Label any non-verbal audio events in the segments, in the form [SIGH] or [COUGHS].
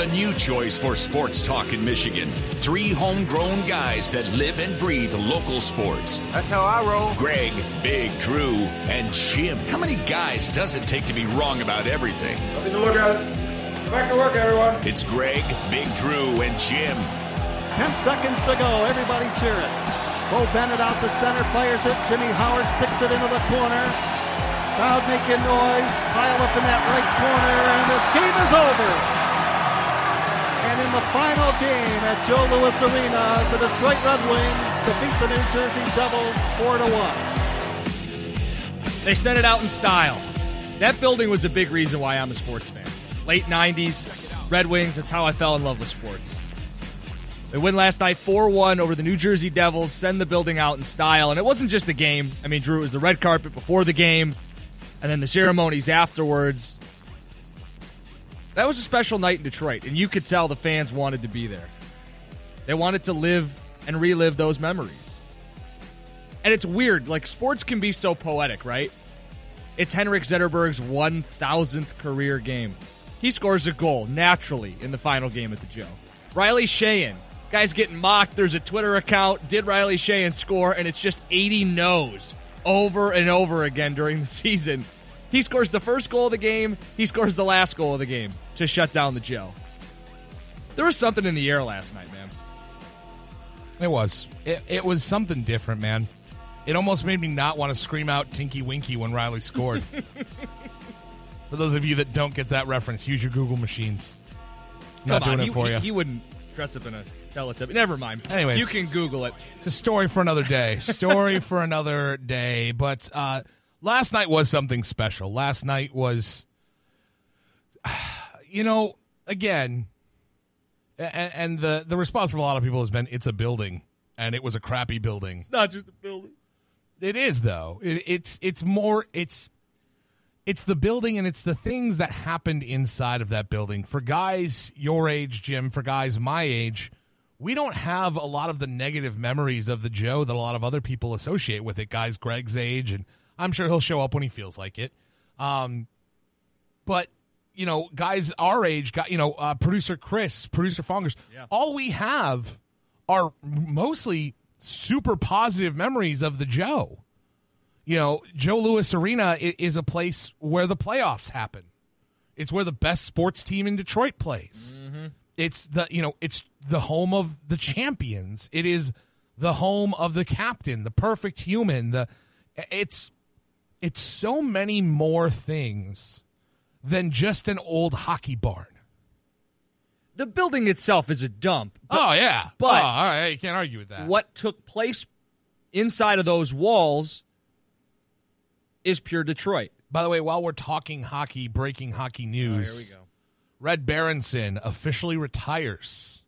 The new choice for sports talk in Michigan. Three homegrown guys that live and breathe local sports. That's how I roll. Greg, Big Drew, and Jim. How many guys does it take to be wrong about everything? Something to look at. Go back to work, everyone. It's Greg, Big Drew, and Jim. Ten seconds to go. Everybody cheering. Beau Bennett out the center, fires it. Jimmy Howard sticks it into the corner. Crowd making noise. Pile up in that right corner, and this game is over. And in the final game at Joe Louis Arena, the Detroit Red Wings defeat the New Jersey Devils 4 to 1. They sent it out in style. That building was a big reason why I'm a sports fan. Late 90s, Red Wings, that's how I fell in love with sports. They win last night 4 1 over the New Jersey Devils, send the building out in style. And it wasn't just the game. I mean, Drew, it was the red carpet before the game, and then the ceremonies afterwards. That was a special night in Detroit, and you could tell the fans wanted to be there. They wanted to live and relive those memories. And it's weird, like sports can be so poetic, right? It's Henrik Zetterberg's 1000th career game. He scores a goal naturally in the final game at the Joe. Riley Sheahan, guy's getting mocked. There's a Twitter account. Did Riley Sheahan score? And it's just 80 no's over and over again during the [LAUGHS] season. He scores the first goal of the game. He scores the last goal of the game to shut down the Joe. There was something in the air last night, man. It was. It, it was something different, man. It almost made me not want to scream out Tinky Winky when Riley scored. [LAUGHS] for those of you that don't get that reference, use your Google machines. Not Come on, doing he, it for he- you. He wouldn't dress up in a Teletubby. Never mind. Anyways. you can Google it. It's a story for another day. [LAUGHS] Story for another day. But uh, last night was something special. Last night was, [SIGHS] you know, again, and, and the the response from a lot of people has been it's a building, and it was a crappy building. It's not just a building. It is though. It, it's it's more it's it's the building and it's the things that happened inside of that building. For guys your age, Jim, for guys my age, we don't have a lot of the negative memories of the Joe that a lot of other people associate with it. Guys Greg's age, and I'm sure he'll show up when he feels like it. Um, but you know, guys our age, got you know, uh, producer Chris, producer Fongers, all we have are mostly super positive memories of the Joe. You know, Joe Louis Arena is a place where the playoffs happen. It's where the best sports team in Detroit plays. It's the you know, it's the home of the champions. It is the home of the captain, the perfect human. The it's it's so many more things than just an old hockey barn. The building itself is a dump. oh yeah, but- oh, all right, you can't argue with that. What took place inside of those walls is pure Detroit. By the way, while we're talking hockey, breaking hockey news. Oh, here we go. Red Berenson officially retires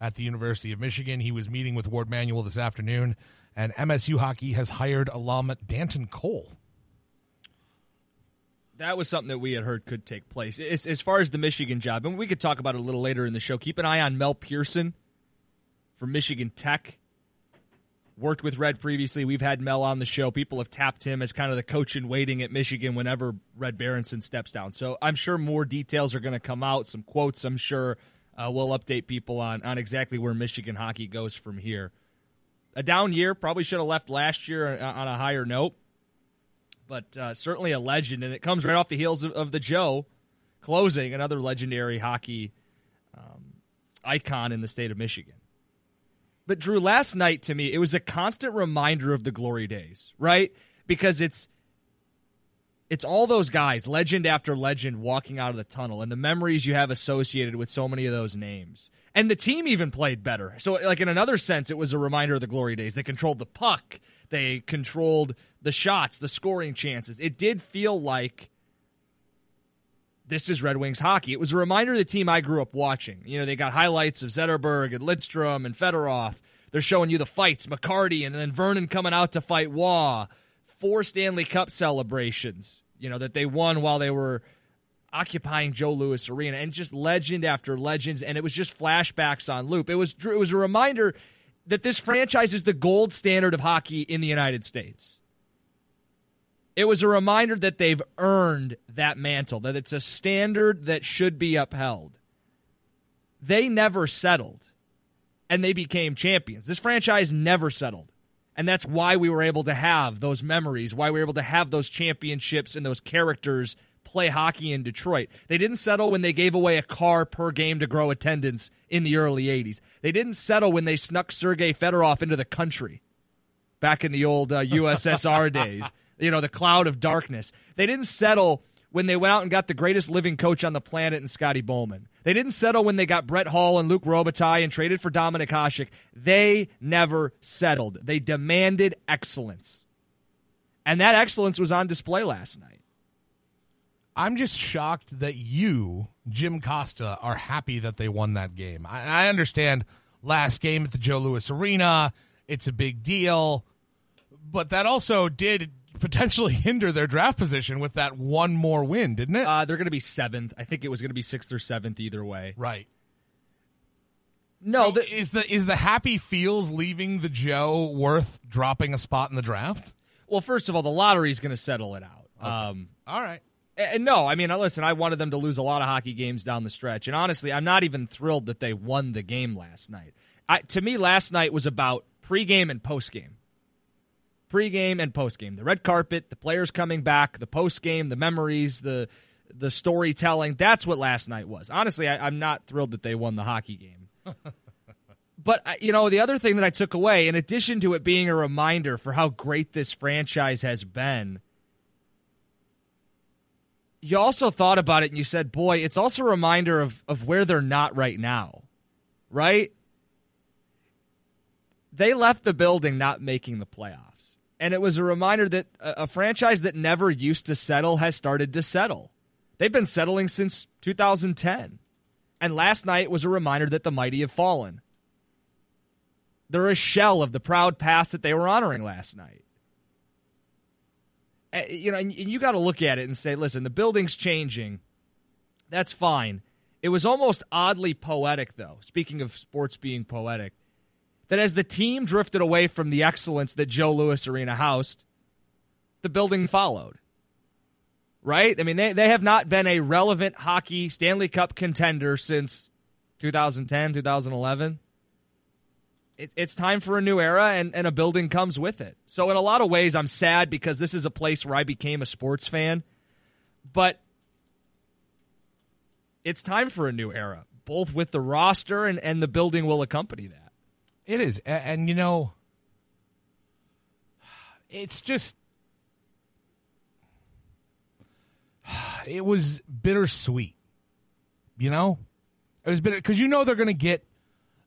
at the University of Michigan. He was meeting with Warde Manuel this afternoon, and MSU hockey has hired alum Danton Cole. That was something that we had heard could take place. As, as far as the Michigan job, and we could talk about it a little later in the show. Keep an eye on Mel Pearson from Michigan Tech. Worked with Red previously. We've had Mel on the show. People have tapped him as kind of the coach in waiting at Michigan whenever Red Berenson steps down. So I'm sure more details are going to come out. Some quotes, I'm sure, uh, will update people on on exactly where Michigan hockey goes from here. A down year, probably should have left last year uh, on a higher note but uh, certainly a legend, and it comes right off the heels of, of the Joe closing, another legendary hockey um, icon in the state of Michigan. But Drew, last night to me, it was a constant reminder of the glory days, right? Because it's It's all those guys, legend after legend, walking out of the tunnel, and the memories you have associated with so many of those names. And the team even played better. So, like in another sense, it was a reminder of the glory days. They controlled the puck, they controlled the shots, the scoring chances. It did feel like this is Red Wings hockey. It was a reminder of the team I grew up watching. You know, they got highlights of Zetterberg and Lidstrom and Fedorov. They're showing you the fights, McCarty, and then Vernon coming out to fight Roy. Four Stanley Cup celebrations, you know, that they won while they were occupying Joe Louis Arena, and just legend after legends. And it was just flashbacks on loop. It was it was a reminder that this franchise is the gold standard of hockey in the United States. It was a reminder that they've earned that mantle, that it's a standard that should be upheld. They never settled, and they became champions. This franchise never settled. And that's why we were able to have those memories, why we were able to have those championships and those characters play hockey in Detroit. They didn't settle when they gave away a car per game to grow attendance in the early 80s. They didn't settle when they snuck Sergei Fedorov into the country back in the old uh, USSR [LAUGHS] days you know, the cloud of darkness. They didn't settle when they went out and got the greatest living coach on the planet in Scotty Bowman. They didn't settle when they got Brett Hull and Luc Robitaille and traded for Dominik Hasek. They never settled. They demanded excellence. And that excellence was on display last night. I'm just shocked that you, Jim Costa, are happy that they won that game. I, I understand last game at the Joe Louis Arena, it's a big deal, but that also did potentially [LAUGHS] hinder their draft position with that one more win, didn't it? Uh, they're going to be seventh. I think it was going to be sixth or seventh either way. Right. No, so the, is the is the happy feels leaving the Joe worth dropping a spot in the draft? Well, first of all, the lottery is going to settle it out. Okay. Um, all right. And no, I mean, listen, I wanted them to lose a lot of hockey games down the stretch, and honestly, I'm not even thrilled that they won the game last night. I, to me, last night was about pregame and postgame pregame and postgame. The red carpet, the players coming back, the postgame, the memories, the the storytelling. That's what last night was. Honestly, I, am not thrilled that they won the hockey game. [LAUGHS] but uh, you know, the other thing that I took away, in addition to it being a reminder for how great this franchise has been, you also thought about it and you said, "Boy, it's also a reminder of of where they're not right now." Right? They left the building not making the playoffs. And it was a reminder that a, a franchise that never used to settle has started to settle. They've been settling since 2010. And last night was a reminder that the mighty have fallen. They're a shell of the proud past that they were honoring last night. Eh, you know, and you got to look at it and say, listen, the building's changing. That's fine. It was almost oddly poetic, though. Speaking of sports being poetic, that as the team drifted away from the excellence that Joe Louis Arena housed, the building followed. Right? I mean, they, they have not been a relevant hockey Stanley Cup contender since 2010, 2011. It, it's time for a new era, and, and a building comes with it. So, in a lot of ways, I'm sad because this is a place where I became a sports fan. But it's time for a new era, both with the roster and, and the building will accompany that. It is, and, and you know, it's just [SIGHS] it was bittersweet. You know, it was bitter because you know they're going to get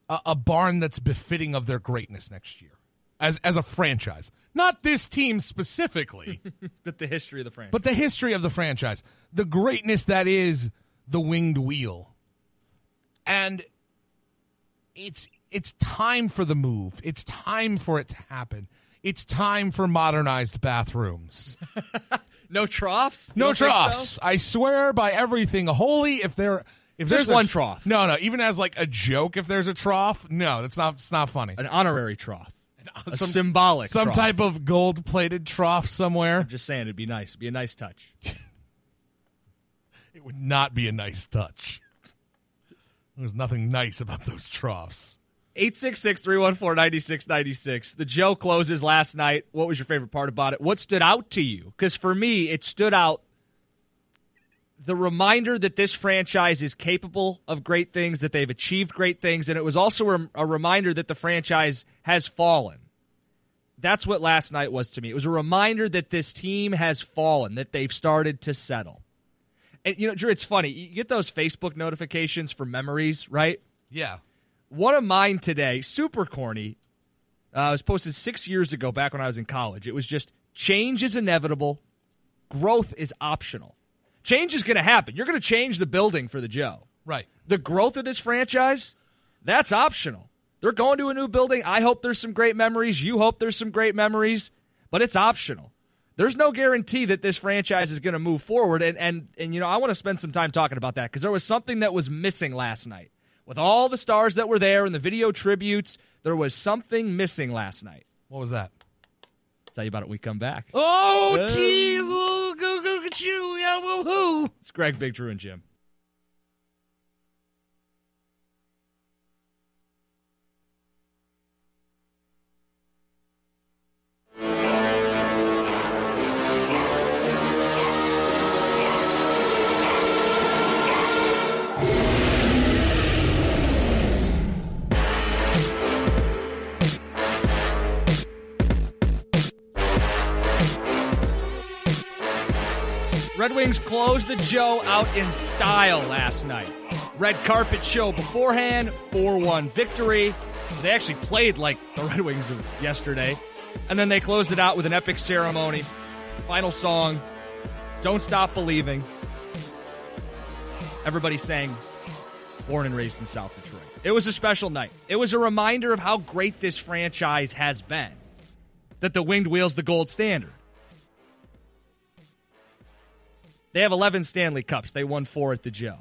a, a, barn that's befitting of their greatness next year as as a franchise. Not this team specifically, [LAUGHS] but the history of the franchise. But the history of the franchise, the greatness that is the winged wheel, and it's it's time for the move. It's time for it to happen. It's time for modernized bathrooms. [LAUGHS] no troughs? You no troughs. So? I swear by everything holy if there if there's one a, trough. No, no, even as like a joke if there's a trough. No, that's not it's not funny. An honorary trough. A some, symbolic some trough. type of gold plated trough somewhere. I'm just saying it'd be nice. It'd be a nice touch. [LAUGHS] it would not be a nice touch. There's nothing nice about those troughs. 866 314 9696. The Joe closes last night. What was your favorite part about it? What stood out to you? Because for me, it stood out the reminder that this franchise is capable of great things, that they've achieved great things, and it was also a reminder that the franchise has fallen. That's what last night was to me. It was a reminder that this team has fallen, that they've started to settle. And you know, Drew, it's funny. You get those Facebook notifications for memories, right? Yeah. One of mine today, super corny, uh, was posted six years ago, back when I was in college. It was just change is inevitable, growth is optional. Change is going to happen. You're going to change the building for the Joe. Right. The growth of this franchise, that's optional. They're going to a new building. I hope there's some great memories. You hope there's some great memories, but it's optional. There's no guarantee that this franchise is going to move forward. And, and, and, you know, I want to spend some time talking about that because there was something that was missing last night. With all the stars that were there and the video tributes, there was something missing last night. What was that? I'll tell you about it when we come back. Oh, tease! Oh, go, go, get you! Woo, hoo! It's Greg, Big Drew, and Jim. Red Wings closed the Joe out in style last night. Red carpet show beforehand, 4 1 victory. They actually played like the Red Wings of yesterday. And then they closed it out with an epic ceremony. Final song, Don't Stop Believing. Everybody sang Born and Raised in South Detroit. It was a special night. It was a reminder of how great this franchise has been. That the winged wheel's the gold standard. They have 11 Stanley Cups. They won four at the Joe.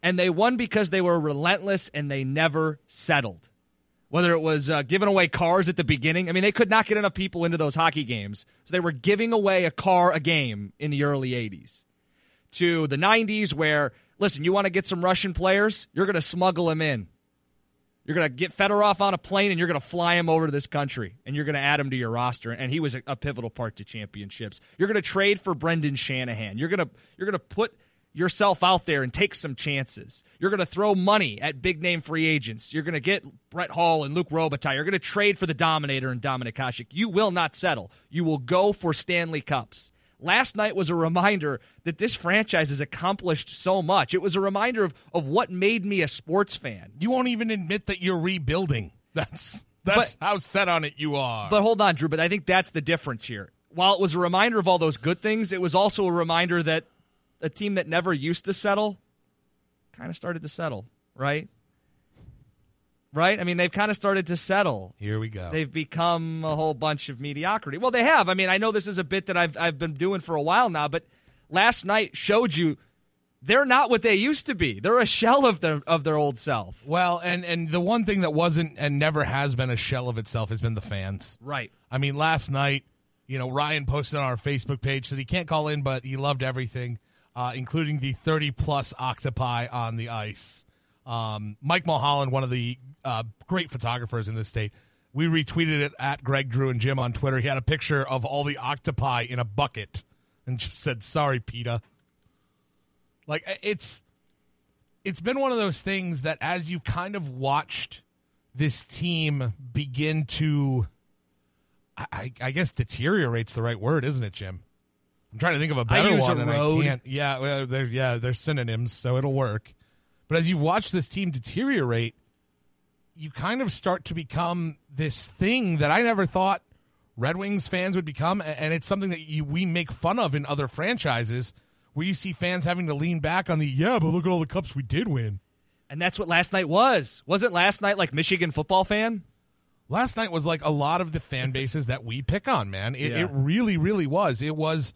And they won because they were relentless and they never settled. Whether it was uh, giving away cars at the beginning, I mean, they could not get enough people into those hockey games. So they were giving away a car a game in the early 80s. To the 90s, where, listen, you want to get some Russian players? You're going to smuggle them in. You're going to get Fedorov on a plane and you're going to fly him over to this country and you're going to add him to your roster. And he was a, a pivotal part to championships. You're going to trade for Brendan Shanahan. You're going to you're going to put yourself out there and take some chances. You're going to throw money at big name free agents. You're going to get Brett Hull and Luc Robitaille. You're going to trade for the Dominator and Dominik Hasek. You will not settle. You will go for Stanley Cups. Last night was a reminder that this franchise has accomplished so much. It was a reminder of, of what made me a sports fan. You won't even admit that you're rebuilding. [LAUGHS] That's that's But- how set on it you are. But hold on, Drew. But I think that's the difference here. While it was a reminder of all those good things, it was also a reminder that a team that never used to settle kind of started to settle, right? Right? I mean, they've kind of started to settle. Here we go. They've become a whole bunch of mediocrity. Well, they have. I mean, I know this is a bit that I've I've been doing for a while now, but last night showed you they're not what they used to be. They're a shell of their of their old self. well, and and the one thing that wasn't and never has been a shell of itself has been the fans. Right. I mean, last night, you know, Ryan posted on our Facebook page said he can't call in, but he loved everything, uh, including the 30 plus octopi on the ice. Um, Mike Mulholland, one of the uh, great photographers in this state, we retweeted it at Greg Drew and Jim on Twitter. He had a picture of all the octopi in a bucket and just said, "Sorry, PETA." Like it's it's been one of those things that as you kind of watched this team begin to I, I guess deteriorates the right word, isn't it, Jim? I'm trying to think of a better one, and erode. I can't. Yeah, well, they're yeah, they're synonyms, so it'll work. But as you've watched this team deteriorate, you kind of start to become this thing that I never thought Red Wings fans would become, and it's something that you, we make fun of in other franchises, where you see fans having to lean back on the yeah, but look at all the cups we did win. And that's what last night was. Wasn't last night like Michigan football fan? last night was like a lot of the fan bases that we pick on, man. It, Yeah. it really, really was. It was,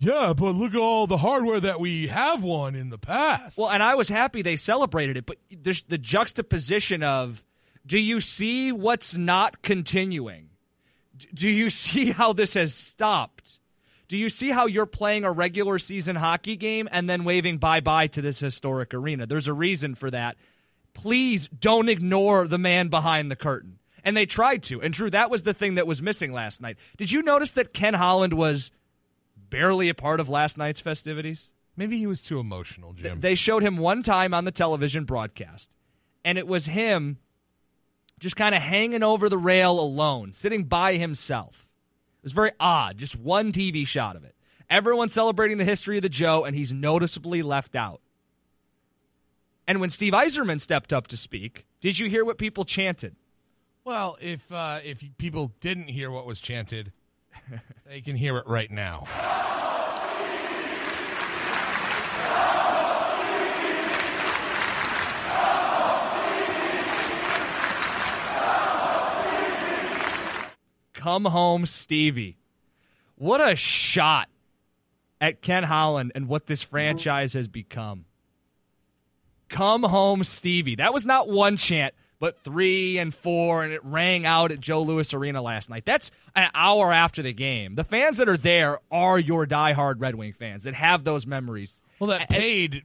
yeah, but look at all the hardware that we have won in the past. Well, and I was happy they celebrated it, but there's the juxtaposition of do you see what's not continuing? Do you [LAUGHS] see how this has stopped? Do you see how you're playing a regular season hockey game and then waving bye bye to this historic arena? There's a reason for that. Please don't ignore the man behind the curtain. And they tried to. And Drew, that was the thing that was missing last night. Did you notice that Ken Holland was barely a part of last night's festivities? Maybe he was too emotional, Jim. They showed him one time on the television broadcast, and it was him just kind of hanging over the rail alone, sitting by himself. It was very odd, just one TV shot of it. Everyone celebrating the history of the Joe, and he's noticeably left out. And when Steve Yzerman stepped up to speak, did you hear what people chanted? Well, if uh, if people didn't hear what was chanted, they can hear it right now. Come home, Stevie. What a shot at Ken Holland and what this franchise has become. Come home, Stevie. That was not one chant, but three and four, and it rang out at Joe Louis Arena last night. That's an hour after the game. The fans that are there are your diehard Red Wing fans that have those memories. Well, that paid,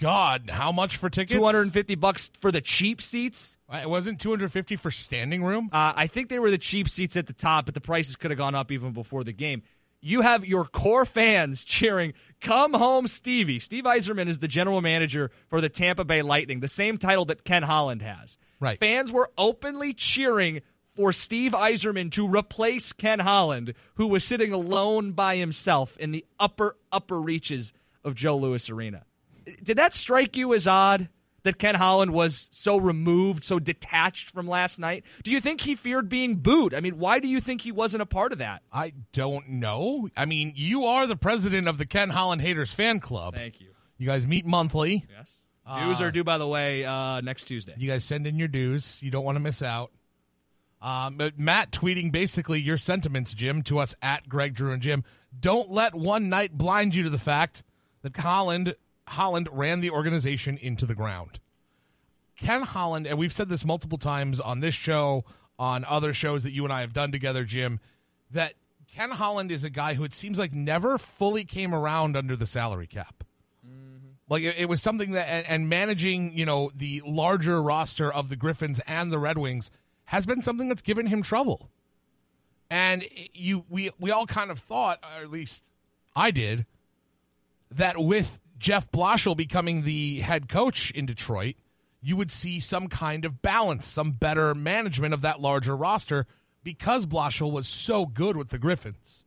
God, how much for tickets? 250 bucks for the cheap seats. It wasn't 250 for standing room? Uh, I think they were the cheap seats at the top, but the prices could have gone up even before the game. You have your core fans [LAUGHS] cheering, Come home, Stevie. Steve Yzerman is the general manager for the Tampa Bay Lightning, the same title that Ken Holland has. Right. Fans were openly cheering for Steve Yzerman to replace Ken Holland, who was sitting alone by himself in the upper, upper reaches of Joe Louis Arena. Did that strike you as odd? that Ken Holland was so removed, so detached from last night? Do you think he feared being booed? I mean, why do you think he wasn't a part of that? I don't know. I mean, you are the president of the Ken Holland Haters fan club. Thank you. You guys meet monthly. Yes. Dues Uh, are due, by the way, uh, next Tuesday. You guys send in your dues. You don't want to miss out. Um, but Matt tweeting basically your sentiments, Jim, to us at Greg Drew and Jim. Don't let one night blind you to the fact that Holland Holland ran the organization into the ground. Ken Holland, and we've said this multiple times on this show, on other shows that you and I have done together, Jim, that Ken Holland is a guy who it seems like never fully came around under the salary cap. Like it, it was something that, and, and managing, you know, the larger roster of the Griffins and the Red Wings has been something that's given him trouble. And you, we, we all kind of thought, or at least I did, that with Jeff Blashill becoming the head coach in Detroit, you would see some kind of balance, some better management of that larger roster because Blashill was so good with the Griffins.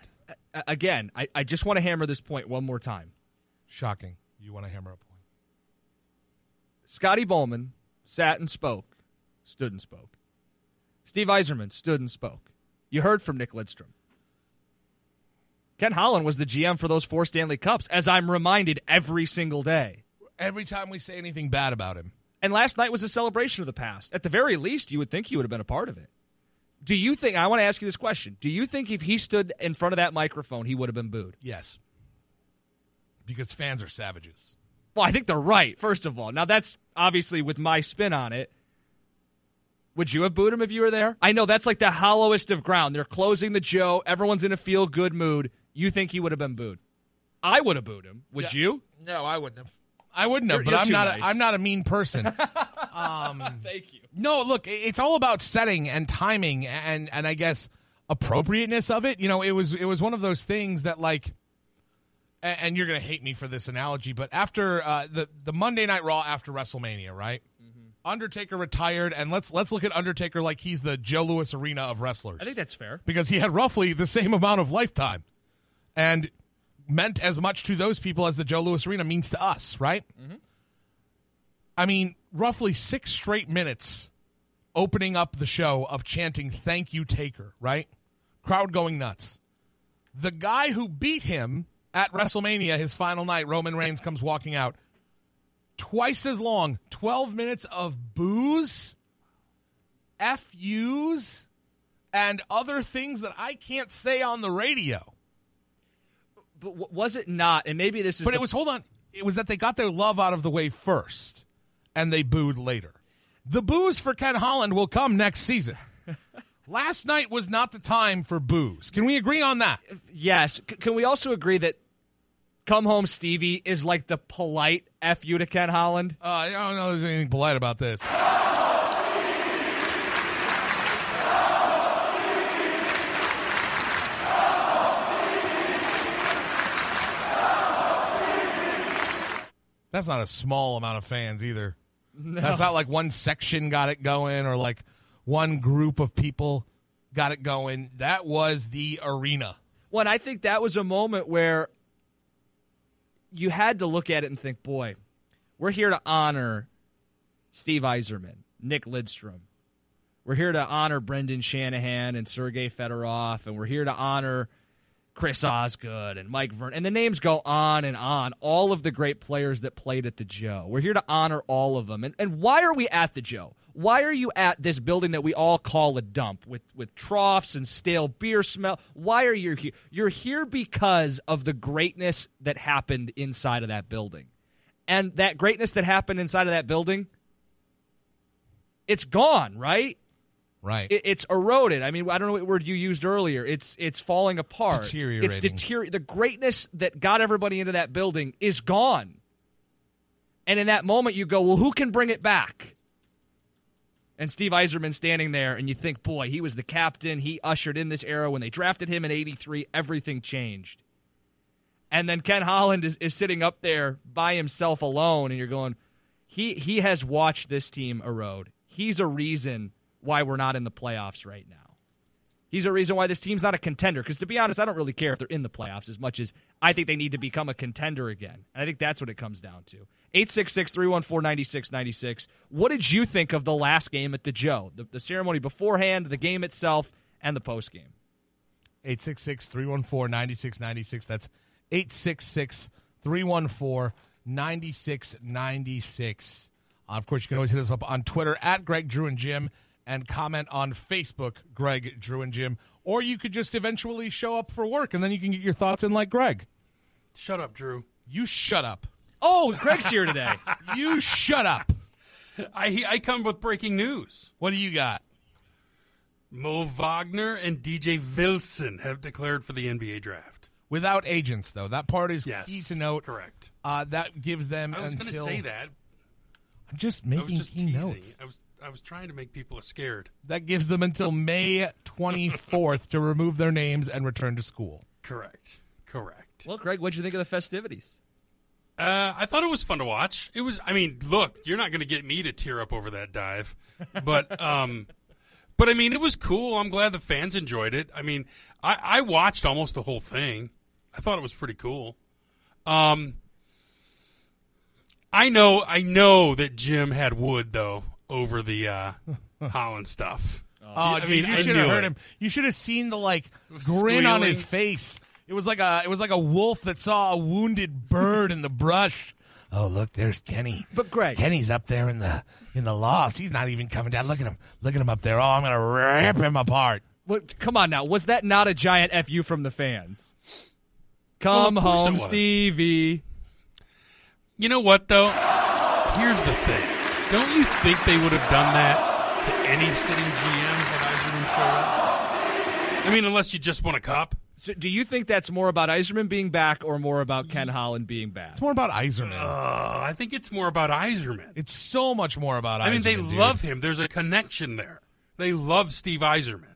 Again, I, I just want to hammer this point one more time. Shocking. You want to hammer a point. Scotty Bowman sat and spoke, stood and spoke. Steve Yzerman stood and spoke. You heard from Nick Lidstrom. Ken Holland was the GM for those four Stanley Cups, as I'm reminded every single day. Every time we say anything bad about him, And last night was a celebration of the past. At the very least, you would think he would have been a part of it. Do you think, I want to ask you this question. Do you think if he stood in front of that microphone, he would have been booed? yes. Because fans are savages. Well, I think they're right, first of all. Now, that's obviously with my spin on it. Would you have booed him if you were there? I know that's like the hollowest of ground. They're closing the Joe. Everyone's in a feel good mood. You think he would have been booed? I would have booed him. Would you? No, I wouldn't have. I wouldn't have, You're- but you're I'm not. Nice. A, I'm not a mean person. [LAUGHS] Um, Thank you. No, look, it's all about setting and timing, and and I guess appropriateness of it. You know, it was it was one of those things that like, and you're gonna hate me for this analogy, but after uh, the the Monday Night Raw after WrestleMania, right? Undertaker retired, and let's let's look at Undertaker like he's the Joe Louis Arena of wrestlers. I think that's fair. because he had roughly the same amount of lifetime and meant as much to those people as the Joe Louis Arena means to us, right? I mean, roughly six straight minutes opening up the show of chanting "Thank you, Taker." Right, crowd going nuts. The guy who beat him at WrestleMania, his final night, Roman Reigns comes walking out. Twice as long, twelve minutes of booze, FUs, and other things that I can't say on the radio. But was it not? And maybe this is. But the- it was hold on. It was that they got their love out of the way first, and they booed later. The boos for Ken Holland will come next season. [LAUGHS] Last night was not the time for boos. Can we agree on that? Yes. C- can we also agree that "Come Home, Stevie" is like the polite "f you" to Ken Holland? Uh, I don't know. If there's anything polite about this. That's not a small amount of fans either. That's not like one section got it going or like one group of people got it going. That was the arena. Well, I think that was a moment where you had to look at it and think, boy, we're here to honor Steve Yzerman, Nick Lidstrom. We're here to honor Brendan Shanahan and Sergei Fedorov, and we're here to honor Chris Osgood and Mike Vern. And the names go on and on. All of the great players that played at the Joe. We're here to honor all of them. And, and why are we at the Joe? Why are you at this building that we all call a dump with, with troughs and stale beer smell? Why are you here? You're here because of the greatness that happened inside of that building. And that greatness that happened inside of that building, it's gone, right? Right. It, it's eroded. I mean, I don't know what word you used earlier. It's it's falling apart. Deteriorating. It's deterior. The greatness that got everybody into that building is gone. And in that moment, you go, "Well, who can bring it back?" And Steve Yzerman standing there, and you think, "Boy, he was the captain. He ushered in this era when they drafted him in '83. Everything changed." And then Ken Holland is, is sitting up there by himself alone, and you're going, "He he has watched this team erode. He's a reason." Why we're not in the playoffs right now. He's a reason why this team's not a contender. Because to be honest, I don't really care if they're in the playoffs as much as I think they need to become a contender again. And I think that's what it comes down to. 866 314 9696. What did you think of the last game at the Joe? The, the ceremony beforehand, the game itself, and the post game? 866 314 9696. That's 866 314 9696. Uh, of course, you can always hit us up on Twitter at Greg Drew and Jim and comment on Facebook, Greg Drew and Jim. Or you could just eventually show up for work and then you can get your thoughts in like Greg. Shut up, Drew. You shut up. Oh, Greg's here today. [LAUGHS] you shut up. I I come with breaking news. What do you got? Mo Wagner and DJ Wilson have declared for the NBA draft. Without agents, though. That part is Yes, key to note. correct. Uh, that gives them I was going to until. say that. I'm just I making was just key teasing. notes. I was I was trying to make people scared. That gives them until May 24th to remove their names and return to school. Correct. Correct. well, Greg, what'd you think of the festivities? Uh, I thought it was fun to watch. It was. I mean, look, you're not going to get me to tear up over that dive, but [LAUGHS] um, but I mean, it was cool. I'm glad the fans enjoyed it. I mean, I, I watched almost the whole thing. I thought it was pretty cool. Um, I know, I know that Jim had wood though over the uh, Holland stuff. [LAUGHS] Oh, I dude, mean, you I should knew have heard it. him. You should have seen the like grin on his face. It was like a it was like a wolf that saw a wounded bird in the brush. Oh, look, there's Kenny. But Greg, Kenny's up there in the in the lofts. He's not even coming down. Look at him. Look at him up there. Oh, I'm gonna rip him apart. What, come on now. Was that not a giant FU from the fans? Come Well, of course it home, was. Stevie. You know what though? Here's the thing. Don't you think they would have done that to any sitting GM had Yzerman showed up? I mean, unless you just won a cup. So do you think that's more about Yzerman being back or more about Ken Holland being back? It's more about Yzerman. Uh, I think it's more about Yzerman. it's so much more about Yzerman. I mean, they dude. love him. There's a connection there. They love Steve Yzerman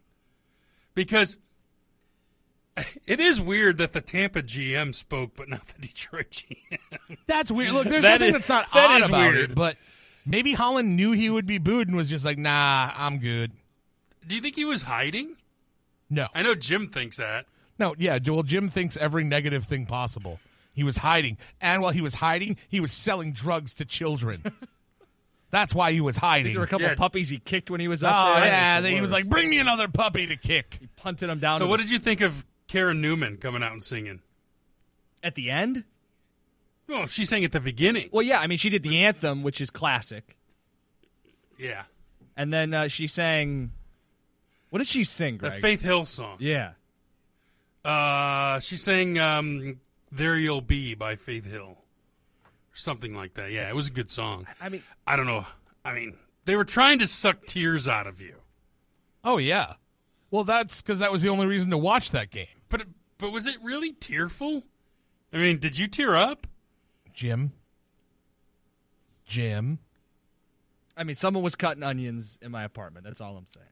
because [LAUGHS] it is weird that the Tampa GM spoke, but not the Detroit GM. That's weird. Look, [LAUGHS] there's That nothing is- that's not that odd is about weird. it, but maybe Holland knew he would be booed and was just like, "Nah, I'm good." Do you think he was hiding? No, I know Jim thinks that. no, yeah. Well, Jim thinks every negative thing possible. He was hiding, and while he was hiding, he was selling drugs to children. [LAUGHS] That's why he was hiding. There were a couple Yeah. of puppies he kicked when he was oh up there. yeah, It he was like, "Bring me another puppy to kick." He punted him down. So what the- did you think of Karen Newman coming out and singing? at the end? Well, she sang at the beginning. Well, yeah. I mean, she did the anthem, which is classic, Yeah, and then uh, she sang. What did she sing, the Faith Hill song. Yeah. Uh, she sang um, "There You'll Be" by Faith Hill, or something like that. Yeah, it was a good song. I mean, I don't know. I mean, they were trying to suck tears out of you, Oh yeah. Well, that's because that was the only reason to watch that game. but but was it really tearful? I mean, did you tear up? Jim. Jim. I mean, someone was cutting onions in my apartment. That's all I'm saying.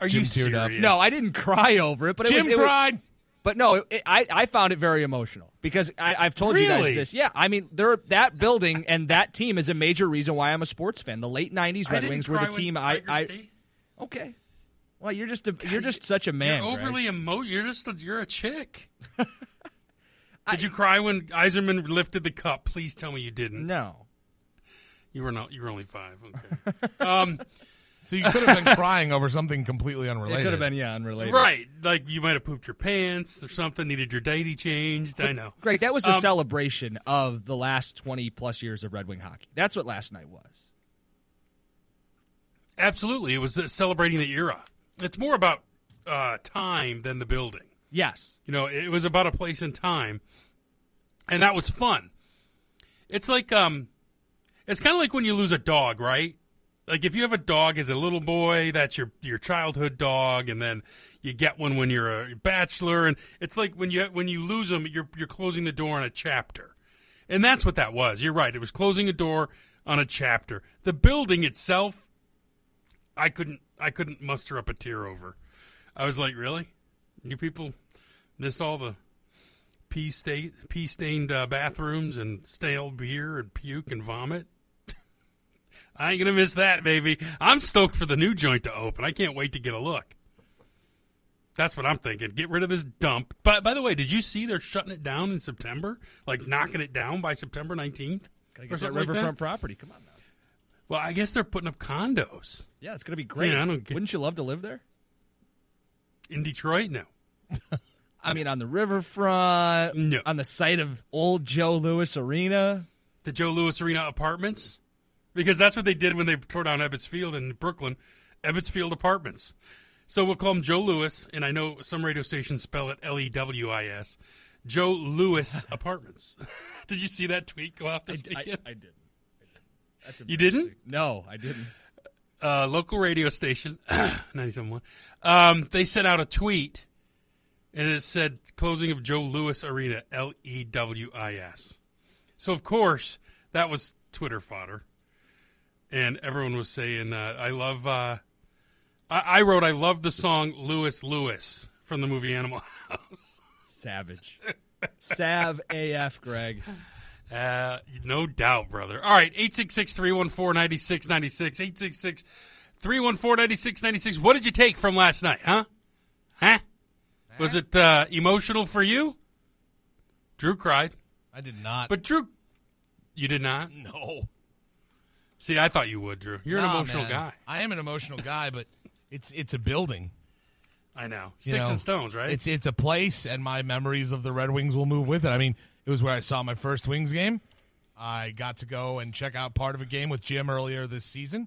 Are Jim you teared up. No, I didn't cry over it, but it Jim was, it was- cried. But no, it, I I found it very emotional because I, I've told you guys this. Yeah, I mean, there that building and that team is a major reason why I'm a sports fan. The late '90s Red Wings were the team I, I Stayed. okay. Well, you're just a, you're just such a man. You're Greg. overly emo. You're just a, you're a chick. [LAUGHS] Did you cry when Yzerman lifted the cup? Please tell me you didn't. No, You were not. You were only five. Okay. [LAUGHS] um, So you could have been crying over something completely it unrelated. could have been yeah, unrelated. right. Like you might have pooped your pants or something. Needed your diety changed. I know. Great. that was a Um, celebration of the last 20 plus years of Red Wing hockey. That's what last night was. Absolutely, it was celebrating the era. It's more about uh, time than the building. Yes. You know, it was about a place and time, and that was fun. It's like um, it's kind of like when you lose a dog, right? Like if you have a dog as a little boy, that's your your childhood dog, and then you get one when you're a bachelor, and it's like when you when you lose them, you're you're closing the door on a chapter, and that's what that was. You're right; it was closing a door on a chapter. The building itself, I couldn't I couldn't muster up a tear over. I was like, really, you people miss all the pee stain pee stained uh, bathrooms and stale beer and puke and vomit. [LAUGHS] I ain't gonna miss that, baby. I'm stoked for the new joint to open. I can't wait to get a look. That's what I'm thinking. Get rid of this dump. But by the way, did you see they're shutting it down in September? Like knocking it down by September 19th? Gotta get that something like riverfront property. Come on now. Well, I guess they're putting up condos Yeah, it's to be great. Yeah, I don't get- Wouldn't you love to live there? in Detroit. No, [LAUGHS] I mean, on the riverfront, No. on the site of old Joe Lewis Arena. the Joe Lewis Arena Apartments, because that's what they did when they tore down Ebbets Field in Brooklyn, Ebbets Field Apartments. So we'll call them Joe Lewis, and I know some radio stations spell it L E W I S. Joe Lewis [LAUGHS] Apartments. [LAUGHS] did you see that tweet go out I, this I, weekend? I didn't. That's You didn't? No, I didn't. uh, local radio station, [CLEARS THROAT] 97.1, um, they sent out a tweet, and it said closing of Joe Lewis Arena, L E W I S. So, of course, that was Twitter fodder. And everyone was saying, uh, I love, uh, I, I wrote, I love the song Lewis Louis from the movie Animal [LAUGHS] House. Savage. Sav AF, Greg. Uh, no doubt, brother. All right, 866 314 9696. 866 314 9696. What did you take from last night, huh? Huh? Was it uh, emotional for you? Drew cried. I did not. But Drew, you did not? no. See, I thought you would, Drew. You're an Nah, emotional man. guy. I am an emotional guy, but it's it's a building. I know. you Sticks know? and stones, right? It's it's a place, and my memories of the Red Wings will move with it. I mean, it was where I saw my first Wings game. I got to go and check out part of a game with Jim earlier this season,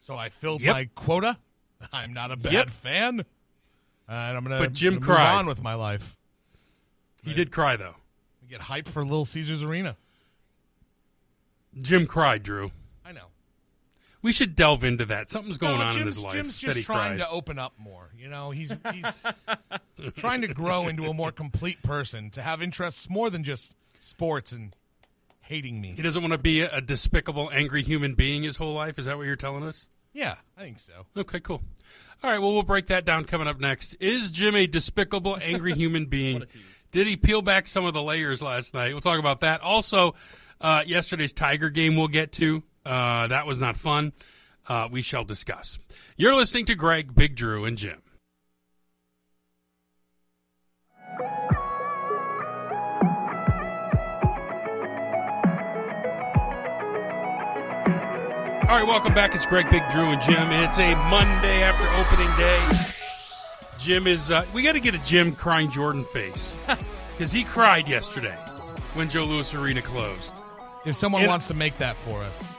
so I filled Yep. my quota. [LAUGHS] I'm not a bad Yep. fan, Uh, and I'm gonna. But Jim move cried. on with my life. he did cry, though. We get hyped for Little Caesars Arena. Jim cried, Drew. I know. We should delve into that. Something's going No, on in Jim's, his life. Jim's just trying cried. to open up more. You know, he's he's [LAUGHS] trying to grow into a more complete person, to have interests more than just sports and hating me. He doesn't want to be a, a despicable, angry human being his whole life. Is that what you're telling us? Yeah, I think so. Okay, cool. All right, well, we'll break that down coming up next. Is Jim a despicable, angry [LAUGHS] human being? Did he peel back some of the layers last night? We'll talk about that. Also, uh, yesterday's Tiger game we'll get to. Uh, that was not fun. Uh, we shall discuss. You're listening to Greg, Big Drew, and Jim. All right, welcome back. It's Greg, Big Drew, and Jim. It's a Monday after opening day. Jim is. Uh, we got to get a Jim crying Jordan face [LAUGHS] because he cried yesterday when Joe Louis Arena closed. If someone And- wants to make that for us,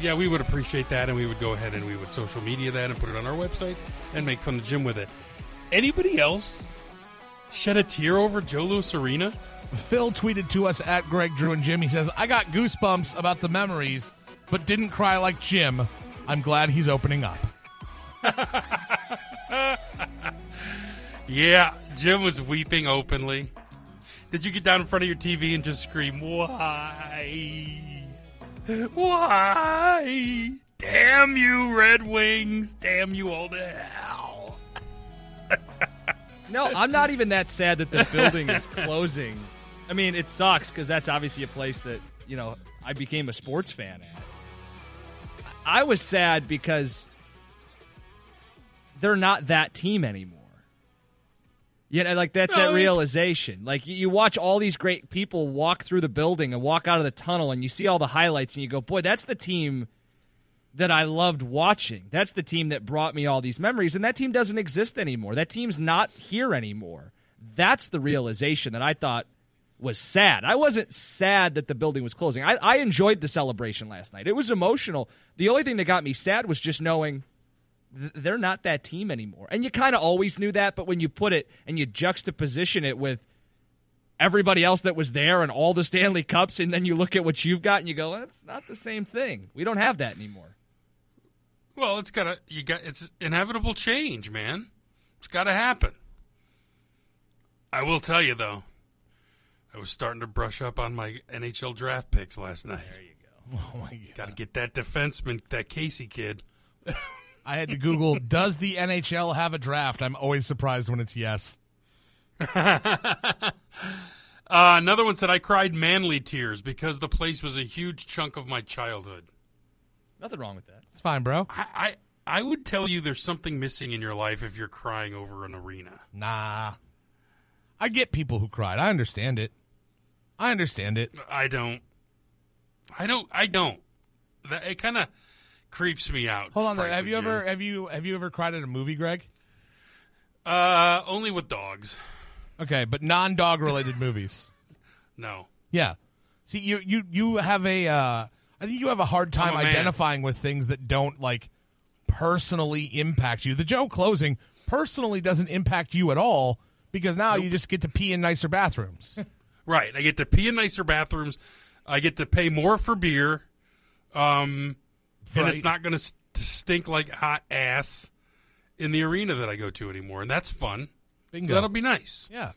Yeah, we would appreciate that, and we would go ahead and we would social media that and put it on our website and make fun of Jim with it. Anybody else shed a tear over Joe Louis Arena? Phil tweeted to us at Greg Drew and Jim. He says, "I got goosebumps about the memories, but didn't cry like Jim. I'm glad he's opening up." Yeah, Jim was weeping openly. Did you get down in front of your TV and just scream, Why? Why? Damn you, Red Wings. Damn you all to hell. No, I'm not even that sad that the building is closing. I mean, it sucks because that's obviously a place that, you know, I became a sports fan at. I was sad because they're not that team anymore. You know, like that's No, that realization. Like you- you watch all these great people walk through the building and walk out of the tunnel, and you see all the highlights, and you go, "Boy, that's the team that I loved watching. That's the team that brought me all these memories, and that team doesn't exist anymore. That team's not here anymore. That's the realization that I thought was sad. I wasn't sad that the building was closing. I, I enjoyed the celebration last night. It was emotional. The only thing that got me sad was just knowing th- they're not that team anymore. And you kind of always knew that, but when you put it and you juxtaposition it with everybody else that was there and all the Stanley Cups, and then you look at what you've got and you go, that's not the same thing. We don't have that anymore. Well, it's gotta you got it's inevitable change, man. It's gotta happen. I will tell you though, I was starting to brush up on my NHL draft picks last night. There you go. [LAUGHS] Oh my god. Gotta get that defenseman, that Casey kid. [LAUGHS] I had to Google, "Does the NHL have a draft?" I'm always surprised when it's yes. [LAUGHS] Uh, another one said I cried manly tears because the place was a huge chunk of my childhood. Nothing wrong with that. It's fine, bro. I, I I would tell you there's something missing in your life if you're crying over an arena. Nah. I get people who cried. I understand it. I understand it. I don't. I don't. I don't. That, it kind of creeps me out. Hold on, there. have you ever have you have you ever cried at a movie, Greg? Uh, only with dogs. Okay, but non-dog related movies. [LAUGHS] No. Yeah. See, you you you have a uh I think you have a hard time I'm a identifying with things that don't like personally impact you. The Joe closing personally doesn't impact you at all because now you just get to pee in nicer bathrooms. [LAUGHS] Right. I get to pee in nicer bathrooms. I get to pay more for beer. Um, and it's not going to st- stink like hot ass in the arena that I go to anymore, and that's fun. Bingo. So that'll be nice. yeah.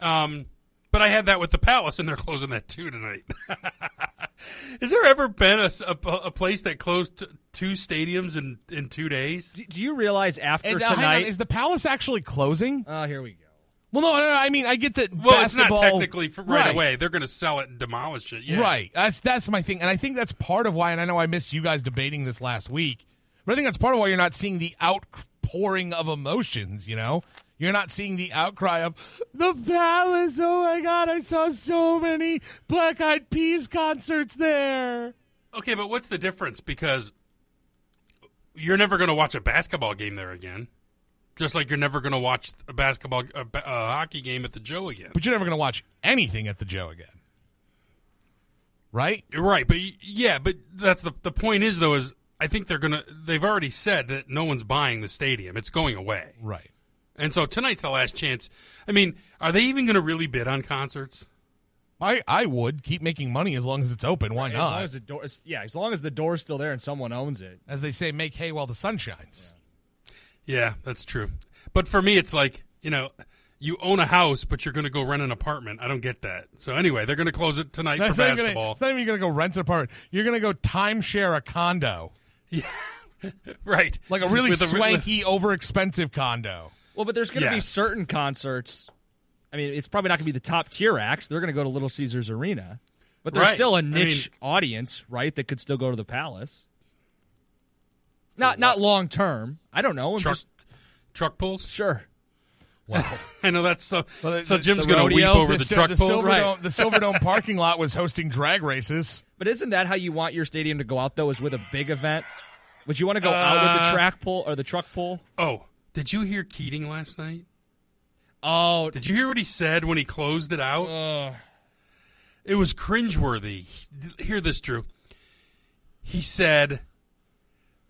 Um, but I had that with the Palace, and they're closing that too tonight. [LAUGHS] Has there ever been a a place that closed t- two stadiums in, in two days? Do, do you realize after And, uh, hang on, tonight? is the Palace actually closing? Oh, here we go. Well, no, no, no, I mean, I get that Well, it's not technically right, Right. away. They're going to sell it and demolish it. Yeah. Right. That's that's my thing, and I think that's part of why. And I know I missed you guys debating this last week, but I think that's part of why you're not seeing the outpouring of emotions. You know, you're not seeing the outcry of the Palace. Oh my God, I saw so many Black Eyed Peas concerts there. Okay, but what's the difference? Because you're never going to watch a basketball game there again, just like you're never going to watch a basketball, a, a hockey game at the Joe again. But you're never going to watch anything at the Joe again, right? You're right, but yeah, but that's the the point is though is I think they're gonna they've already said that no one's buying the stadium; it's going away, Right. and so tonight's the last chance. I mean, are they even going to really bid on concerts? I I would keep making money as long as it's open. Why As not? long as the door, yeah, as long as the door's still there and someone owns it. as they say, make hay while the sun shines. Yeah, that's true. But for me, it's like you know. You own a house, but you're going to go rent an apartment. I don't get that. So anyway, they're going to close it tonight That's for not even gonna- basketball. it's not even going to go rent an apartment. You're going to go timeshare a condo. [LAUGHS] Yeah, right. Like a really With a- swanky, over-expensive condo. Well, but there's going to be certain concerts. I mean, it's probably not going to be the top tier acts. They're going to go to Little Caesars Arena, but there's Right. still a niche audience, right? That could still go to the Palace. Not not long term. I don't know. I'm Truck- just truck pulls. sure. Wow. [LAUGHS] I know that's so. Well, the- so Jim's going to weep over the, the, truck the pulls. Silverdome, Right. the Silverdome parking lot was hosting drag races. But isn't that how you want your stadium to go out though? Is with a big event? Would you want to go out with the Uh, track pull or the truck pull? Oh, did you hear Keating last night? Oh, Did you hear what he said when he closed it out? uh, It was cringeworthy. Hear this, Drew. He said,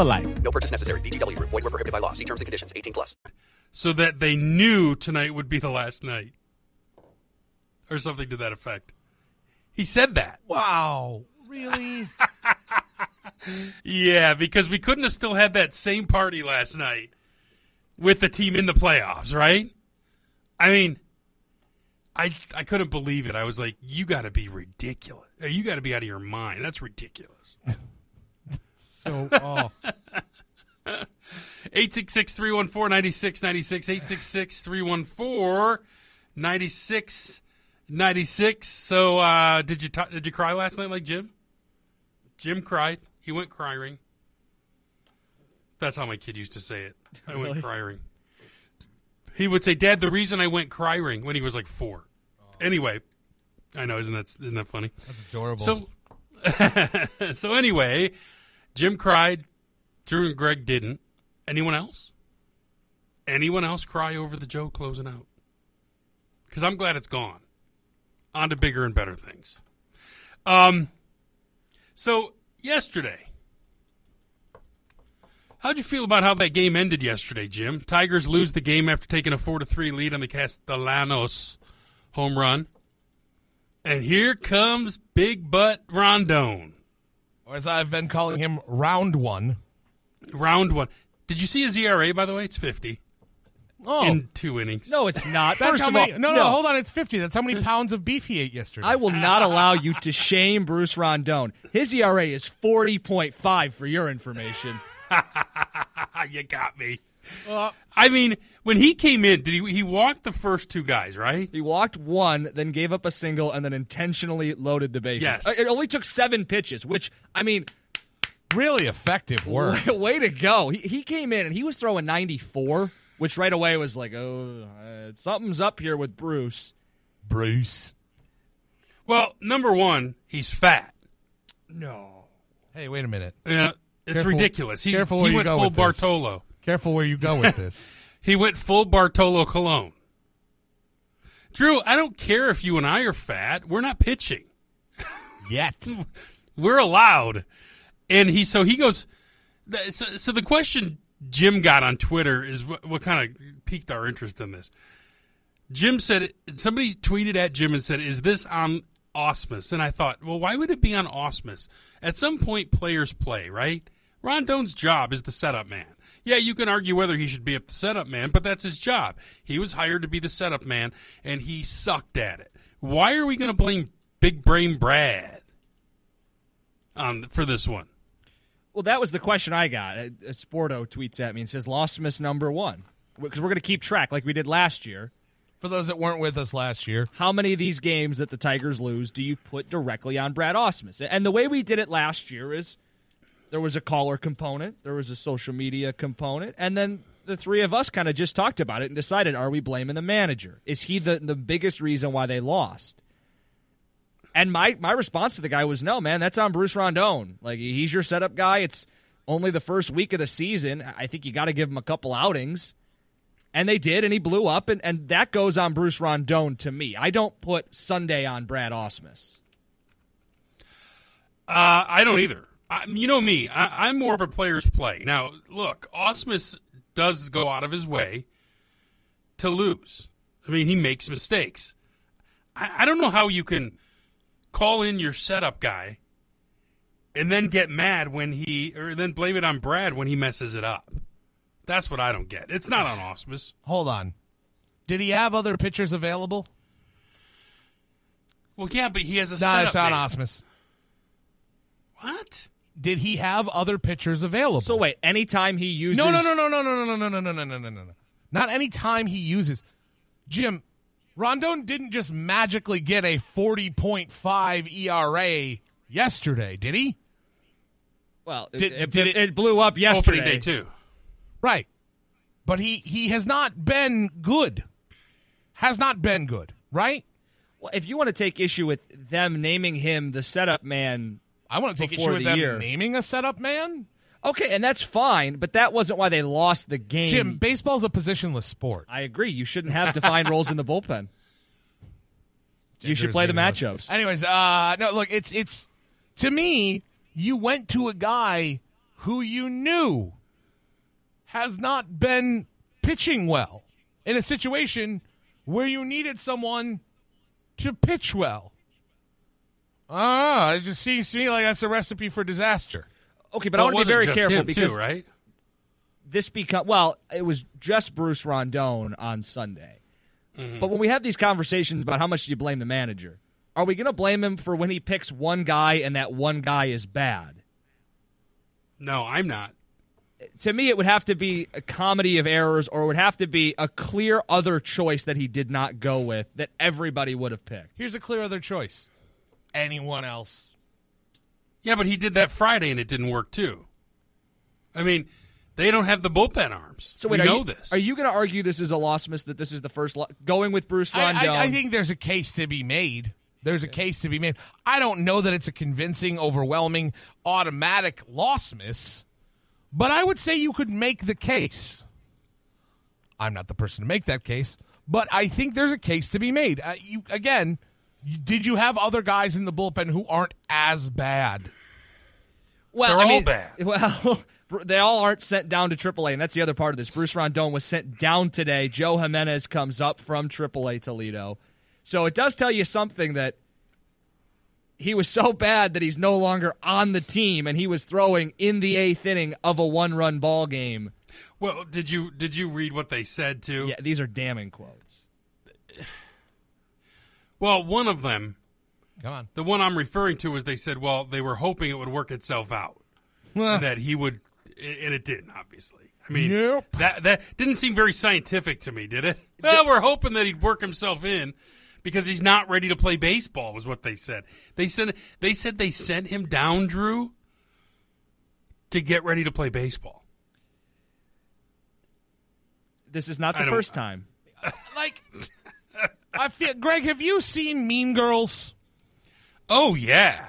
life. No purchase necessary. VGW Group. Void were prohibited by law. See terms and conditions. 18 plus. So that they knew tonight would be the last night. Or something to that effect. He said that. Wow. Really? [LAUGHS] Yeah, because we couldn't have still had that same party last night with the team in the playoffs, right? I mean, I I couldn't believe it. I was like, you got to be ridiculous. You got to be out of your mind. That's ridiculous. [LAUGHS] so, oh. [LAUGHS] 866 314 9696. 866 314 9696. So, uh, did you t- did you cry last night like Jim? Jim cried. He went crying. That's how my kid used to say it. I went Really? crying. He would say, "Dad, the reason I went crying when he was like four. Anyway, I know, isn't that isn't that funny? That's adorable. So, [LAUGHS] so anyway, Jim cried. Drew and Greg didn't. Anyone else? Anyone else cry over the Joe closing out? Because I'm glad it's gone. On to bigger and better things. Um. So yesterday, how'd you feel about how that game ended yesterday, Jim? Tigers lose the game after taking a four to three lead on the Castellanos home run, and here comes Big Butt Rondon. Or as I've been calling him, round one. Round one. Did you see his ERA? By the way, it's fifty. Oh. in two innings. no, it's not. That's First how of many, all, no, no, hold on. It's 50. That's how many pounds of beef he ate yesterday. I will not allow you to shame Bruce Rondon. His ERA is forty point five for your information. [LAUGHS] you got me. Uh, I mean, when he came in, did he? He walked the first two guys, right? He walked one, then gave up a single, and then intentionally loaded the bases. Yes. Uh, It only took seven pitches, which I mean, really effective work. way, [LAUGHS] way to go. He, he came in and he was throwing ninety four, which right away was like, oh, uh, something's up here with Bruce. Bruce. Well, number one, he's fat. No. Hey, wait a minute. Yeah, it's Careful- ridiculous. He's, careful he you went go full with this. Bartolo. Careful where you go with this. [LAUGHS] He went full Bartolo Colon. Drew, I don't care if you and I are fat. We're not pitching. Yet. [LAUGHS] We're allowed. And he so he goes. So, so the question Jim got on Twitter is what, what kind of piqued our interest in this. Jim said somebody tweeted at Jim and said, "Is this on Ausmus?" And I thought, well, why would it be on Ausmus? At some point, players play, right? Rondon's job is the setup man. Yeah, you can argue whether he should be up the setup man, but that's his job. He was hired to be the setup man, and he sucked at it. Why are we going to blame Big Brain Brad on for this one? Well, that was the question I got. Uh, uh, Sporto tweets at me and says, "Lost miss number one," because we're going to keep track like we did last year. For those that weren't with us last year, How many of these games that the Tigers lose do you put directly on Brad Ausmus? And the way we did it last year is there was a caller component, there was a social media component, and then the three of us kind of just talked about it and decided are we blaming the manager? Is he the, the biggest reason why they lost? And my, my response to the guy was no, man, that's on Bruce Rondon. Like he's your setup guy. It's only the first week of the season. I think you got to give him a couple outings. And they did, and he blew up, and, and that goes on Bruce Rondon to me. I don't put Sunday on Brad Ausmus. Uh, I don't either. I, you know me. I, I'm more of a player's play. Now, look, Ausmus does go out of his way to lose. I mean, he makes mistakes. I, I don't know how you can call in your setup guy and then get mad when he, or then blame it on Brad when he messes it up. That's what I don't get. It's not on Ausmus. hold on. Did he have other pitchers available? Well, yeah, but he has a No, setup it's on. Ausmus. What? Did he have other pitchers available? So wait, anytime he uses No, no, no, no, no, no, no, no, no, no, no, no, no, no, no. Not any time he uses. Jim, Rondon didn't just magically get a 40.5 ERA yesterday, did he? Well, it, Did- it, did it, it- blew up yesterday. Opening day too. Right. But he he has not been good. Has not been good, right? Well, if you want to take issue with them naming him the setup man, I want to take issue with the them year. naming a setup man. Okay, and that's fine, but that wasn't why they lost the game. Jim, baseball's a positionless sport. I agree. You shouldn't have defined roles in the bullpen. You should play the matchups. Anyways, uh no, look, it's it's to me, you went to a guy who you knew has not been pitching well in a situation where you needed someone to pitch well. Ah, it just seems to me like that's a recipe for disaster. Okay, but Well, I it want to be wasn't very just careful him, because too, right? this become well, it was just Bruce Rondon on Sunday. Mm-hmm. But when we have these conversations about how much do you blame the manager, are we going to blame him for when he picks one guy and that one guy is bad? No, I'm not. To me, it would have to be a comedy of errors, or it would have to be a clear other choice that he did not go with that everybody would have picked. Here's a clear other choice. Anyone else? Yeah, but he did that Friday and it didn't work too. I mean, they don't have the bullpen arms. So wait, we know you, this. Are you going to argue this is a loss miss that this is the first lo- going with Bruce I, Rondon? I, I think there's a case to be made. There's a case to be made. I don't know that it's a convincing, overwhelming, automatic loss miss, but I would say you could make the case. I'm not the person to make that case, but I think there's a case to be made. Uh, you again, you- did you have other guys in the bullpen who aren't as bad? Well, They're I all mean, bad. [LAUGHS] Well, [LAUGHS] they all aren't sent down to AAA, and that's the other part of this. Bruce Rondon was sent down today. Joe Jimenez comes up from AAA Toledo, so it does tell you something that he was so bad that he's no longer on the team, and he was throwing in the eighth inning of a one-run ball game. well, did you did you read what they said too? Yeah, these are damning quotes. Well, one of them, Come on. the one I'm referring to, is they said, well, they were hoping it would work itself out, that he would, and it didn't. Obviously, I mean, Nope. that that didn't seem very scientific to me, did it? Well, we're hoping that he'd work himself in because he's not ready to play baseball. Was what they said. They said they said they sent him down, Drew, to get ready to play baseball. This is not the first time. Like, I feel, Greg, have you seen Mean Girls? Oh yeah.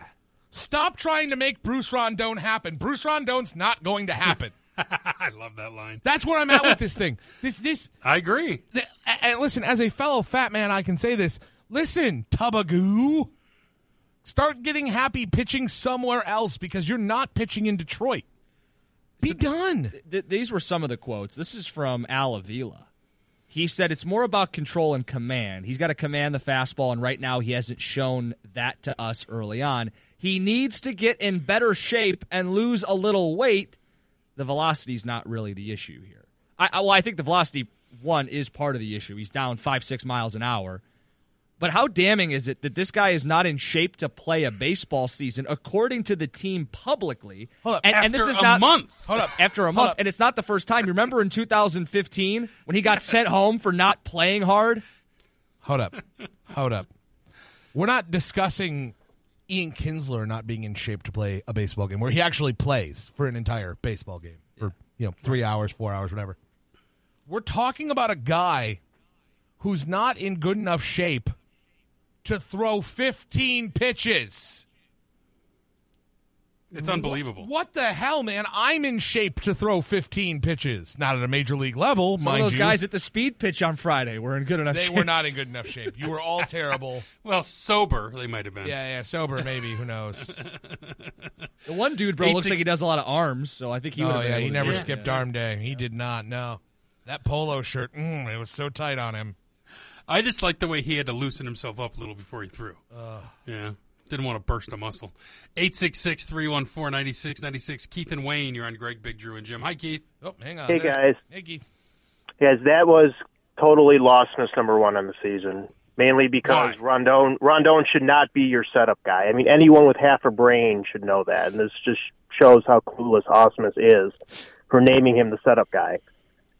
Stop trying to make Bruce Rondon happen. Bruce Rondon's not going to happen. [LAUGHS] I love that line. That's where I'm at with this [LAUGHS] thing. This this I agree. th- and listen, as a fellow fat man, I can say this. Listen, Tubagoo, start getting happy pitching somewhere else because you're not pitching in Detroit. Be done. Th- these were some of the quotes. This is from Al Avila. He said it's more about control and command. He's got to command the fastball, and right now he hasn't shown that to us early on. He needs to get in better shape and lose a little weight. The velocity's not really the issue here. I, well, I think the velocity one is part of the issue. He's down five six miles an hour. But how damning is it that this guy is not in shape to play a baseball season, according to the team publicly? Hold up. And, and this After is a not month. Hold up. after a Hold month, up. and it's not the first time. You remember in 2015 when he got sent home for not playing hard? Hold up. Hold up. We're not discussing Ian Kinsler not being in shape to play a baseball game where he actually plays for an entire baseball game for, you know, three hours, four hours, whatever. We're talking about a guy who's not in good enough shape to throw 15 pitches. It's unbelievable. What the hell, man? I'm in shape to throw 15 pitches. Not at a major league level, Some of those you. guys at the speed pitch on Friday were in good enough shape. they shape. were not in [LAUGHS] good enough shape. You were all terrible. [LAUGHS] Well, sober they might have been. Yeah, yeah, sober maybe. Who knows? [LAUGHS] The one dude, bro, Eight looks six- like he does a lot of arms, so I think he would oh yeah, been he to never do it. skipped arm day. He did not. No, that polo shirt, mm, it was so tight on him. I just like the way he had to loosen himself up a little before he threw. yeah. Didn't want to burst a muscle. 866 314 9696. Keith and Wayne, you're on Greg, Big Drew, and Jim. Hi, Keith. Oh, hang on. Hey, There's- guys. Hey, Keith. Yes, that was totally lost miss number one on the season. mainly because Why? Rondon Rondon should not be your setup guy. I mean, anyone with half a brain should know that, and this just shows how clueless Ausmus is for naming him the setup guy.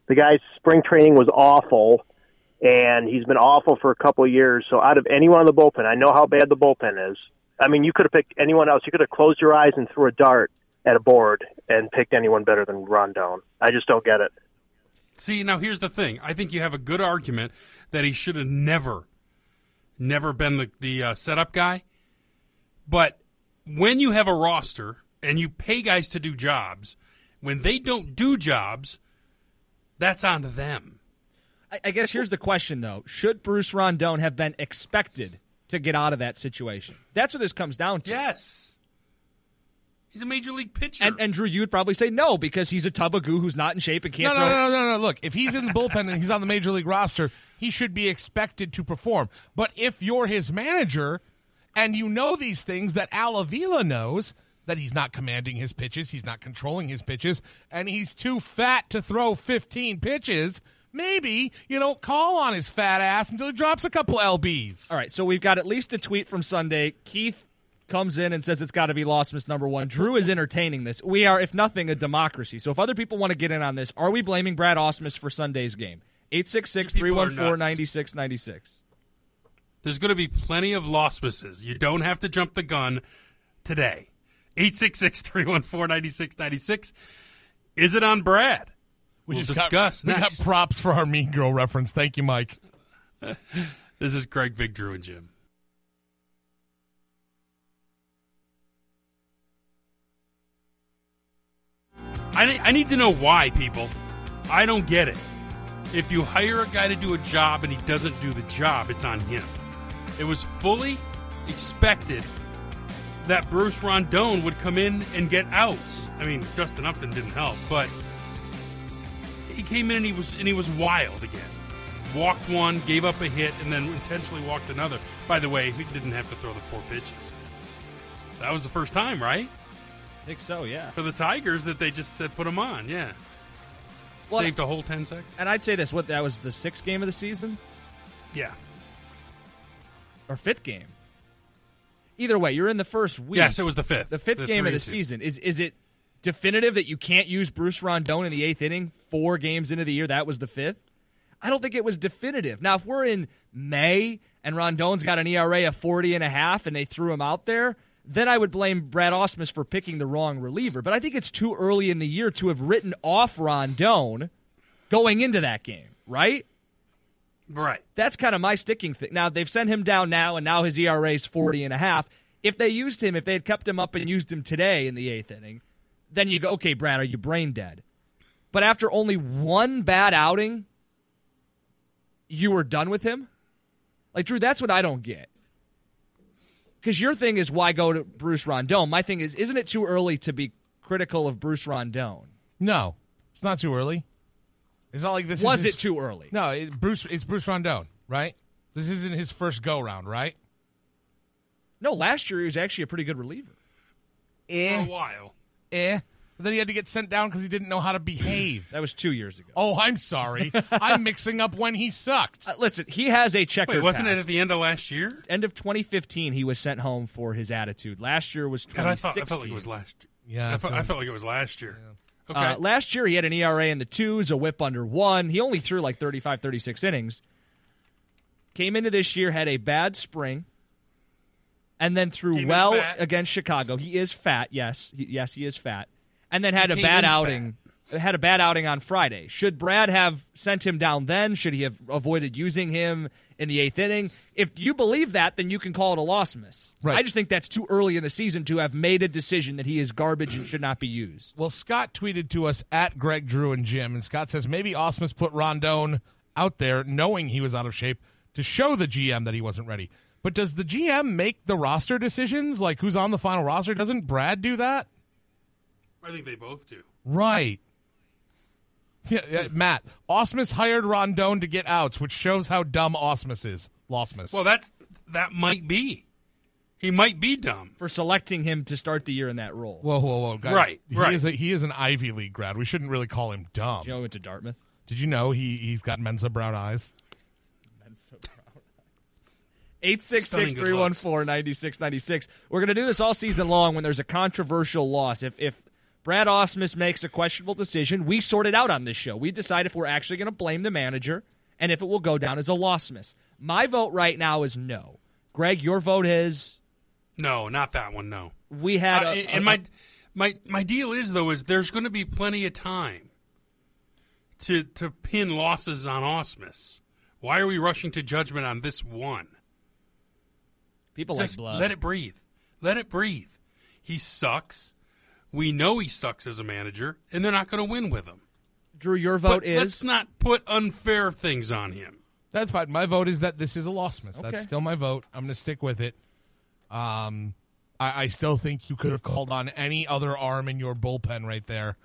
The guy's spring training was awful, and he's been awful for a couple of years. So, out of anyone in the bullpen, I know how bad the bullpen is. I mean, you could have picked anyone else. You could have closed your eyes and threw a dart at a board and picked anyone better than Rondon. I just don't get it. See, now here's the thing. I think you have a good argument that he should have never, never been the, the uh, setup guy. But when you have a roster and you pay guys to do jobs, when they don't do jobs, that's on them. I, I guess here's the question, though: Should Bruce Rondon have been expected to get out of that situation? That's what this comes down to. Yes. He's a major league pitcher. And, and Drew, you would probably say no because he's a tub of goo who's not in shape and can't no, throw. no, no, no. Look, if he's in the bullpen and he's on the major league roster, he should be expected to perform. But if you're his manager and you know these things that Al Avila knows, that he's not commanding his pitches, he's not controlling his pitches, and he's too fat to throw 15 pitches, maybe, you know, call on his fat ass until he drops a couple LBs. All right, so we've got at least a tweet from Sunday. Keith comes in and says it's got to be Lostmas number one. Drew is entertaining this. We are, if nothing, a democracy. So if other people want to get in on this, are we blaming Brad Ausmus for Sunday's game? 866 314 9696. There's going to be plenty of Lostmuses. You don't have to jump the gun today. 866 314 9696. Is it on Brad? We we'll just discuss got, we got props for our Mean Girl reference. Thank you, Mike. [LAUGHS] this is Greg, Vic, Drew, and Jim. I, I need to know why, people. I don't get it. If you hire a guy to do a job and he doesn't do the job, it's on him. It was fully expected that Bruce Rondon would come in and get outs. I mean, Justin Upton didn't help, but he came in and he was and he was wild again. Walked one, gave up a hit, and then intentionally walked another. By the way, he didn't have to throw the four pitches. That was the first time, right? I think so, yeah. For the Tigers, that they just said put him on, yeah. Well, Saved a whole ten seconds. And I'd say this: what that was the sixth game of the season Yeah. or fifth game. Either way, you're in the first week. Yes, it was the fifth. The fifth The game of the two. season. Is is it definitive that you can't use Bruce Rondon in the eighth inning four games into the year? That was the fifth. I don't think it was definitive. Now, if we're in May and Rondon's got an ERA of 40 and a half and they threw him out there, then I would blame Brad Ausmus for picking the wrong reliever. But I think it's too early in the year to have written off Rondon going into that game, right? Right. That's kind of my sticking thing. Now, they've sent him down now, and now his ERA is 40 and a half. If they used him, if they had kept him up and used him today in the eighth inning, then you go, okay, Brad, are you brain dead? But after only one bad outing, you were done with him? Like, Drew, that's what I don't get. Because your thing is why go to Bruce Rondon? My thing is, isn't it too early to be critical of Bruce Rondon? No, it's not too early. It's not like this. Was is his- it too early? No, it, Bruce. It's Bruce Rondon, right? This isn't his first go round, right? No, last year he was actually a pretty good reliever. For a while. Eh. But then he had to get sent down because he didn't know how to behave. [CLEARS THROAT] That was two years ago. Oh, I'm sorry. I'm [LAUGHS] mixing up when he sucked. Uh, listen, he has a checkered Wait, wasn't it at the end of last year? End of 2015, he was sent home for his attitude. Last year was God, I, 2016. thought, I felt like it was last year. Yeah, I, I felt, I felt- felt like it was last year. Okay. Uh, last year, he had an ERA in the twos, a whip under one. He only threw like 35, 36 innings. Came into this year, had a bad spring, and then threw Came well against Chicago. He is fat, yes. He, yes, he is fat. And then had a bad in outing. Had a bad outing on Friday. Should Brad have sent him down then? Should he have avoided using him in the eighth inning? If you believe that, then you can call it a loss miss. Right. I just think that's too early in the season to have made a decision that he is garbage and should not be used. Well, Scott tweeted to us at Greg Drew and Jim, and Scott says maybe Ausmus put Rondon out there knowing he was out of shape to show the GM that he wasn't ready. But does the GM make the roster decisions, like who's on the final roster? Doesn't Brad do that? I think they both do. Right. Yeah, yeah, hmm. Matt, Ausmus hired Rondon to get outs, which shows how dumb Ausmus is. Losmus. Well, that's that might be. He might be dumb. For selecting him to start the year in that role. whoa, whoa, whoa, guys! Right, he right. Is a, he is an Ivy League grad. We shouldn't really call him dumb. Joe went to Dartmouth. Did you know he he's got Mensa brown eyes? 866 314 9696. We're going to do this all season long when there's a controversial loss. If, if Brad Ausmus makes a questionable decision, we sort it out on this show. We decide if we're actually going to blame the manager and if it will go down as a loss miss. My vote right now is no. Greg, your vote is No, not that one. No. we had Uh, a, and my my my deal is though is there's going to be plenty of time to to pin losses on Ausmus. Why are we rushing to judgment on this one? people Just like blood. let it breathe. Let it breathe. He sucks. We know he sucks as a manager, and they're not going to win with him. Drew, your vote But is let's not put unfair things on him. That's fine. My vote is that this is a loss miss. Okay. That's still my vote. I'm going to stick with it. Um, I, I still think you could have called on any other arm in your bullpen right there.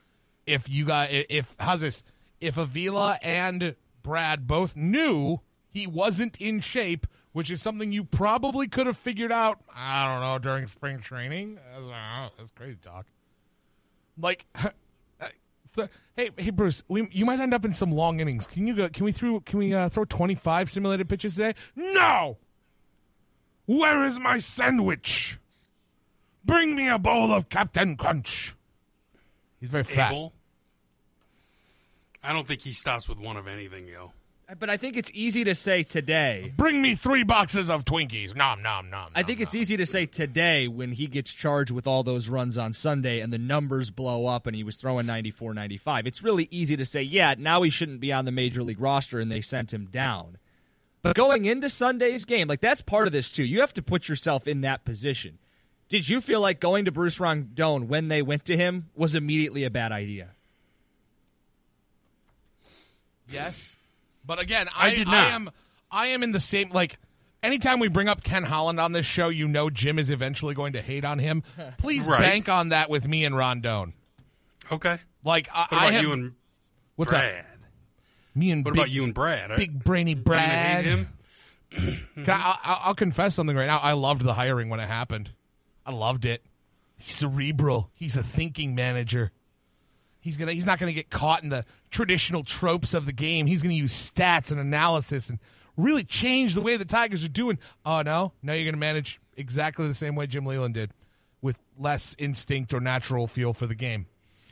If you got, if how's this? If Avila and Brad both knew he wasn't in shape, which is something you probably could have figured out. I don't know during spring training. That's, uh, that's crazy talk. Like, [LAUGHS] hey, hey, Bruce, we, you might end up in some long innings. Can you go? Can we throw? Can we uh, throw twenty five simulated pitches today? No. Where is my sandwich? Bring me a bowl of Captain Crunch. He's very fat. I don't think he stops with one of anything, yo. But I think it's easy to say today. Bring me three boxes of Twinkies. Nom nom nom. I think it's easy to say today when he gets charged with all those runs on Sunday and the numbers blow up and he was throwing 94 95. It's really easy to say, yeah, now he shouldn't be on the major league roster and they sent him down. But going into Sunday's game, like that's part of this too. You have to put yourself in that position. Did you feel like going to Bruce Rondon when they went to him was immediately a bad idea? Yes, but again, I I, did I am I am in the same like. Anytime we bring up Ken Holland on this show, you know Jim is eventually going to hate on him. [LAUGHS] Please Right. bank on that with me and Rondon. Okay. Like I, What about I have, you and what's Brad? that? Me and What big, about you and Brad? big brainy Are you Brad. hate him? [CLEARS THROAT] I, I'll, I'll confess something right now. I loved the hiring when it happened. I loved it. He's cerebral. He's a thinking manager. He's gonna. He's not gonna get caught in the traditional tropes of the game. He's gonna use stats and analysis and really change the way the Tigers are doing. Oh no, now you're gonna manage exactly the same way Jim Leyland did, with less instinct or natural feel for the game.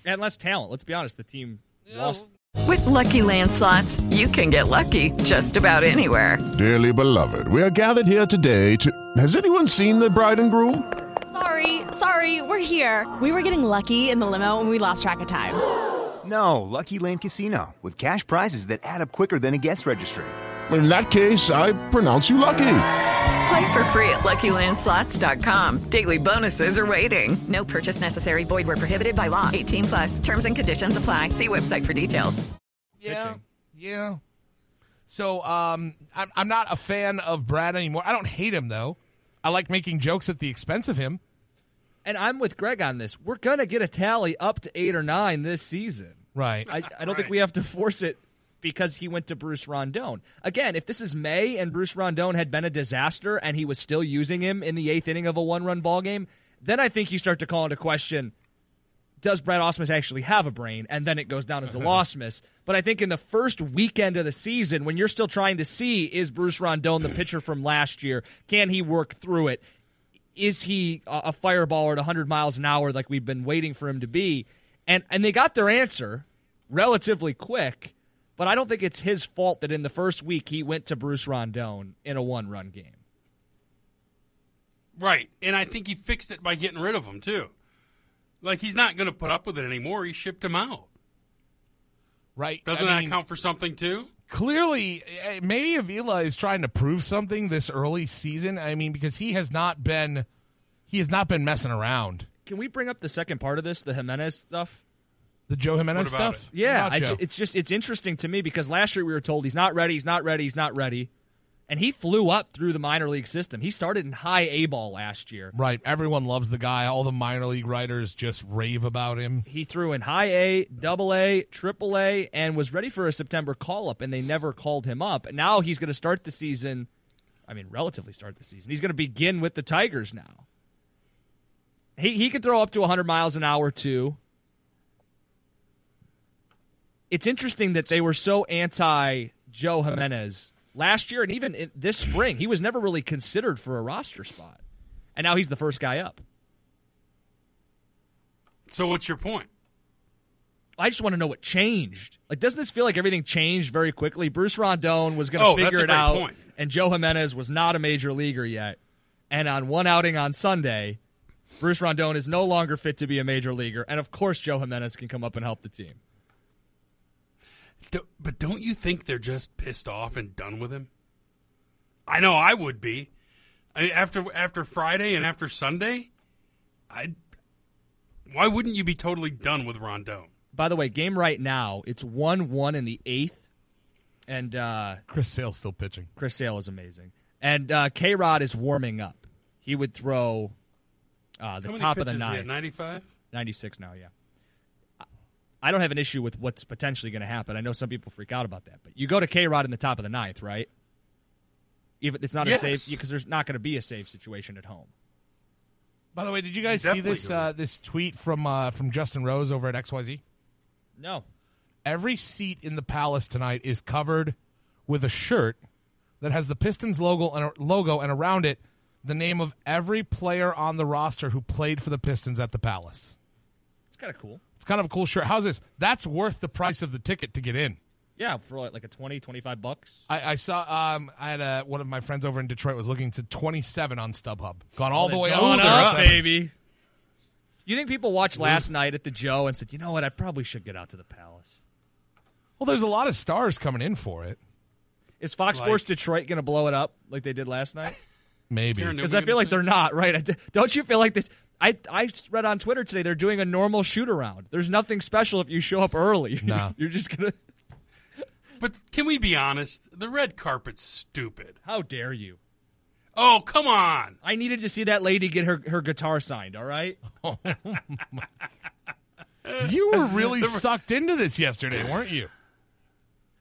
And less talent. Let's be honest. The team lost. With Lucky Land slots, you can get lucky just about anywhere. Dearly beloved, we are gathered here today to. Has anyone seen the bride and groom? Sorry, sorry, we're here. We were getting lucky in the limo and we lost track of time. No, Lucky Land Casino, with cash prizes that add up quicker than a guest registry. In that case, I pronounce you lucky. Play for free at LuckyLandSlots.com. Daily bonuses are waiting. No purchase necessary. Void where prohibited by law. 18 plus. Terms and conditions apply. See website for details. Yeah, yeah. So um, I'm I'm not a fan of Brad anymore. I don't hate him though. I like making jokes at the expense of him. And I'm with Greg on this. We're going to get a tally up to eight or nine this season. Right. I, I don't think we have to force it because he went to Bruce Rondon. Again, if this is May and Bruce Rondon had been a disaster and he was still using him in the eighth inning of a one run ball game, then I think you start to call into question does Brad Ausmus actually have a brain? And then it goes down as a [LAUGHS] loss miss. But I think in the first weekend of the season, when you're still trying to see is Bruce Rondon the pitcher from last year? Can he work through it? Is he a fireballer at 100 miles an hour like we've been waiting for him to be? And and they got their answer relatively quick. But I don't think it's his fault that in the first week he went to Bruce Rondon in a one run game. Right, and I think he fixed it by getting rid of him too. Like he's not going to put up with it anymore. He shipped him out. Right. Doesn't I that mean, count for something too? Clearly, eh, maybe Avila is trying to prove something this early season. I mean, because he has not been he has not been messing around. Can we bring up the second part of this, the Jimenez stuff? The Joe Jimenez What about stuff. Yeah, I ju- it's just it's interesting to me because last year we were told he's not ready, he's not ready, he's not ready, and he flew up through the minor league system. He started in high A ball last year. right. Everyone loves the guy. All the minor league writers just rave about him. He threw in high A, double A, triple A, and was ready for a September call up, and they never called him up. And now he's going to start the season. I mean, relatively start the season. He's going to begin with the Tigers now. He he could throw up to 100 miles an hour too. It's interesting that they were so anti Joe Jimenez last year and even in this spring, he was never really considered for a roster spot, and now he's the first guy up. So what's your point? I just want to know what changed. Like, doesn't this feel like everything changed very quickly? Bruce Rondon was going to Oh, figure it out, point. and Joe Jimenez was not a major leaguer yet. And on one outing on Sunday, Bruce Rondon is no longer fit to be a major leaguer, and of course, Joe Jimenez can come up and help the team. Do- But don't you think they're just pissed off and done with him? I know I would be. I mean, after after Friday and after Sunday, I. Why wouldn't you be totally done with Rondon? By the way, game right now, it's 1 1 in the eighth. And uh, Chris Sale's still pitching. Chris Sale is amazing. And uh, K Rod is warming up. He would throw uh, the How many top of the pitches ninth. 95? 96 now, yeah. I don't have an issue with what's potentially going to happen. I know some people freak out about that, but you go to K Rod in the top of the ninth, right? If it's not Yes. a safe because there's not going to be a safe situation at home. By the way, did you guys see this uh, this tweet from uh, from Justin Rose over at XYZ? No. Every seat in the Palace tonight is covered with a shirt that has the Pistons logo and logo and around it the name of every player on the roster who played for the Pistons at the Palace. It's kind of cool. It's kind of a cool shirt. How's this? That's worth the price of the ticket to get in. Yeah, for like, like a 20, 25 bucks. I, I saw. Um, I had a, one of my friends over in Detroit was looking to twenty seven on StubHub, gone all the way Going over, up, [LAUGHS] baby. You think people watched last night at the Joe and said, you know what, I probably should get out to the Palace? Well, there's a lot of stars coming in for it. Is Fox Like- Sports Detroit going to blow it up like they did last night? [LAUGHS] Maybe Because I feel like they're not, right? I d- Don't you feel like this? I, I read on Twitter today they're doing a normal shoot around. There's nothing special if you show up early. [LAUGHS] No. You're just going [LAUGHS] to. But can we be honest? The red carpet's stupid. How dare you? Oh, come on. I needed to see that lady get her, her guitar signed, all right? [LAUGHS] Oh you were really sucked into this yesterday, weren't you?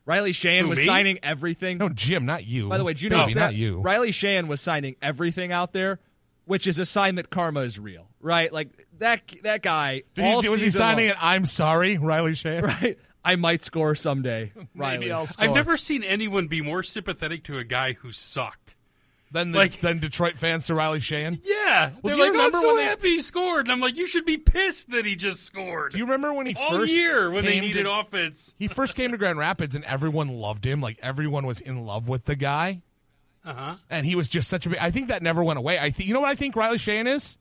Riley Sheahan Who, was me? signing everything. No, Jim, not you. By the way, did you Baby, notice that? not you. Riley Sheahan was signing everything out there, which is a sign that karma is real, right? Like that that guy. Did all he, was he signing long- it? I'm sorry, Riley Sheahan. [LAUGHS] Right. I might score someday. [LAUGHS] Riley. I'll score. I've never seen anyone be more sympathetic to a guy who sucked. Than the, Like- then Detroit fans to Riley Sheahan. [LAUGHS] Yeah, Well, they're do you like, remember I'm so when they- happy he scored, and I'm like, you should be pissed that he just scored. Do you remember when he all first year when they needed to- offense? He first came to Grand Rapids and everyone loved him. Like everyone was in love with the guy, Uh huh. and he was just such a big. I think that never went away. I think you know what I think Riley Sheahan is.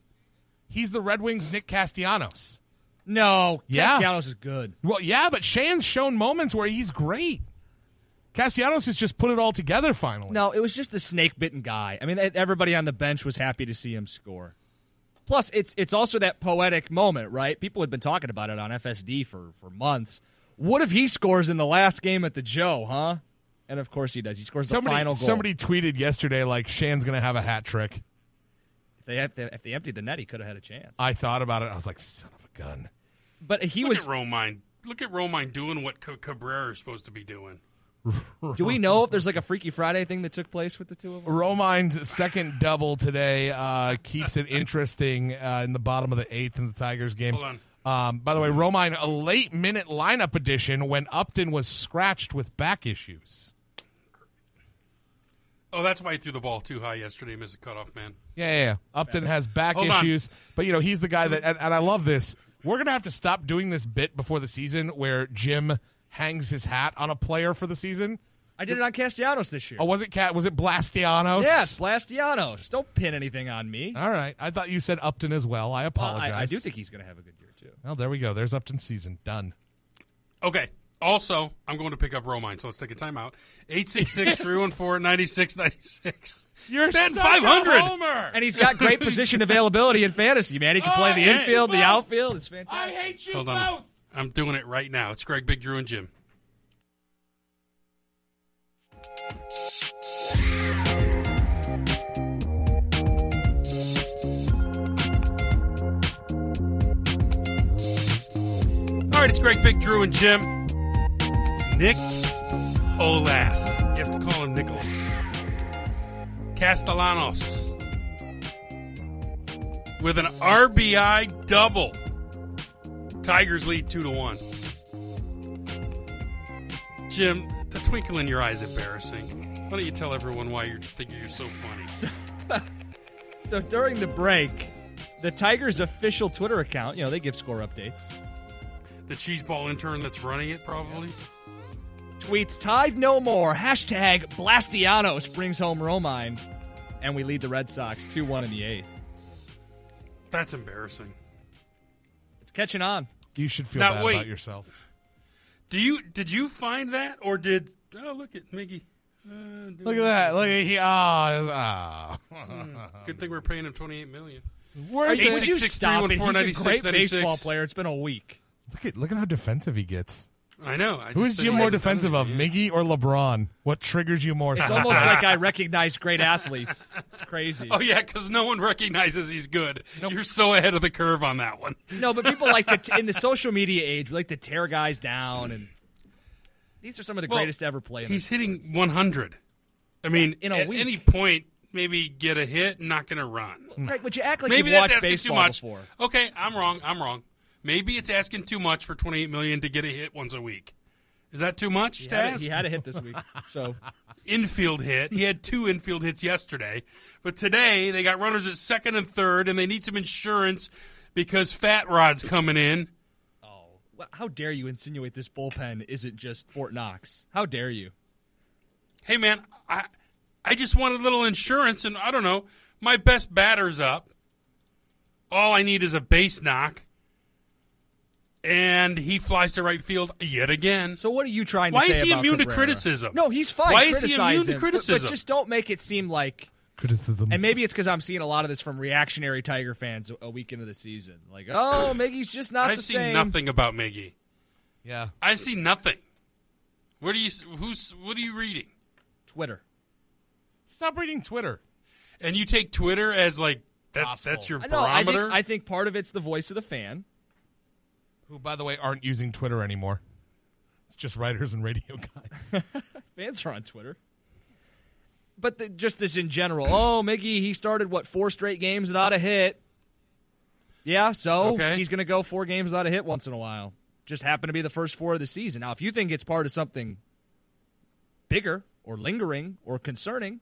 He's the Red Wings' Nick Castellanos. No, Yeah. Castellanos is good. Well, yeah, but Sheahan's shown moments where he's great. Castellanos has just put it all together finally. No, it was just the snake bitten guy. I mean, everybody on the bench was happy to see him score. Plus, it's it's also that poetic moment, right? People had been talking about it on FSD for for months. What if he scores in the last game at the Joe, huh? And of course he does. He scores the somebody, final goal. somebody tweeted yesterday like Sheahan's going to have a hat trick. if they if they, if they emptied the net, he could have had a chance. I thought about it. I was like, son of a gun. But he Look was. at Romine. Look at Romine doing what C- Cabrera is supposed to be doing. [LAUGHS] Do we know if there's like a Freaky Friday thing that took place with the two of them? Romine's second double today uh, keeps it interesting uh, in the bottom of the eighth in the Tigers game. Hold Um, by the way, Romine, a late minute lineup addition when Upton was scratched with back issues. Oh, that's why he threw the ball too high yesterday, missed a cutoff man. Yeah, yeah, yeah. Upton has back Hold on. issues, but you know he's the guy that, and, and I love this. We're gonna have to stop doing this bit before the season where Jim hangs his hat on a player for the season. I did it on Castellanos this year. Oh, was it Cat? Was it Blastianos? Yes, Blastianos. Don't pin anything on me. All right. I thought you said Upton as well. I Well, apologize. I, I do think he's going to have a good year too. Well, there we go. There's Upton's season done. Okay. Also, I'm going to pick up Romine, so let's take a timeout. 866-314-9696. You're Ben such 500. a homer. And he's got great position availability in fantasy, man. He can play Oh, the infield, the outfield. It's fantastic. I hate you Hold on. I'm doing it right now. It's Greg, Big Drew, and Jim. All right, it's Greg, Big Drew, and Jim. Nick Olas. You have to call him Nicholas. Castellanos. With an RBI double. Tigers lead two to one. Jim, the twinkle in your eye is embarrassing. Why don't you tell everyone why you think you're so funny? [LAUGHS] So during the break, the Tigers' official Twitter account, you know, they give score updates. The cheeseball intern that's running it, probably. Tweets tied no more. Hashtag Blastianos brings home Romine. And we lead the Red Sox 2 1 in the eighth. That's embarrassing. It's catching on. You should feel Now, bad wait. about yourself. Do you did you find that or did oh look at Miggy? Uh, Look at that. Look at he. Oh, oh. Good thing we're paying him twenty eight million. Would you stop it? He's a great baseball player. It's been a week. Look at look at how defensive he gets. I know. I Who just is said Jim more defensive of, Miggy or LeBron? What triggers you more? It's almost [LAUGHS] like I recognize great athletes. It's crazy. Oh yeah, because no one recognizes he's good. You're so ahead of the curve on that one. [LAUGHS] No, but people like to, t- in the social media age, we like to tear guys down. And these are some of the Well, greatest to ever play. In He's this. hitting 100. I mean, In a at week. any point, maybe get a hit, and not going to run. Right, would you act like maybe you've that's watched asking baseball too much. before? Okay, I'm wrong. I'm wrong. Maybe it's asking too much for 28 million to get a hit once a week. Is that too much He to had, a, he had a hit this week. So [LAUGHS] infield hit. He had two infield hits yesterday, but today they got runners at second and third, and they need some insurance because Fat Rod's coming in. Oh. Well, how dare you insinuate this bullpen isn't just Fort Knox? How dare you? Hey man, I I just want a little insurance, and I don't know. My best batter's up. All I need is a base knock, and he flies to right field yet again. So what are you trying to Why say is he about immune to criticism? No, he's fine. Why is he immune to him, but- criticism? But, just don't make it seem like. Criticism. And maybe it's because I'm seeing a lot of this from reactionary Tiger fans a- a week into the season. Like, oh, Miggy's just not I've the seen same. nothing about Miggy. Yeah. I see nothing. What are you? Who's? What are you reading? Twitter. Stop reading Twitter. And you take Twitter as like that's Gospel. that's your I know. I barometer. think, I think part of it's the voice of the fan. Who, by the way, aren't using Twitter anymore. It's just writers and radio guys. [LAUGHS] Fans are on Twitter. But the, just this in general. Oh, Miggy, he started what four straight games without a hit. Yeah, so Okay. he's going to go four games without a hit once in a while. Just happened to be the first four of the season. Now, if you think it's part of something bigger or lingering or concerning,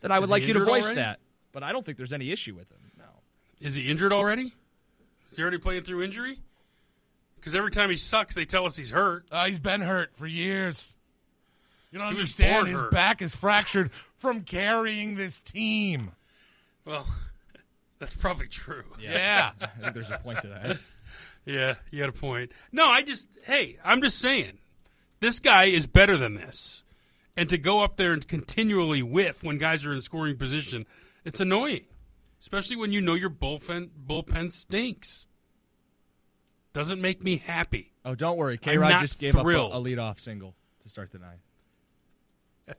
then I would Is like you to voice already? that. But I don't think there's any issue with him. No. Is he injured already? Is he already playing through injury? Because every time he sucks, they tell us he's hurt. Uh, he's been hurt for years. You don't He understand. His hurt. back is fractured from carrying this team. Well, [LAUGHS] that's probably true. Yeah. [LAUGHS] I think there's a point to that. Yeah, you got a point. No, I just hey, I'm just saying, this guy is better than this. And to go up there and continually whiff when guys are in scoring position, it's annoying, especially when you know your bullpen bullpen stinks. Doesn't make me happy. Oh, don't worry. K Rod just gave thrilled. up a, a leadoff single to start the ninth.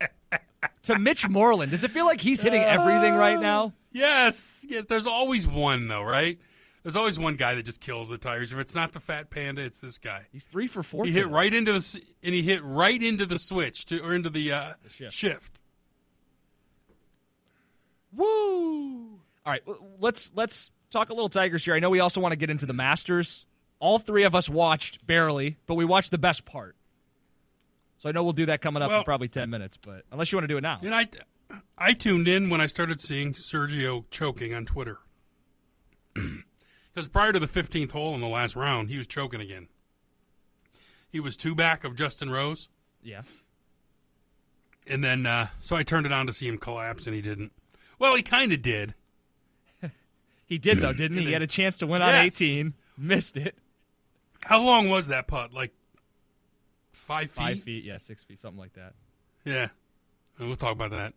[LAUGHS] to Mitch Moreland. Does it feel like he's hitting everything right now? Yes, yes. There's always one though, right? There's always one guy that just kills the Tigers. If it's not the Fat Panda, it's this guy. He's three for four. He hit today. right into the and he hit right into the switch to or into the, uh, shift. shift. Woo! All right, let's let's talk a little Tigers here. I know we also want to get into the Masters. All three of us watched barely, but we watched the best part. So I know we'll do that coming up in probably ten minutes. But unless you want to do it now, And I, I tuned in when I started seeing Sergio choking on Twitter. [CLEARS THROAT] Because prior to the 15th hole in the last round, he was choking again. He was two back of Justin Rose. yeah. And then, uh, so I turned it on to see him collapse, and he didn't. Well, he kind of did. He did though, didn't he? He had a chance to win on Yes. eighteen, missed it. How long was that putt? Like five feet? Five feet, yeah, six feet, something like that. Yeah. We'll talk about that.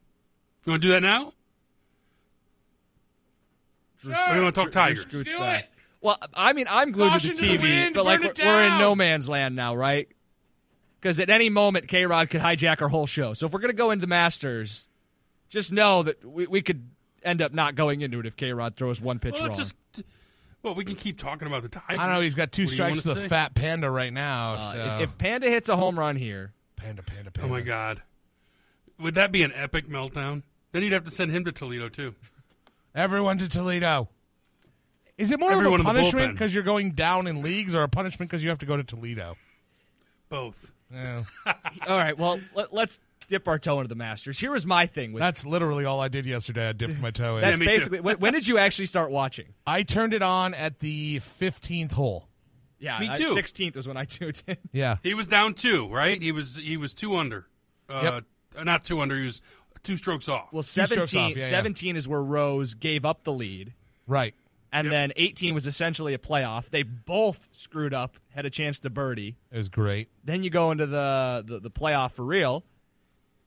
You want to do that now? Or you want to talk Tigers? Scoots back. Well, I mean, I'm glued Caution to to the the TV, wind, but like we're, we're in no man's land now, right? Because at any moment, K Rod could hijack our whole show. So if we're gonna go into the Masters, just know that we, we could end up not going into it if K Rod throws one pitch Well, wrong. just. Well, we can keep talking about the Tigers. I don't know. He's got two What strikes wanna the say? fat panda right now. Uh, so. if, if Panda hits a home run here, panda, panda, panda. Oh my God, would that be an epic meltdown? Then you'd have to send him to Toledo too. Everyone to Toledo. Is it more Everyone of a punishment because you're going down in leagues, or a punishment because you have to go to Toledo? Both. Yeah. [LAUGHS] all right. Well, let, let's dip our toe into the Masters. Here was my thing with That's literally all I did yesterday. I dipped my toe in. That's basically when, when did you actually start watching? I turned it on at the 15th hole. Yeah, Me too. 16th was when I [LAUGHS] tuned in. Yeah. He was down two, right? He was he was two under. Uh, uh, Not two under. He was two strokes off. Well, 17, 17 is where Rose gave up the lead. Right. And then 18 was essentially a playoff. They both screwed up, had a chance to birdie. It was great. Then you go into the, the, the playoff for real.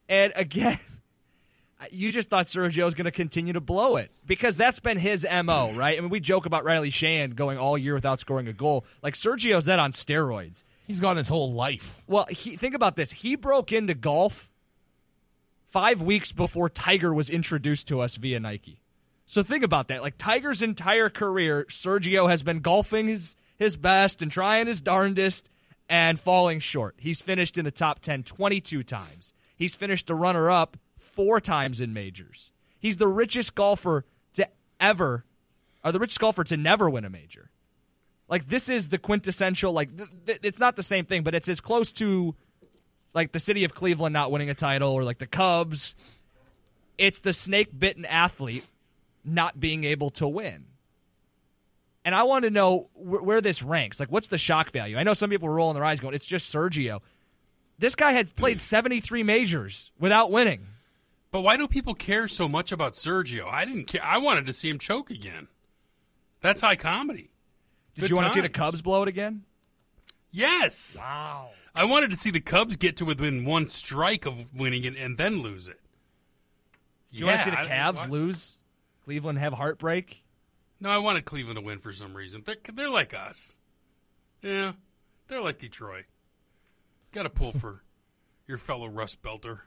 And again, [LAUGHS] you just thought Sergio was going to continue to blow it because that's been his MO, right? I mean, we joke about Riley Sheahan going all year without scoring a goal. Like, Sergio's that on steroids. He's gone his whole life. Well, he, think about this. He broke into golf five weeks before Tiger was introduced to us via Nike. So think about that. Like Tiger's entire career, Sergio has been golfing his, his best and trying his darndest and falling short. He's finished in the top 10 22 times. He's finished the runner up four times in majors. He's the richest golfer to ever, or the richest golfer to never win a major. Like this is the quintessential. Like th- th- it's not the same thing, but it's as close to like the city of Cleveland not winning a title or like the Cubs. It's the snake bitten athlete not being able to win. And I want to know wh- where this ranks. Like, what's the shock value? I know some people are rolling their eyes going, it's just Sergio. This guy had played 73 majors without winning. But why do people care so much about Sergio? I didn't care. I wanted to see him choke again. That's high comedy. Did Good you want to see the. Cubs blow it again? Yes. Wow. I wanted to see the Cubs get to within one strike of winning it and then lose it. Do you want to see the Cavs lose? Cleveland have heartbreak? No, I wanted Cleveland to win for some reason. They're, they're like us. Yeah, they're like Detroit. Got to pull for your fellow Rust Belter.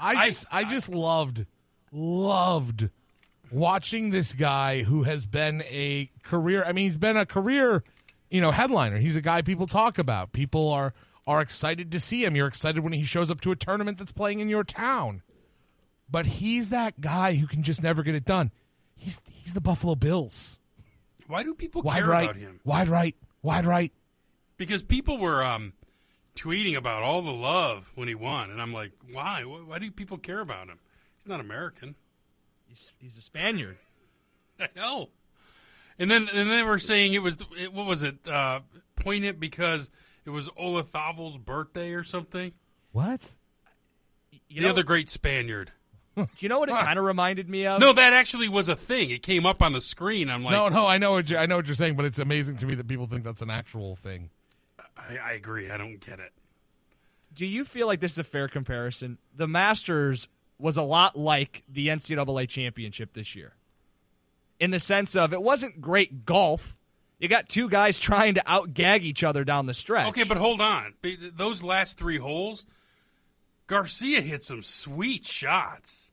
I just I, just loved loved watching this guy who has been a career I mean he's been a career you know headliner. He's a guy people talk about. People are are excited to see him. You're excited when he shows up to a tournament that's playing in your town. But he's that guy who can just never get it done. He's he's the Buffalo Bills. Why do people Wide care right, about him? wide right, wide right. Because people were um, tweeting about all the love when he won, and I'm like, why? Why why do people care about him? He's not American. He's, he's a Spaniard. [LAUGHS] I know. And then and they were saying it was it, what was it? Uh, poignant because it was Olazabal's birthday or something. What? You the know- other great Spaniard. [LAUGHS] Do you know what it kind of reminded me of? No, that actually was a thing. It came up on the screen. I'm like, no, no, I know what you, I know what you're saying, but it's amazing to me that people think that's an actual thing. I, I agree. I don't get it. Do you feel like this is a fair comparison? The Masters was a lot like the NCAA championship this year, in the sense of it wasn't great golf. You got two guys [LAUGHS] trying to outgag each other down the stretch. Okay, but hold on. Those last three holes, Garcia hit some sweet shots.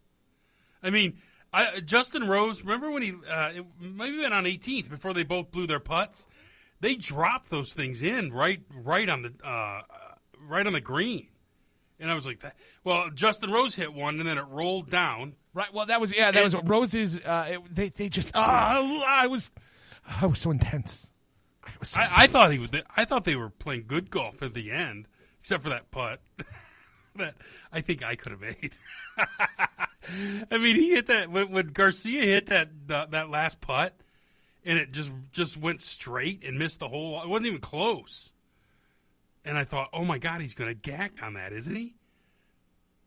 I mean, I, Justin Rose. Remember when he uh, it maybe been on 18th before they both blew their putts? They dropped those things in right, right on the, uh, right on the green, and I was like, that. Well, Justin Rose hit one, and then it rolled down. Right. Well, that was yeah. That was Rose's. Uh, it, they they just. ah, I was. I was so intense. It was so I, I thought he was. I thought they were playing good golf at the end, except for that putt. [LAUGHS] that I think I could have made. [LAUGHS] I mean, he hit that when, when Garcia hit that uh, that last putt, and it just just went straight and missed the hole. It wasn't even close. And I thought, oh my god, he's going to gag on that, isn't he?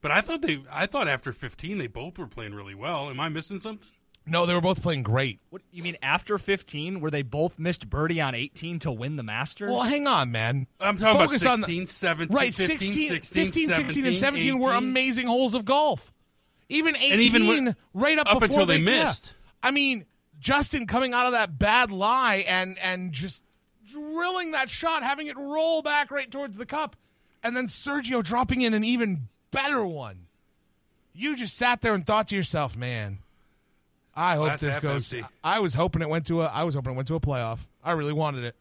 But I thought they, I thought after 15 they both were playing really well. Am I missing something? No, they were both playing great. What you mean after 15, where they both missed birdie on 18 to win the Masters? Well, hang on, man. I'm talking Focus about on the, 17, right, 15, 16, 16, 15, 16, and 17 were amazing holes of golf. Even 18, And even when- right up, up before until they yeah. missed. I mean, Justin coming out of that bad lie and and just drilling that shot, having it roll back right towards the cup, and then Sergio dropping in an even better one. You just sat there and thought to yourself, man. I hope Glass this goes. empty. I was hoping it went to a. I was hoping it went to a playoff. I really wanted it.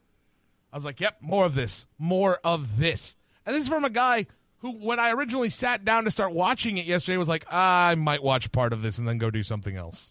I was like, "Yep, more of this, more of this." And this is from a guy who, when I originally sat down to start watching it yesterday, was like, "I might watch part of this and then go do something else."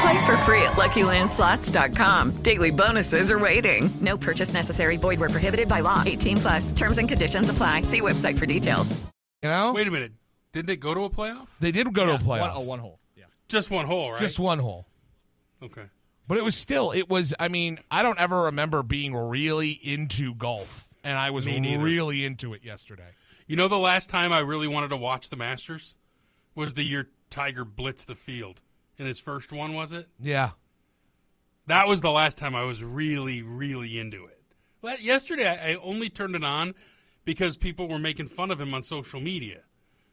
Play for free at LuckyLandSlots.com. Daily bonuses are waiting. No purchase necessary. Void where prohibited by law. 18 plus. Terms and conditions apply. See website for details. You know? Wait a minute. Didn't it go to a playoff? They did go to a playoff. One, oh, one hole. Yeah. Just one hole, right? Just one hole. Okay. But it was still, it was, I mean, I don't ever remember being really into golf. And I was really into it yesterday. You know, the last time I really wanted to watch the Masters was the year Tiger blitzed the field. In his first one, was it? Yeah. That was the last time I was really, really into it. But yesterday, I only turned it on because people were making fun of him on social media,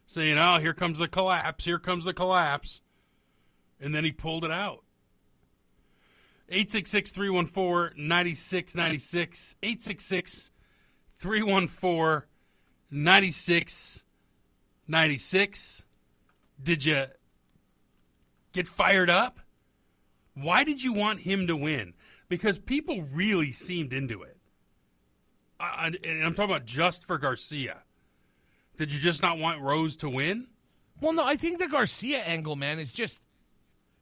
saying, "Oh, here comes the collapse! Here comes the collapse!" And then he pulled it out. 866-314-9696 866 314 9696 Did you get fired up? Why did you want him to win? Because people really seemed into it. Uh, and I'm talking about just for Garcia. Did you just not want Rose to win? Well, no, I think the Garcia angle, man, is just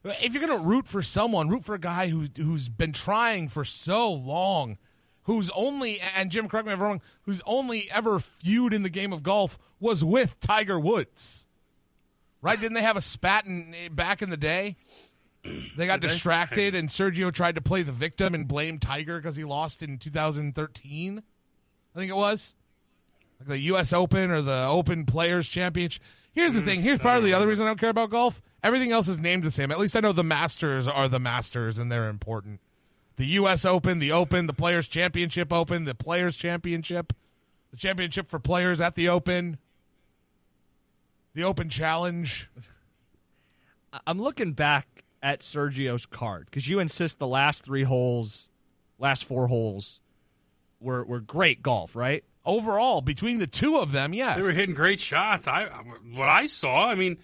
if you're going to root for someone, root for a guy who who's been trying for so long, who's only and Jim, correct me if I'm wrong, who's only ever feud in the game of golf was with Tiger Woods. Right? Didn't they have a spat in, back in the day? They got Did they? distracted, and Sergio tried to play the victim and blame Tiger because he lost in 2013. I think it was like the U.S. Open or the Open Players Championship. Here's the mm-hmm. thing. Here's part of the other reason I don't care about golf. Everything else is named the same. At least I know the Masters are the Masters, and they're important. The U.S. Open, the Open, the Players Championship Open, the Players Championship, the Championship for Players at the Open, the Open Challenge. I- I'm looking back at Sergio's card because you insist the last three holes, last four holes, were were great golf, right? Overall, between the two of them, yes, They were hitting great shots. I what I saw, I mean,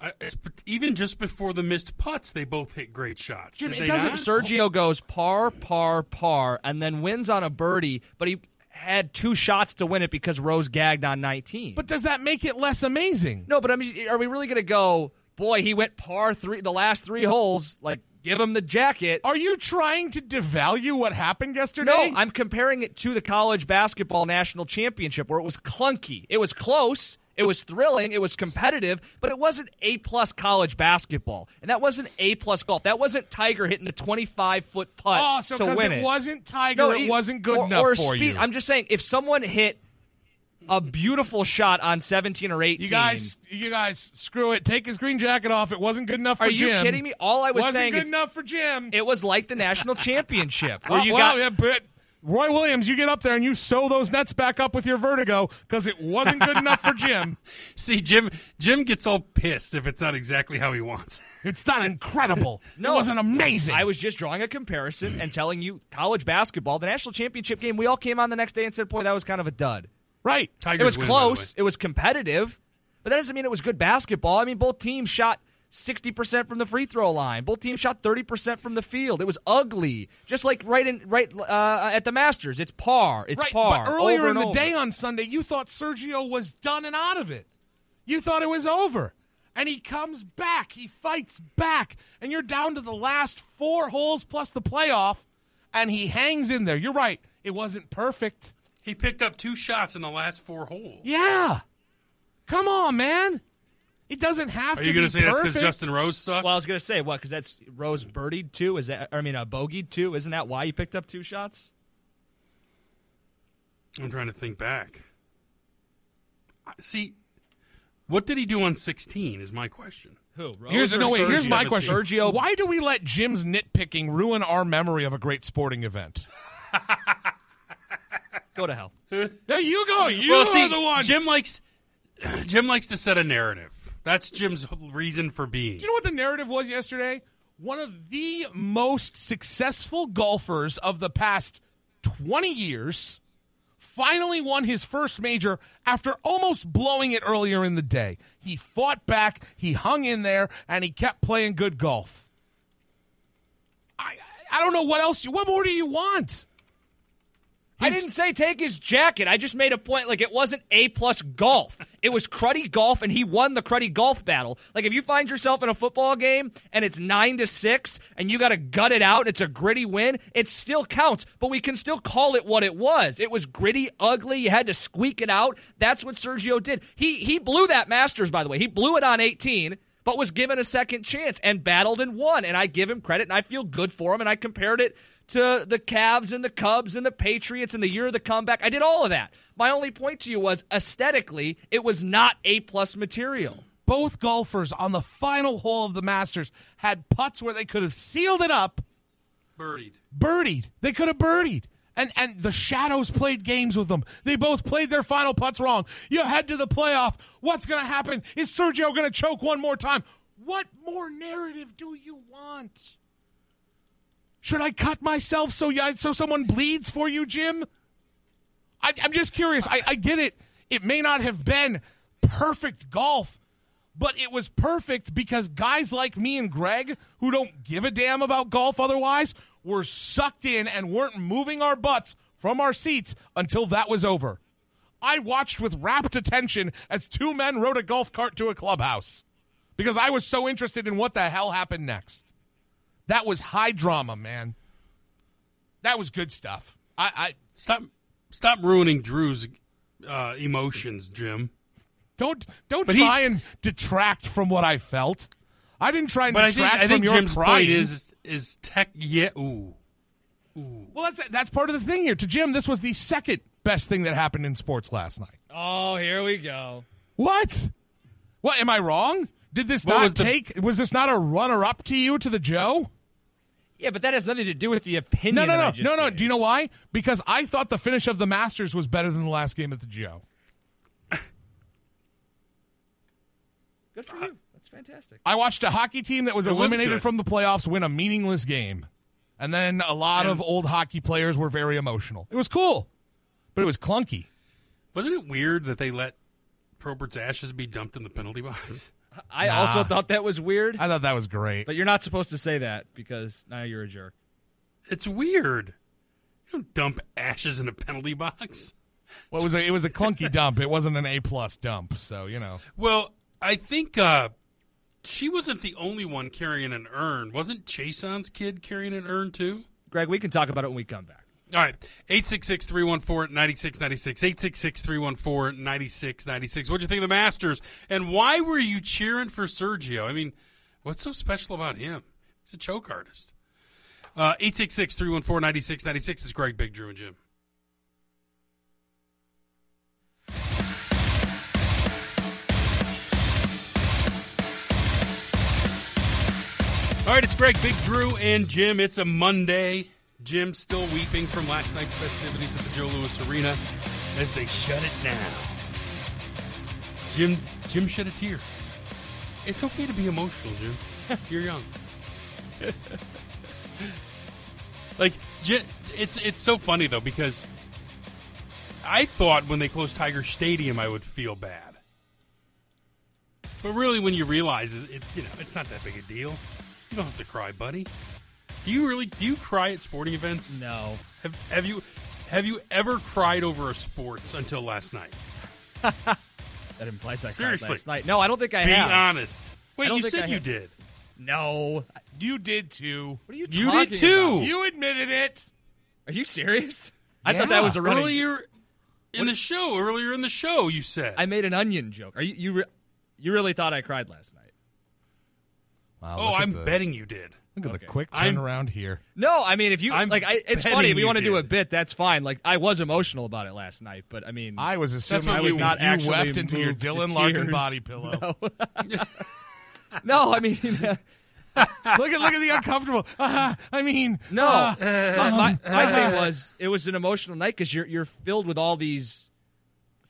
I, it's- even just before the missed putts, they both hit great shots. Jim, Did it doesn't. not? Sergio goes par, par, par, and then wins on a birdie, but he had two shots to win it because Rose gagged on 19. But does that make it less amazing? no, but I mean, are we really going to go? Boy, he went par three the last three holes. Like, give him the jacket. Are you trying to devalue what happened yesterday? No, I'm comparing it to the college basketball national championship where it was clunky. It was close. It was thrilling. It was competitive, but it wasn't A plus college basketball, and that wasn't A plus golf. That wasn't Tiger hitting a 25 foot putt Oh, so to win it it. wasn't Tiger, No, it wasn't good or- enough or for speed- you. I'm just saying, if someone hit a beautiful shot on 17 or 18, You guys, you guys, screw it. Take his green jacket off. It wasn't good enough for are you Jim. kidding me? All I was saying wasn't saying good enough for Jim. it was like the national championship where Well, you well, got yeah, but Roy Williams, you get up there and you sew those nets back up with your vertigo because it wasn't good enough for Jim. [LAUGHS] See, Jim. Jim gets all pissed if it's not exactly how he wants. It's not incredible. No, it wasn't amazing. I was just drawing a comparison and telling you college basketball, the national championship game. We all came on the next day and said, "Boy, that was kind of a dud." right. Tigers it was win, close. It was competitive, but that doesn't mean it was good basketball. I mean, both teams shot sixty percent from the free throw line. Both teams shot thirty percent from the field. It was ugly, just like right in right uh, at the Masters. It's par. It's right, par. But earlier over in the over. day on Sunday, you thought Sergio was done and out of it. You thought it was over. And he comes back. He fights back. And you're down to the last four holes plus the playoff. And he hangs in there. You're right. It wasn't perfect. He picked up two shots in the last four holes. Yeah. Come on, man. It doesn't have Are to Are you going going to say that's because Justin Rose sucked? Well, I was gonna say what because that's Rose birdied too. Is that I mean uh, bogeyed too? Isn't that why you picked up two shots? I'm trying to think back. See, what did he do on 16? Is my question. Who? Rose Here's or no wait. Here's my question. Sergio. Why do we let Jim's nitpicking ruin our memory of a great sporting event? [LAUGHS] Go to hell. There you go. You well, are see, the one. Jim likes Jim likes to set a narrative. That's Jim's reason for being. Do you know what the narrative was yesterday? One of the most successful golfers of the past 20 years finally won his first major after almost blowing it earlier in the day. He fought back, he hung in there, and he kept playing good golf. I I don't know what else. You, what more do you want? I didn't say take his jacket. I just made a point. Like it wasn't A plus golf. It was cruddy golf, and he won the cruddy golf battle. Like if you find yourself in a football game and it's nine to six, and you got to gut it out, it's a gritty win. It still counts, but we can still call it what it was. It was gritty, ugly. You had to squeak it out. That's what Sergio did. He he blew that Masters, by the way. He blew it on eighteen but was given a second chance and battled and won. And I give him credit and I feel good for him. And I compared it to the Cavs and the Cubs and the Patriots and the year of the comeback. I did all of that. My only point to you was aesthetically, it was not A plus material. Both golfers on the final hole of the Masters had putts where they could have sealed it up. Birdied. Birdied. They could have birdied. And and the shadows played games with them. They both played their final putts wrong. You head to the playoff. What's going to happen? Is Sergio going to choke one more time? What more narrative do you want? Should I cut myself so you, so someone bleeds for you, Jim? I, I'm just curious. I, I get it. It may not have been perfect golf, but it was perfect because guys like me and Greg, who don't give a damn about golf otherwise, were sucked in and weren't moving our butts from our seats until that was over. I watched with rapt attention as two men rode a golf cart to a clubhouse because I was so interested in what the hell happened next. That was high drama, man. That was good stuff. I, I stop stop ruining Drew's uh, emotions, Jim. Don't don't But try and detract from what I felt. I didn't try and But I think, detract I from think your Jim's crying. point is is tech. Yeah. Ooh. Well, that's that's part of the thing here. To Jim, this was the second best thing that happened in sports last night. Oh, here we go. What? What am I wrong? Did this What not was the- take? Was this not a runner-up to you to the Joe? Yeah, but that has nothing to do with the opinion. No, no, that I no, just no, no. gave. Do you know why? Because I thought the finish of the Masters was better than the last game at the Joe. [COUGHS] Good for you. That's fantastic. I watched a hockey team that was It eliminated good. from the playoffs win a meaningless game, and then a lot of old hockey players were very emotional. It was cool, but it was clunky. Wasn't it weird that they let Probert's ashes be dumped in the penalty box? [LAUGHS] I Nah. also thought that was weird. I thought that was great. But you're not supposed to say that because now you're a jerk. It's weird. You don't dump ashes in a penalty box. Well, it was a it was a clunky [LAUGHS] dump. It wasn't an A plus dump, so you know. Well, I think uh, she wasn't the only one carrying an urn. Wasn't Chiasson's kid carrying an urn too? Greg, we can talk about it when we come back. All right. 866 314 9696. 866 314 9696. What'd you think of the Masters? And why were you cheering for Sergio? I mean, what's so special about him? He's a choke artist. Uh, 866 314 9696 is Greg, Big Drew, and Jim. All right, it's Greg, Big Drew, and Jim. It's a Monday. Jim still weeping from last night's festivities at the Joe Louis Arena as they shut it down. Jim, Jim shed a tear. It's okay to be emotional, Jim. [LAUGHS] You're young. [LAUGHS] like, it's it's so funny though because I thought when they closed Tiger Stadium I would feel bad, but really when you realize it, it you know it's not that big a deal. You don't have to cry, buddy. Do you really? Do you cry at sporting events? No. Have Have you Have you ever cried over a sports until last night? [LAUGHS] That implies I cried last night. No, I don't think I Be have. honest. Wait, you said you did. No. You did too. What are you You did too. about? You admitted it. Are you serious? I Yeah. thought that was a running. earlier in the show. Earlier in the show, you said. I made an onion joke. Are you you re- you really thought I cried last night? Wow, oh, I'm the- betting you did. Look at Okay. the quick I'm- here. No, I mean if you I'm like, I, it's funny if you want to do a bit. That's fine. Like I was emotional about it last night, but I mean, I was assuming I was you, not you actually wept into your Dylan Larkin body [LAUGHS] pillow. No. [LAUGHS] no, I mean, [LAUGHS] look at look at the uncomfortable. Uh, I mean, no. uh, my, my, my thing was it was an emotional night because you're you're filled with all these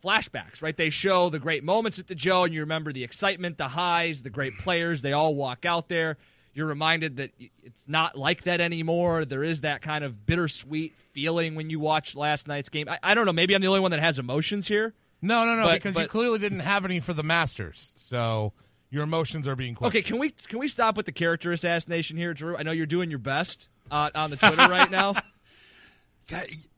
flashbacks, right? They show the great moments at the Joe, and you remember the excitement, the highs, the great players. They all walk out there. You're reminded that it's not like that anymore. There is that kind of bittersweet feeling when you watch last night's game. I, I don't know. Maybe I'm the only one that has emotions here. No, no, no, But- because you clearly didn't have any for the Masters, so your emotions are being questioned. Okay, can we can we stop with the character assassination here, Drew? I know you're doing your best uh, on the Twitter right now. [LAUGHS]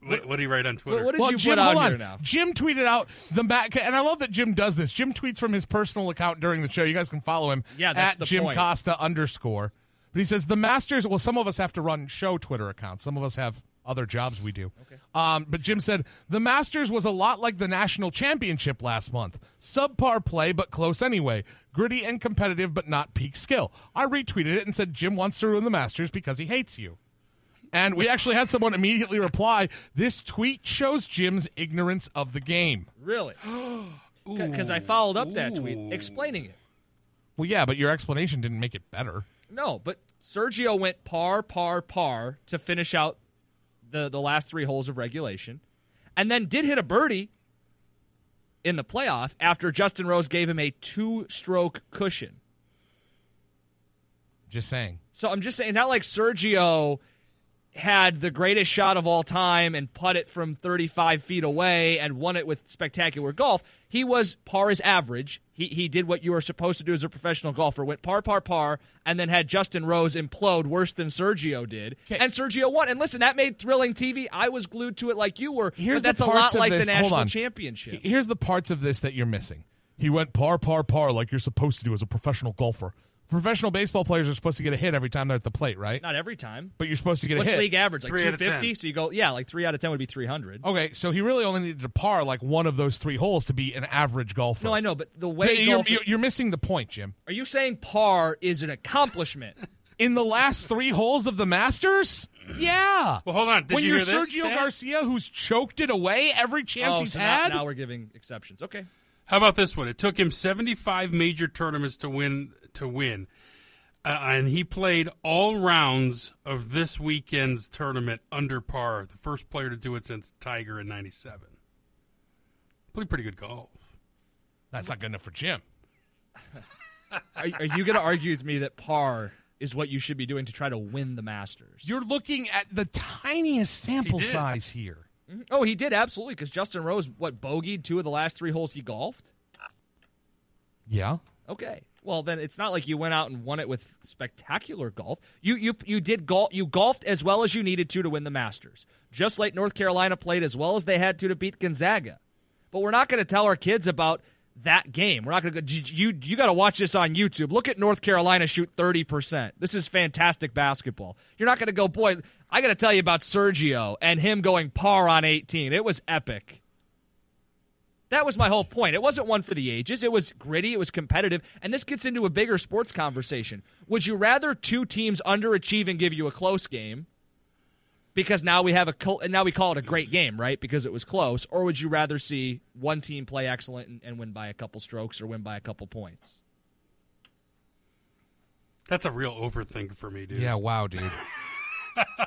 What, what do you write on Twitter? What did well, you Jim, put on on. here now? Jim tweeted out the back, and I love that Jim does this. Jim tweets from his personal account during the show. You guys can follow him. Yeah, that's at the Jim point. Costa underscore. But he says the Masters. Well, some of us have to run show Twitter accounts. Some of us have other jobs we do. Okay. Um, but Jim said the Masters was a lot like the national championship last month. Subpar play, but close anyway. Gritty and competitive, but not peak skill. I retweeted it and said Jim wants to ruin the Masters because he hates you. And we actually had someone immediately reply, "This tweet shows Jim's ignorance of the game." Really? [GASPS] Because I followed up that tweet explaining it. Well, yeah, but your explanation didn't make it better. No, but Sergio went par, par, par to finish out the the last three holes of regulation, and then did hit a birdie in the playoff after Justin Rose gave him a two stroke cushion. Just saying. So I'm just saying, it's not like Sergio had the greatest shot of all time and put it from 35 feet away and won it with spectacular golf. He was par is average. He, he did what you were supposed to do as a professional golfer, went par, par, par, and then had Justin Rose implode worse than Sergio did. And Sergio won. And listen, that made thrilling TV. I was glued to it like you were. Here's but that's a lot like this- the national championship. Here's the parts of this that you're missing. He went par, par, par like you're supposed to do as a professional golfer. Professional baseball players are supposed to get a hit every time they're at the plate, right? Not every time. But you're supposed to get What's a hit. league average? Like Three out of 250? So you go, yeah, like three out of 10 would be 300. Okay, so he really only needed to par like one of those three holes to be an average golfer. No, I know, but the way you're, golf- you're, you're missing the point, Jim. Are you saying par is an accomplishment? [LAUGHS] In the last three holes of the Masters? Yeah. Well, hold on. Did when you you're hear this, Sergio Stan? Garcia, who's choked it away every chance oh, he's so now- had. Now, we're giving exceptions. Okay. How about this one? It took him 75 major tournaments to win to win. Uh, and he played all rounds of this weekend's tournament under par. The first player to do it since Tiger in 97. Played pretty good golf. That's not good enough for Jim. [LAUGHS] Are, are you going to argue with me that par is what you should be doing to try to win the Masters? You're looking at the tiniest sample did. size here. Mhm. Oh, he did absolutely because Justin Rose what bogeyed two of the last three holes he golfed. Yeah. Okay. Well, then it's not like you went out and won it with spectacular golf. You you you did golf. You golfed as well as you needed to to win the Masters. Just like North Carolina played as well as they had to to beat Gonzaga. But we're not going to tell our kids about that game. We're not going to go. You you, got to watch this on YouTube. Look at North Carolina shoot thirty percent. This is fantastic basketball. You're not going to go, boy. I got to tell you about Sergio and him going par on eighteen. It was epic. That was my whole point. It wasn't one for the ages. It was gritty. It was competitive. And this gets into a bigger sports conversation. Would you rather two teams underachieve and give you a close game? Because now we have a col- and now we call it a great game, right? Because it was close. Or would you rather see one team play excellent and, and win by a couple strokes or win by a couple points? That's a real overthink for me, dude. Yeah, wow, dude.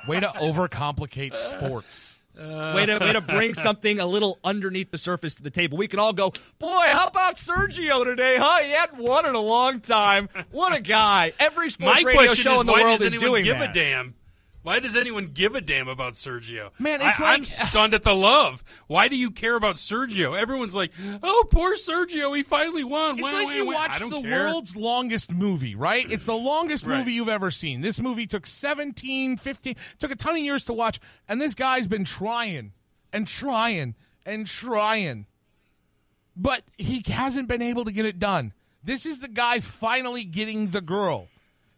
Way to overcomplicate sports. [LAUGHS] Uh, way to way to bring [LAUGHS] something a little underneath the surface to the table. We can all go, boy, how about Sergio today, huh? He hadn't won in a long time. What a guy! Every sports My radio show is, in the world is doing give that. a damn? Why does anyone give a damn about Sergio? Man, it's I, I'm stunned at the love. Why do you care about Sergio? Everyone's like, "Oh, poor Sergio, he finally won." It's Wah, like wah, you wah. Watched the care. world's longest movie, right? It's the longest Right. movie you've ever seen. This movie took 17, 15, took a ton of years to watch, and this guy's been trying and trying and trying. But he hasn't been able to get it done. This is the guy finally getting the girl.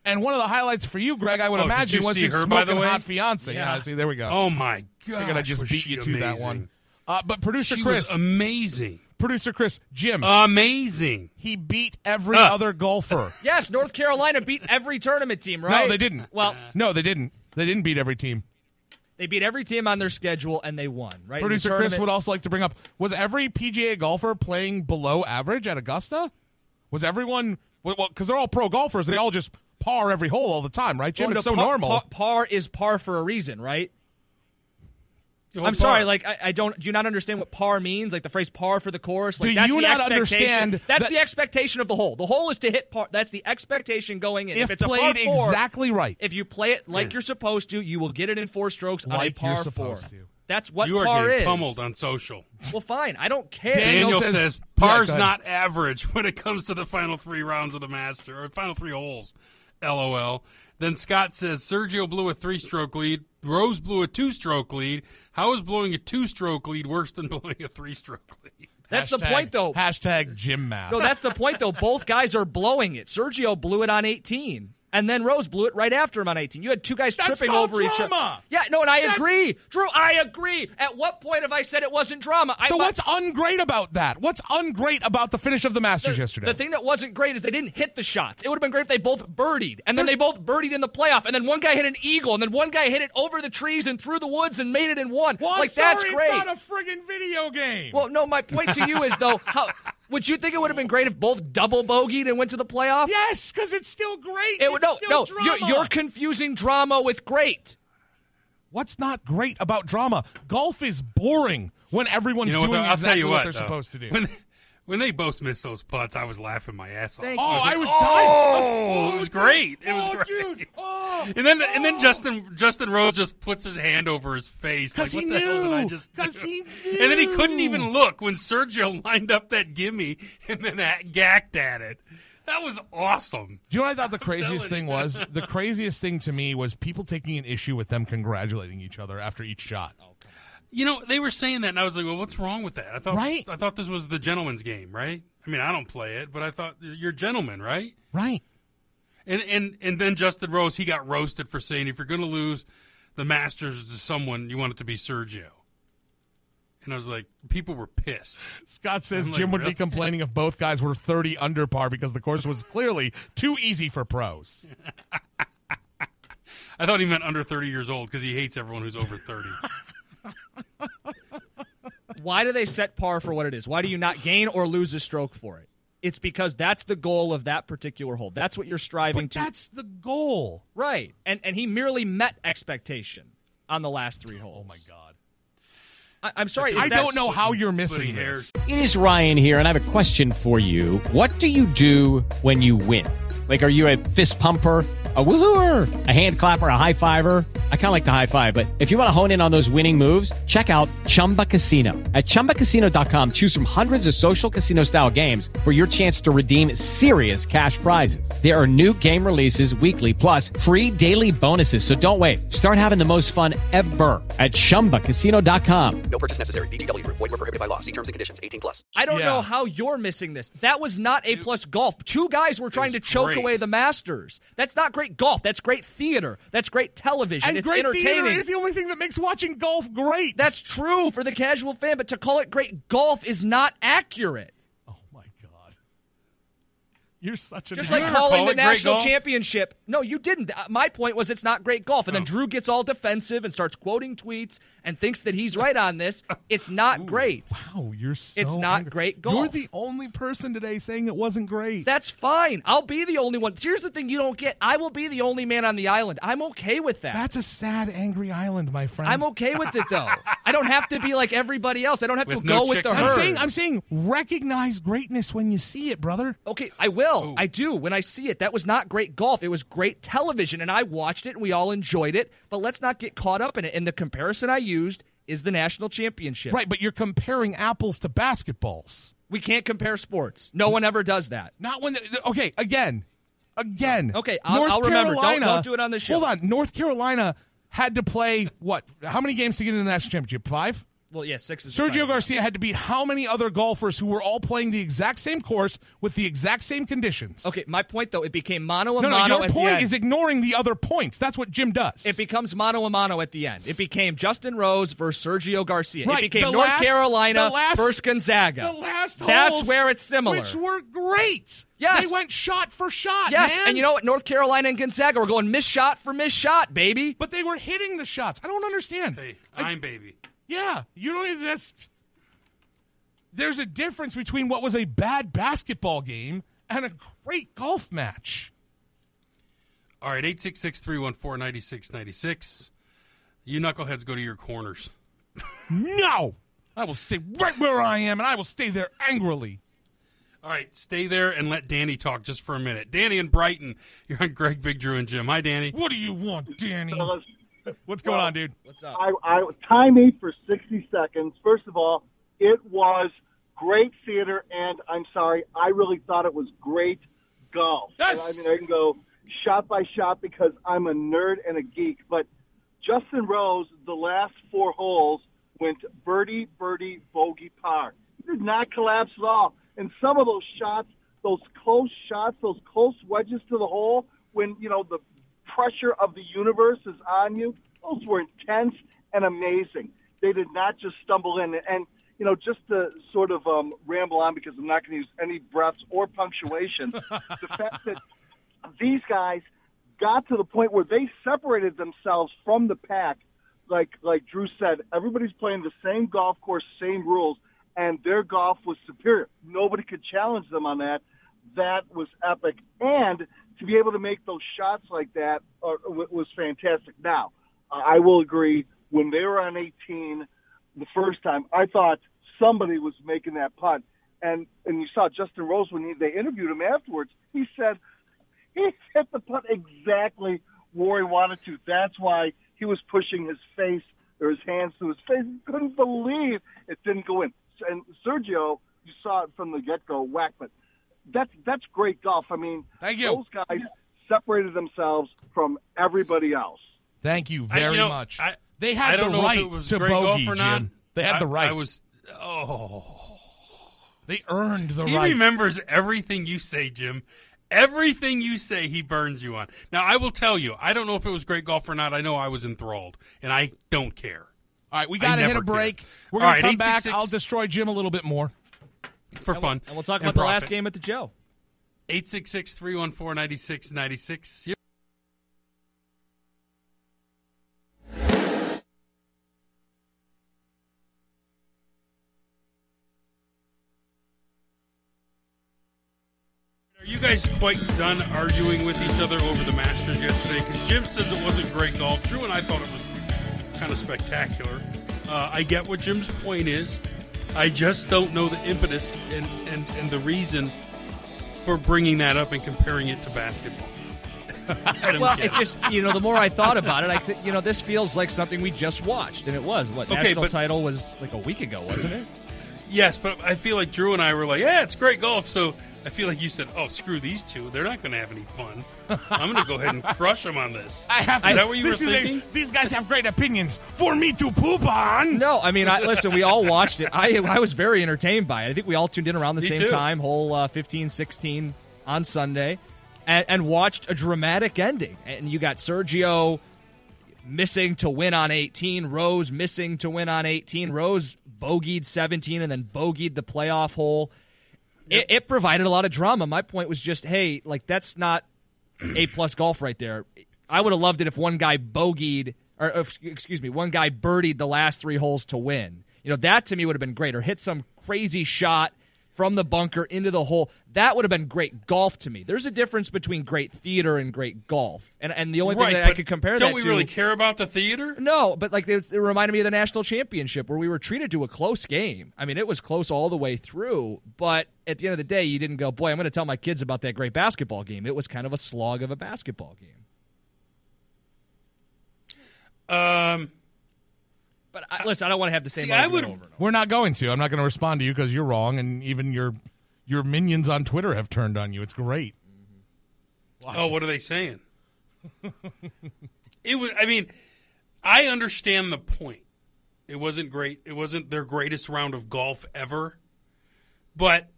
And one of the highlights for you, Greg, I would Oh, did imagine, you was see his her, by the way? hot fiance. Yeah. Yeah. see, there we go. Oh my god! I Figured I just beat you to that one. Uh, but producer she Chris, was amazing. producer Chris, Jim, Amazing. he beat every Uh. other golfer. [LAUGHS] Yes, North Carolina beat every tournament team, right? No, they didn't. Well, No, they didn't. They didn't beat every team. they beat every team on their schedule and they won, right? Producer Chris would also like to bring up: Was every PGA golfer playing below average at Augusta? Was everyone? Well, because they're all pro golfers, they all just par every hole all the time, right, Jim? Well, it's so par, normal. Par, par is par for a reason, right? I'm sorry, like I, I don't. Do you not understand what par means? Like the phrase "par for the course." Like Do that's you the not understand That's that- the expectation of the hole. The hole is to hit par. That's the expectation going in. If it's a played par four, exactly right. if you play it like you're supposed to, you will get it in four strokes on a par you're supposed four. to. That's what you are par getting is. pummeled on social. Well, fine. I don't care. Daniel Daniel says- says, par's go ahead. not average [LAUGHS] when it comes to the final three rounds of the Master or final three holes. LOL. Then Scott says Sergio blew a three-stroke lead. Rose blew a two-stroke lead. How is blowing a two-stroke lead worse than [LAUGHS] blowing a three-stroke lead? That's the point, though. Hashtag Jim math. No, that's the point, though. Both guys are blowing it. Sergio blew it on 18, and then Rose blew it right after him on 18. You had two guys That's tripping over each other. Yeah, no, and I That's- agree. Drew, I agree. At what point have I said it wasn't drama? I, so what's ungreat about that? What's ungreat about the finish of the Masters the, yesterday? the thing that wasn't great is they didn't hit the shots. It would have been great if they both birdied, and then they both birdied in the playoff, and then one guy hit an eagle, and then one guy hit it over the trees and through the woods and made it in one. well, like sorry, that's great. It's not a friggin' video game. well, no, my point to you is though, how would you think it would have been great if both double bogeyed and went to the playoff? yes, because it's still great. It it's no, still no. drama. You're, you're confusing drama with great. What's not great about drama? Golf is boring when everyone's You know what? doing though? Exactly what, what, they're though. supposed to do. When, when they both missed those putts, I was laughing my ass off. Thank oh, I I was oh, oh, oh, was like, dying. Oh, it was dude. great. It was oh, great. dude. Oh, And then and then Justin Justin Rose just puts his hand over his face. Like, 'Cause what he the hell did I knew. just 'Cause do? he [LAUGHS] And then he couldn't even look when Sergio [LAUGHS] lined up that gimme and then that gacked at it. That was awesome. Do you know what I thought the craziest thing was? [LAUGHS] The craziest thing to me was people taking an issue with them congratulating each other after each shot. You know, they were saying that, and I was like, "Well, what's wrong with that?" I thought, Right. I thought this was the gentleman's game, right? I mean, I don't play it, but I thought you're a gentleman, right? Right. And and and then Justin Rose, he got roasted for saying if you're going to lose the Masters to someone, you want it to be Sergio. And I was like, people were pissed. Scott says I'm like, Jim would really? be complaining if both guys were 30 under par because the course was clearly too easy for pros. [LAUGHS] I thought he meant under 30 years old because he hates everyone who's over 30. [LAUGHS] Why do they set par for what it is? Why do you not gain or lose a stroke for it? It's because that's the goal of that particular hole. That's what you're striving But to. that's the goal. right. And and he merely met expectation on the last three holes. Oh my God. I, I'm sorry. is I don't know how you're missing Splitting this. It is Ryan here, and I have a question for you. What do you do when you win? Like, are you a fist pumper? A woohooer, a hand clapper, a high fiver. I kind of like the high five, but if you want to hone in on those winning moves, check out Chumba Casino. At ChumbaCasino.com, choose from hundreds of social casino style games for your chance to redeem serious cash prizes. There are new game releases weekly, plus free daily bonuses. So don't wait. Start having the most fun ever at ChumbaCasino.com. No purchase necessary. VGW Group. Void were prohibited by law. See terms and conditions. 18 plus. I don't Yeah. know how you're missing this. That was not A plus golf. Two guys were trying to choke great. away the Masters. That's not great golf. That's great theater. That's great television. And it's great entertaining. theater is the only thing that makes watching golf great. That's true for the casual fan, but to call it great golf is not accurate. oh my god. You're such a Just like calling call the national golf? championship. No, you didn't. Uh, My point was it's not great golf. And Oh. then Drew gets all defensive and starts quoting tweets and thinks that he's right on this. It's [LAUGHS] not great. Wow, you're so It's not angry. great golf. You're the only person today saying it wasn't great. That's fine. I'll be the only one. Here's the thing you don't get. I will be the only man on the island. I'm okay with that. That's a sad, angry island, my friend. I'm okay with it though. [LAUGHS] I don't have to be like everybody else. I don't have to With go no with the herd. I'm saying, I'm saying, recognize greatness when you see it, brother. Okay, I will. I do when I see it. That was not great golf. It was great television, and I watched it, and we all enjoyed it. But let's not get caught up in it. And the comparison I used is the national championship. Right, but you're comparing apples to basketballs. We can't compare sports. No one ever does that. Not when. The, okay, again, again. Okay, I'll- North I'll remember. Don't- Carolina, don't do it on this show. Hold on, North Carolina had to play what? How many games to get into the national championship? Five. Well, yeah, six is Sergio title. Garcia had to beat how many other golfers who were all playing the exact same course with the exact same conditions? Okay, my point though, it became mono and No, no, mono your at the point end. is ignoring the other points. That's what Jim does. It becomes mono a mono at the end. It became Justin Rose versus Sergio Garcia. Right, It became North last- Carolina last- versus Gonzaga. the last That's holes, where it's similar. which were great. Yes. they went shot for shot. yes, man. and you know what? North Carolina and Gonzaga were going miss shot for miss shot, baby. but they were hitting the shots. I don't understand. Hey, I'm baby. Yeah, you don't. even- That's there's a difference between what was a bad basketball game and a great golf match. All right, 866 314 9696. You knuckleheads go to your corners. No! I will stay right where I am, and I will stay there angrily. All right, stay there and let Danny talk just for a minute. Danny and Brighton, you're on Greg, Big Drew, and Jim. Hi, Danny. What do you want, Danny? What's going Well, on, dude? What's up? I, I time me for 60 seconds. First of all, it was great theater, and I'm sorry, I really thought it was great golf. Yes! And I mean, I can go shot by shot because I'm a nerd and a geek, but Justin Rose, the last four holes went birdie, birdie, bogey, par. He did not collapse at all. And some of those shots, those close shots, those close wedges to the hole, when you know the pressure of the universe is on you, those were intense and amazing. They did not just stumble in. And you know, just to sort of um, ramble on because I'm not going to use any breaths or punctuation, [LAUGHS] the fact that these guys got to the point where they separated themselves from the pack. Like like Drew said, everybody's playing the same golf course, same rules, and their golf was superior. Nobody could challenge them on that. That was epic, and to be able to make those shots like that uh, was fantastic. Now, I will agree. When they were on 18 the first time, I thought somebody was making that putt, and and you saw Justin Rose when he, they interviewed him afterwards. He said he hit the putt exactly where he wanted to. That's why he was pushing his face or his hands to his face. He couldn't believe it didn't go in. And Sergio, you saw it from the get go, whack. But that's that's great golf. I mean, Thank you. those guys separated themselves from everybody else. Thank you I- very you know, much. I- they had I don't the know if right it was to great golf bogey, or not. Jim. They had I- the right. I was. Oh. They earned the he right. He remembers everything you say, Jim. Everything you say, he burns you on. Now, I will tell you, I don't know if it was great golf or not. I know I was enthralled, and I don't care. All right, we got to hit a break. care. We're All going to come back. I'll destroy Jim a little bit more. For fun. And we'll talk and about the last game at the Joe. 866 314 9696. Are you guys quite done arguing with each other over the Masters yesterday? Because Jim says it wasn't great golf. True, and I thought it was kind of spectacular. Uh, I get what Jim's point is. I just don't know the impetus and, and, and the reason for bringing that up and comparing it to basketball. [LAUGHS] Well, it just you know the more I thought about it, I th- you know this feels like something we just watched, and it was what Okay, national but- title was like a week ago, wasn't it? Yes, but I feel like Drew and I were like, yeah, it's great golf. So I feel like you said, oh, screw these two. They're not going to have any fun. I'm going to go ahead and crush them on this. [LAUGHS] I have To, Is to- that what you this were is a- thinking? these guys have great opinions for me to poop on. No, I mean, I, listen, we all watched it. I I was very entertained by it. I think we all tuned in around the Me same too. time, hole uh, 15, 16 on Sunday, and, and watched a dramatic ending. And you got Sergio missing to win on 18, Rose missing to win on 18, Rose bogeyed 17 and then bogeyed the playoff hole. It, it provided a lot of drama. My point was just, hey, like that's not a plus golf right there. I would have loved it if one guy bogeyed, or oh, if, excuse me, one guy birdied the last three holes to win. You know, that to me would have been great, or hit some crazy shot from the bunker into the hole. That would have been great golf to me. There's a difference between great theater and great golf, and and the only right, thing that I could compare don't that we to really care about the theater? no, but like it, was, it reminded me of the national championship where we were treated to a close game. I mean, it was close all the way through, but at the end of the day, you didn't go, "Boy, I'm going to tell my kids about that great basketball game." It was kind of a slog of a basketball game. Um, but I, listen, I don't want to have the same. See, I argument would- over and over. We're not going to. I'm not going to respond to you because you're wrong, and even your your minions on Twitter have turned on you. It's great. Mm-hmm. Oh, what are they saying? [LAUGHS] it was. I mean, I understand the point. It wasn't great. It wasn't their greatest round of golf ever, but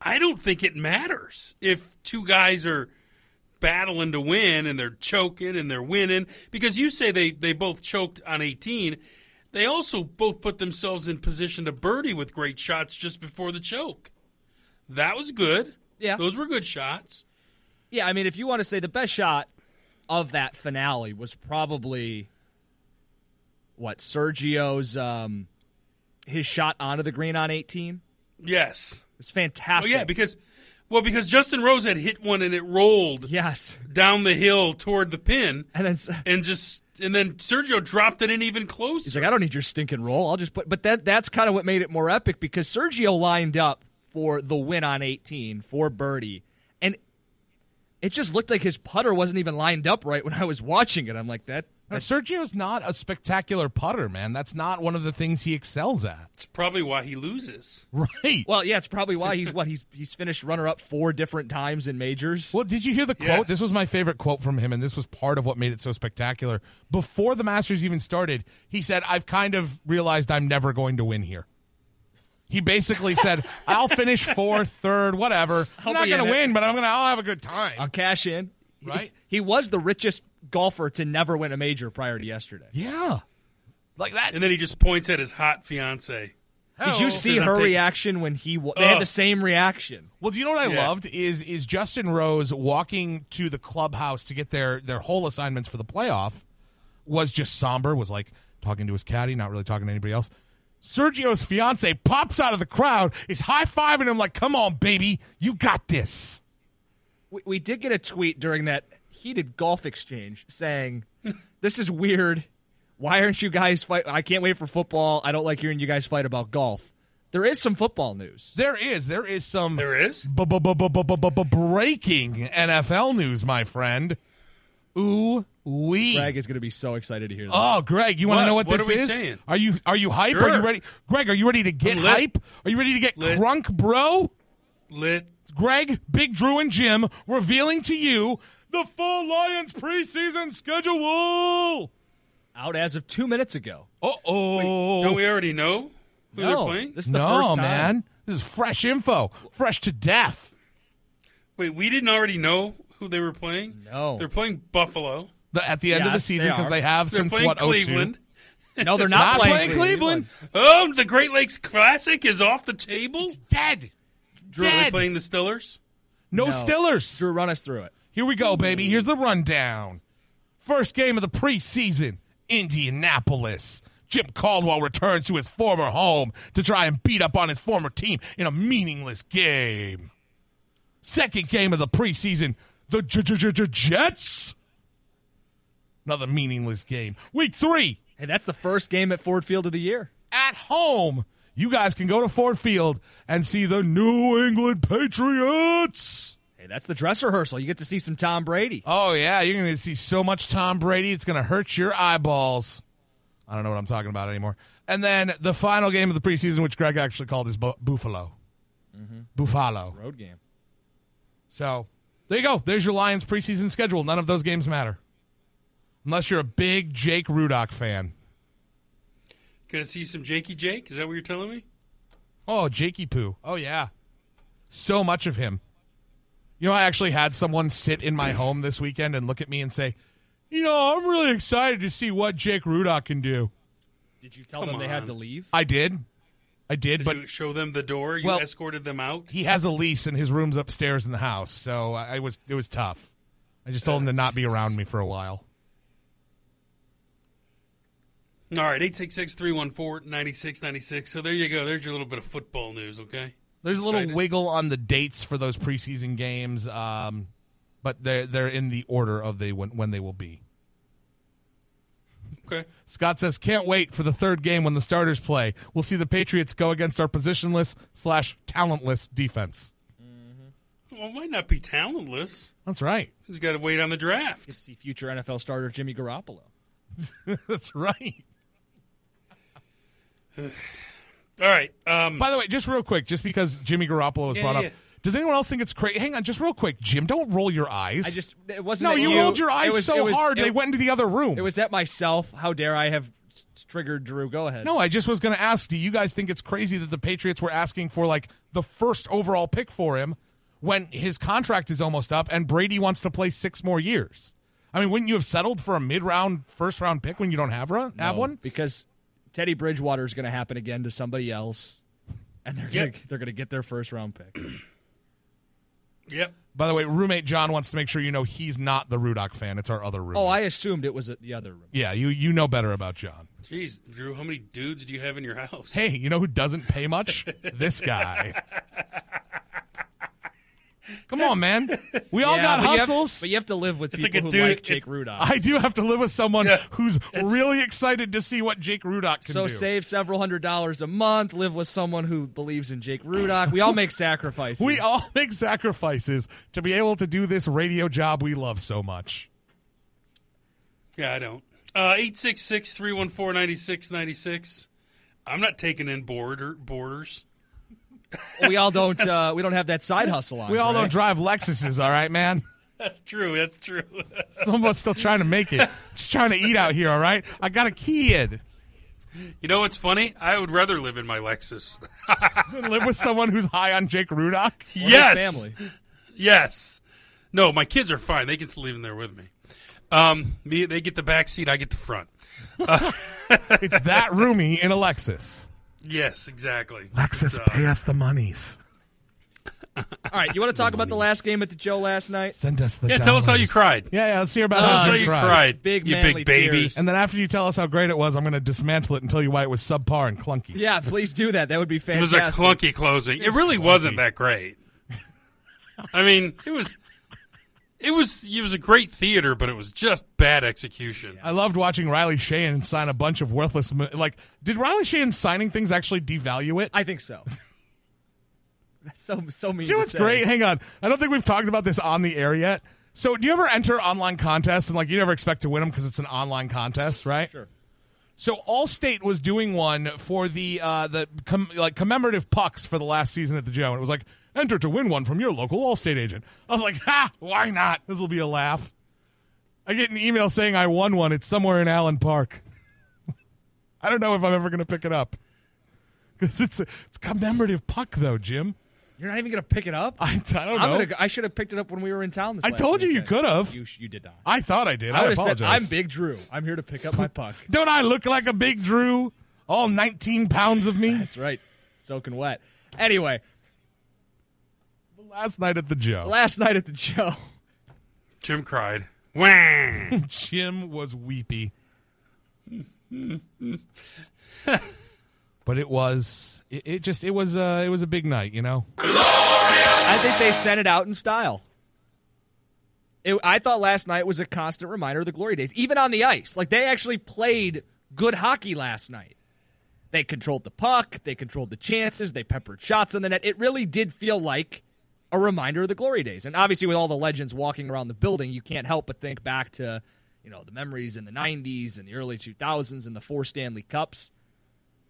I don't think it matters if two guys are battling to win and they're choking and they're winning because you say they they both choked on 18 they also both put themselves in position to birdie with great shots just before the choke that was good Yeah. those were good shots Yeah, I mean, if you want to say the best shot of that finale was probably what Sergio's um, his shot onto the green on 18. Yes, it's fantastic. Oh yeah, because well, because Justin Rose had hit one and it rolled yes down the hill toward the pin, and then [LAUGHS] and just and then Sergio dropped it in even closer. He's like, I don't need your stinking roll. I'll just put. But that that's kind of what made it more epic because Sergio lined up for the win on 18 for birdie, and it just looked like his putter wasn't even lined up right when I was watching it. I'm like that. Now, Sergio's not a spectacular putter, man. That's not one of the things he excels at. It's probably why he loses. [LAUGHS] Right. Well, yeah, it's probably why he's what he's he's finished runner up four different times in majors. Well, did you hear the quote? Yes. This was my favorite quote from him, and this was part of what made it so spectacular. Before the Masters even started, he said, I've kind of realized I'm never going to win here. He basically said, [LAUGHS] I'll finish fourth, third, whatever. I'm I'll not going in to it. win, but I'm going to, I'll have a good time. I'll cash in. Right. He, he was the richest golfer to never win a major prior to yesterday. Yeah. Like that. And then he just points at his hot fiance. Did you see her taking-" reaction when he? wa- They had the same reaction. Well, do you know what I Yeah. loved is is Justin Rose walking to the clubhouse to get their their whole assignments for the playoff was just somber, was like talking to his caddy, not really talking to anybody else. Sergio's fiance pops out of the crowd, is high fiving him like, "Come on, baby, you got this." We, we did get a tweet during that heated golf exchange saying, "This is weird. Why aren't you guys fight? I can't wait for football. I don't like hearing you guys fight about golf." There is some football news. There is there is some There is? breaking NFL news, my friend. Ooh we. Greg is going to be so excited to hear this. Oh, Greg, you want to know what, What this are we is? saying? Are you are you hype? Are you ready? Greg, are you ready to get hype? Are you ready to get Lit. crunk, bro? Lit. Greg, Big Drew, and Jim revealing to you the full Lions preseason schedule. Out as of two minutes ago. Uh oh. Don't we already know who No, they're playing? this is the no, first time. man. This is fresh info, fresh to death. Wait, we didn't already know who they were playing? No. They're playing Buffalo. The, at the end of the season, because are. they have They're since playing what? 02? Cleveland. No, they're [LAUGHS] not, Not playing, playing Cleveland. Oh, the Great Lakes Classic is off the table. Dead. Drew, are they dead. playing the Stillers? No, No. Stillers. Drew, run us through it. Here we go, baby. Here's the rundown. First game of the preseason, Indianapolis. Jim Caldwell returns to his former home to try and beat up on his former team in a meaningless game. Second game of the preseason, the Jets. Another meaningless game. Week three, Hey, that's the first game at Ford Field of the year. at home. You guys can go to Ford Field and see the New England Patriots. Hey, that's the dress rehearsal. You get to see some Tom Brady. Oh yeah, you're going to see so much Tom Brady, it's going to hurt your eyeballs. I don't know what I'm talking about anymore. And then the final game of the preseason, which Greg actually called is Bu- Buffalo. Mm-hmm. Buffalo. Road game. So there you go. There's your Lions preseason schedule. None of those games matter, unless you're a big Jake Rudock fan. Gonna see some Jakey Jake? Is that what you're telling me? Oh, Jakey Poo. Oh yeah, so much of him. You know, I actually had someone sit in my home this weekend and look at me and say, "You know, I'm really excited to see what Jake Rudock can do." Did you tell Come them they had on. to leave? I did. I did, Did but you show them the door? You Well- escorted them out? he has a lease and his room's upstairs in the house, so I I was it was tough. I just told him to not be around me for a while. All right, 866 314 9696. So there you go. There's your little bit of football news, okay? There's a little Excited? wiggle on the dates for those preseason games, um, but they're they're in the order of they when, when they will be. Okay. Scott says, "Can't wait for the third game when the starters play. We'll see the Patriots go against our positionless slash talentless defense." Well, it might not be talentless. That's right. You got to wait on the draft. Get to see future NFL starter Jimmy Garoppolo. [LAUGHS] That's right. [SIGHS] [LAUGHS] All right. Um, By the way, just real quick, just because Jimmy Garoppolo was Yeah, brought yeah. up, does anyone else think it's crazy? Hang on, just real quick, Jim. Don't roll your eyes. I just it wasn't. no, at you, rolled your eyes was- so was- hard it- they went into the other room. It was at myself. How dare I have triggered Drew? Go ahead. No, I just was going to ask, do you guys think it's crazy that the Patriots were asking for like the first overall pick for him when his contract is almost up and Brady wants to play six more years? I mean, wouldn't you have settled for a mid-round, first-round pick when you don't have run, have No, one? because Teddy Bridgewater is going to happen again to somebody else, and they're Yep. gonna, they're going to get their first round pick. [CLEARS THROAT] Yep. By the way, roommate John wants to make sure you know he's not the Rudock fan. It's our other roommate. oh, I assumed it was the other room. yeah, you you know better about John. Jeez, Drew, how many dudes do you have in your house? Hey, you know who doesn't pay much? [LAUGHS] this guy. Come on, man. We all Yeah, got but you have- hustles. but you have to live with It's people like a who dude- like Jake Rudock. I do have to live with someone Yeah, who's really excited to see what Jake Rudock can do. so do. save several hundred dollars a month. Live with someone who believes in Jake Rudock. We all make sacrifices. we all [LAUGHS] make sacrifices to be able to do this radio job we love so much. Yeah, I don't. Uh, 866 314 9696. I'm not taking in border borders. We all don't. Uh, we don't have that side hustle on. We all right? don't drive Lexuses, all right, man? That's true. That's true. [LAUGHS] Some of us still trying to make it. Just trying to eat out here, all right? I got a kid. you know what's funny? I would rather live in my Lexus. [LAUGHS] Live with someone who's high on Jake Rudock? [LAUGHS] yes. family. Yes. No, my kids are fine. They can still live in there with me. Um, me, they get the back seat. I get the front. Uh, It's that roomy in a Lexus. Yes, exactly. Lexus, uh, pay us the monies. All right, you want to talk about the last game at the Joe last night? Send us the Yeah, tell us how you cried. Yeah, yeah, let's hear about Tell how you you cried. cried. Big you big baby. tears. And then after you tell us how great it was, I'm going to dismantle it and tell you why it was subpar and clunky. Yeah, please do that. That would be fantastic. It was a clunky closing. It really wasn't that great. I mean, it was. It was it was a great theater, but it was just bad execution. I loved watching Riley Sheahan sign a bunch of worthless. Like, did Riley Sheahan signing things actually devalue it? I think so. [LAUGHS] That's so so mean. Do you know to what's say. great? Hang on. I don't think we've talked about this on the air yet. So, do you ever enter online contests and like you never expect to win them because it's an online contest, right? Sure. So, Allstate was doing one for the uh, the com- like commemorative pucks for the last season at the Joe, and it was like enter to win one from your local Allstate agent. I was like, ha, why not? This will be a laugh. I get an email saying I won one. It's somewhere in Allen Park. [LAUGHS] I don't know if I'm ever going to pick it up because it's a, it's commemorative puck though, Jim. You're not even going to pick it up. I, I don't know. gonna I should have picked it up when we were in town. This I told you you could have. You, you did not. I thought I did. I, I have said, apologize. "I'm Big Drew. I'm here to pick up my [LAUGHS] puck." Don't I look like a big Drew? All 19 pounds of me. That's right, soaking wet. Anyway, Last night at the Joe, last night at the Joe, Jim cried. Wah! [LAUGHS] Jim was weepy. but it was it, it just it was uh it was a big night, you know. I think they sent it out in style. It, I thought last night was a constant reminder of the glory days, even on the ice. Like they actually played good hockey last night. They controlled the puck, they controlled the chances, they peppered shots on the net. It really did feel like a reminder of the glory days. And obviously, with all the legends walking around the building, you can't help but think back to, you know, the memories in the '90s and the early 2000s and the four Stanley Cups.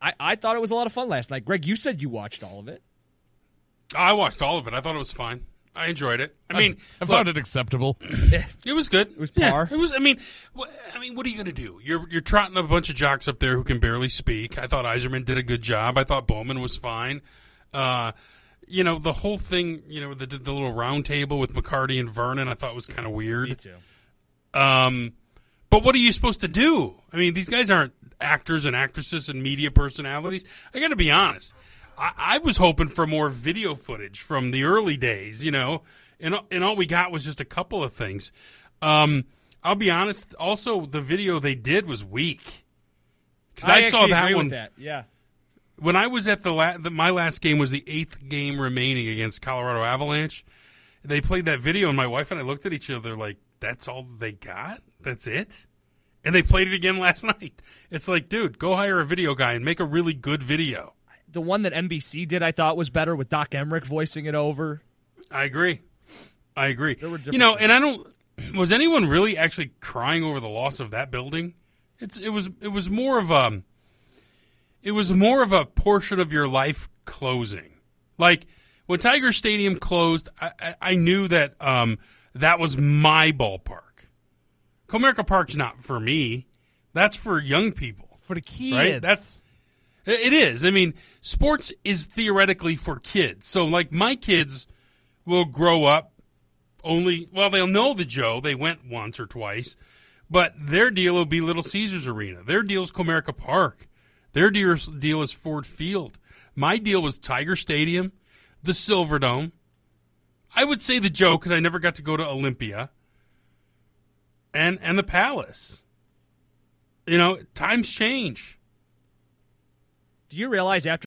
I, I thought it was a lot of fun last night. Greg, you said you watched all of it. I watched all of it. I thought it was fine. I enjoyed it. I mean, I look, found it acceptable. [LAUGHS] It was good. It was par. it was. I mean, wh- I mean, what are you going to do? You're you're trotting a bunch of jocks up there who can barely speak. I thought Yzerman did a good job. I thought Bowman was fine. Uh, you know, the whole thing. You know, the the little round table with McCarty and Vernon. I thought was kind of weird. Me too. Um, but what are you supposed to do? I mean, these guys aren't actors and actresses and media personalities. I got to be honest. I, I was hoping for more video footage from the early days, you know, and and all we got was just a couple of things. Um, I'll be honest. Also, the video they did was weak because I, saw that one. That. Yeah. When I was at the, la- the my last game was the eighth game remaining against Colorado Avalanche. They played that video, and my wife and I looked at each other like, "That's all they got? That's it?" And they played it again last [LAUGHS] night. It's like, dude, go hire a video guy and make a really good video. The one that NBC did, I thought was better with Doc Emrick voicing it over. I agree. I agree. You know, and I don't. Was anyone really actually crying over the loss of that building? It's it was it was more of a. It was more of a portion of your life closing. Like when Tiger Stadium closed, I, I, I knew that um, that was my ballpark. Comerica Park's not for me. That's for young people. For the kids. Right? That's it is. I mean, sports is theoretically for kids. So like my kids will grow up only well, they'll know the Joe. They went once or twice. But their deal will be Little Caesars Arena. Their deal is Comerica Park. Their deal deal is Ford Field. My deal was Tiger Stadium, the Silverdome. I would say the Joe because I never got to go to Olympia. And and the Palace. You know, times change. Do you realize after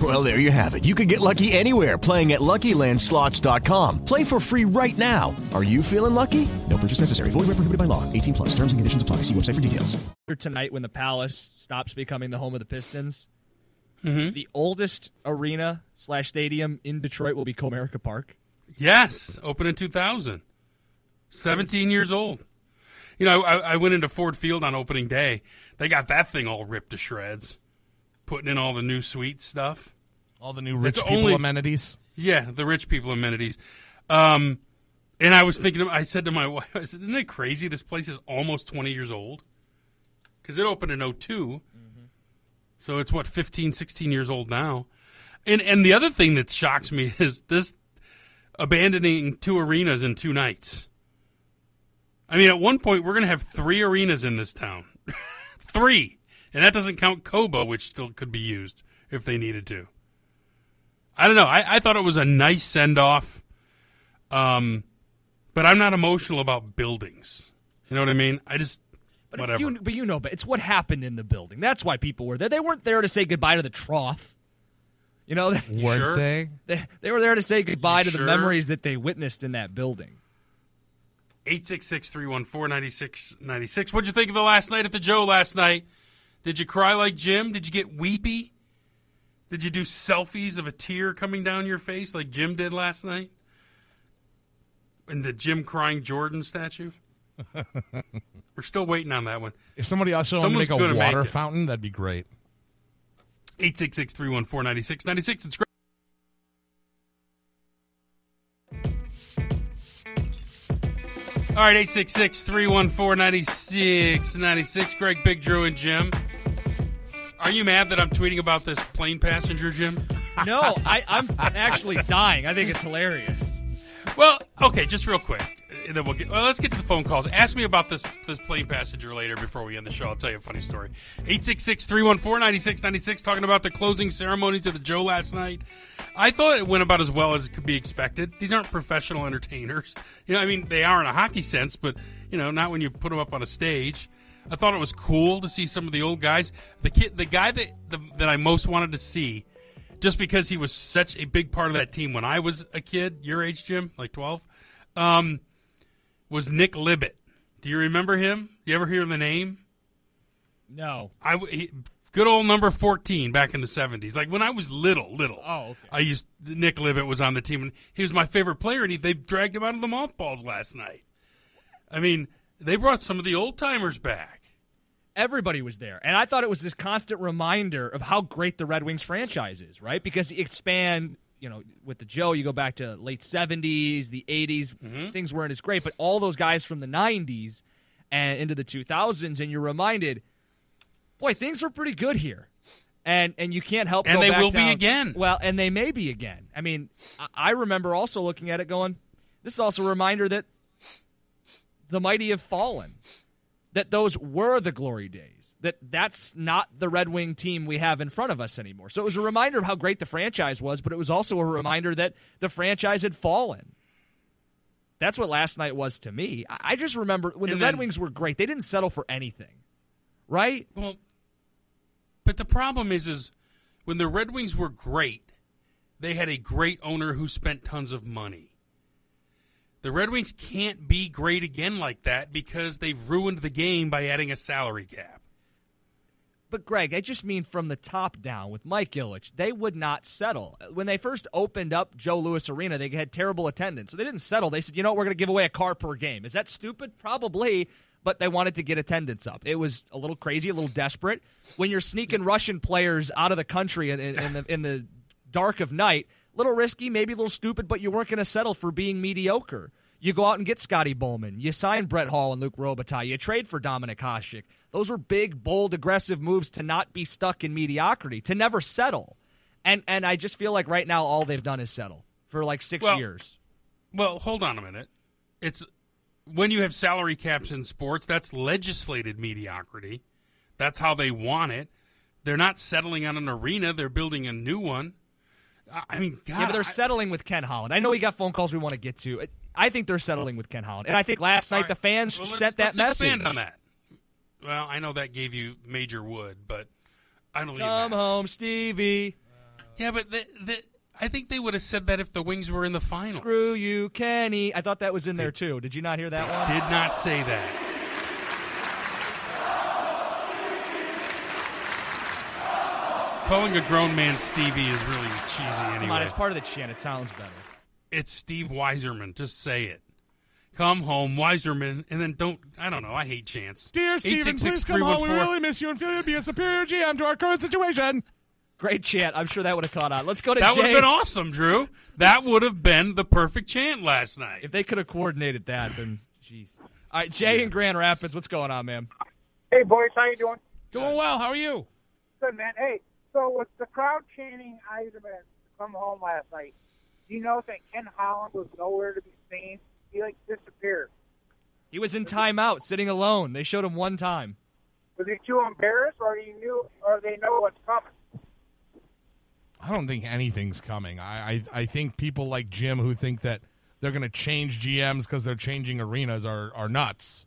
Well, there you have it. You can get lucky anywhere playing at LuckyLandSlots.com. Play for free right now. Are you feeling lucky? No purchase necessary. Void where prohibited by law. 18 plus. Terms and conditions apply. See website for details. Tonight, when the Palace stops becoming the home of the Pistons, Mhm. the oldest arena slash stadium in Detroit will be Comerica Park. Yes, open in 2000. 17 years old. You know, I, I went into Ford Field on opening day. They got that thing all ripped to shreds, putting in all the new suite stuff. All the new rich It's people only- amenities. Yeah, the rich people amenities. Um, and I was thinking, I said to my [LAUGHS] wife, I said, isn't that crazy? This place is almost 20 years old. Because it opened in 2 So it's what, 15, 16 years old now. And, and the other thing that shocks me is this abandoning two arenas in two nights. I mean, at one point, we're going to have three arenas in this town. [LAUGHS] three. And that doesn't count Cobo, which still could be used if they needed to. I don't know. I, I thought it was a nice send off. Um, but I'm not emotional about buildings. You know what I mean? I just But whatever. You, but you know, but it's what happened in the building. That's why people were there. They weren't there to say goodbye to the trough. You know, Weren't Sure? they? they? They were there to say goodbye to sure? the memories that they witnessed in that building. 866 314 9696. What'd you think of the last night at the Joe last night? Did you cry like Jim? Did you get weepy? Did you do selfies of a tear coming down your face like Jim did last night? And the Jim crying Jordan statue? [LAUGHS] We're still waiting on that one. If somebody also wanted to make a water fountain, that'd be great. 866 314 9696. It's great. All right, 866 314 9696. Greg, Big Drew, and Jim. Are you mad that I'm tweeting about this plane passenger, Jim? No, I, I'm actually dying. I think it's hilarious. Well, okay, just real quick. And Then we'll get, well, let's get to the phone calls. Ask me about this this plane passenger later before we end the show. I'll tell you a funny story. 866-314-9696 talking about the closing ceremonies of the Joe last night. I thought it went about as well as it could be expected. These aren't professional entertainers. You know, I mean, they are in a hockey sense, but you know, not when you put them up on a stage. I thought it was cool to see some of the old guys. The kid, the guy that the, that I most wanted to see, just because he was such a big part of that team when I was a kid, your age, Jim, like twelve, um, was Nick Libett. Do you remember him? You ever hear the name? No. I he, good old number fourteen back in the seventies. Like when I was little, little. Oh, okay. I used Nick Libett was on the team, and he was my favorite player. And he, they dragged him out of the mothballs last night. I mean, they brought some of the old timers back. Everybody was there. And I thought it was this constant reminder of how great the Red Wings franchise is, right? Because you expand, you know, with the Joe, you go back to late 70s, the 80s, Mm-hmm. things weren't as great, but all those guys from the 90s and into the 2000s, and you're reminded, boy, things were pretty good here. And and you can't help And go they back will be again. Well, and they may be again. I mean, I remember also looking at it going, this is also a reminder that the mighty have fallen that those were the glory days. That that's not the Red Wing team we have in front of us anymore. So it was a reminder of how great the franchise was, but it was also a reminder that the franchise had fallen. That's what last night was to me. I just remember when And the Red Wings were great, they didn't settle for anything. Right? Well, but the problem is, is when the Red Wings were great, they had a great owner who spent tons of money. The Red Wings can't be great again like that because they've ruined the game by adding a salary cap. But Greg, I just mean from the top down with Mike Ilitch, they would not settle. When they first opened up Joe Louis Arena, they had terrible attendance. So they didn't settle. They said, you know what, we're going to give away a car per game. Is that stupid? Probably, but they wanted to get attendance up. It was a little crazy, a little desperate. When you're sneaking Russian players out of the country in, in, in the, in the dark of night, little risky, maybe a little stupid, but you weren't going to settle for being mediocre. You go out and get Scotty Bowman. You sign Brett Hull and Luc Robitaille. You trade for Dominik Hasek. Those were big, bold, aggressive moves to not be stuck in mediocrity, to never settle. And and I just feel like right now all they've done is settle for like six Well- years. Well, hold on a minute. It's when you have salary caps in sports, that's legislated mediocrity. That's how they want it. They're not settling on an arena; they're building a new one. I- mean, God, yeah, but they're I- settling with Ken Holland. I know we got phone calls we want to get to. I think they're settling with Ken Holland, and I think last night the fans Well, sent that let's message. Expand on that. Well, I know that gave you major wood, but I don't. Come home, Stevie. Yeah, but the, the, I think they would have said that if the Wings were in the final. Screw you, Kenny. I thought that was in there too. Did you not hear that one? Did not say that. Calling a grown man Stevie is really cheesy anyway. Come on, it's part of the chant. It sounds better. It's Steve Yzerman. Just say it. Come home, Yzerman, and then don't. I don't know. I hate chants. Dear Steven, please come home. We really miss you and feel you'd be a superior GM to our current situation. Great chant. I'm sure that would have caught on. Let's go to That would have been awesome, Drew. That would have been the perfect chant last night. If they could have coordinated that, then jeez. All right, Jay in Grand Rapids, what's going on, man? Hey, boys, how you doing? Doing well. How are you? Good, man. Hey, so with the crowd chanting Yzerman to come home last night, do you know that Ken Holland was nowhere to be seen? He like disappeared. He was in timeout, sitting alone. They showed him one time. Was he too embarrassed, or he knew, or they know what's coming? I don't think anything's coming. I, I, I think people like Jim who think that they're going to change GMs because they're changing arenas are, are nuts.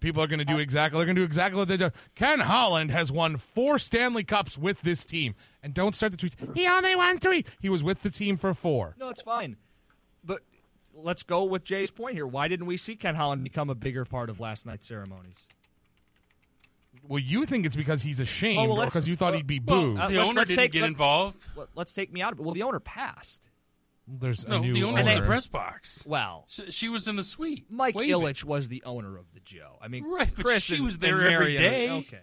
People are going to do exactly they're going to do exactly what they do. Ken Holland has won four Stanley Cups with this team, and don't start the tweets. He only won three. He was with the team for four. No, it's fine. But let's go with Jay's point here. Why didn't we see Ken Holland become a bigger part of last night's ceremonies? Well, you think it's because he's ashamed, Oh, well, or because you thought well, he'd be well, booed. uh, The let's- owner let's didn't take- get let- involved. let- Let's take me out of it. Well, the owner passed. There's No, a new the owner's in owner. the press box. Well, She, she was in the suite. Mike waving. Ilitch was the owner of the Joe. I mean, Right, but Chris she and- was there and every Marion- day. Okay.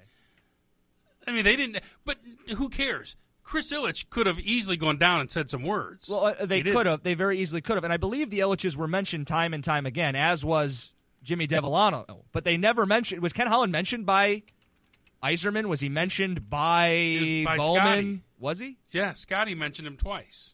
I mean, they didn't. But who cares? Chris Ilitch could have easily gone down and said some words. Well, uh, they He didn't. could have. They very easily could have. And I believe the Ilitches were mentioned time and time again, as was Jimmy Devellano. But they never mentioned. Was Ken Holland mentioned by Yzerman? Was he mentioned by, He was by Bowman? Scotty. Was he? Yeah, Scotty mentioned him twice.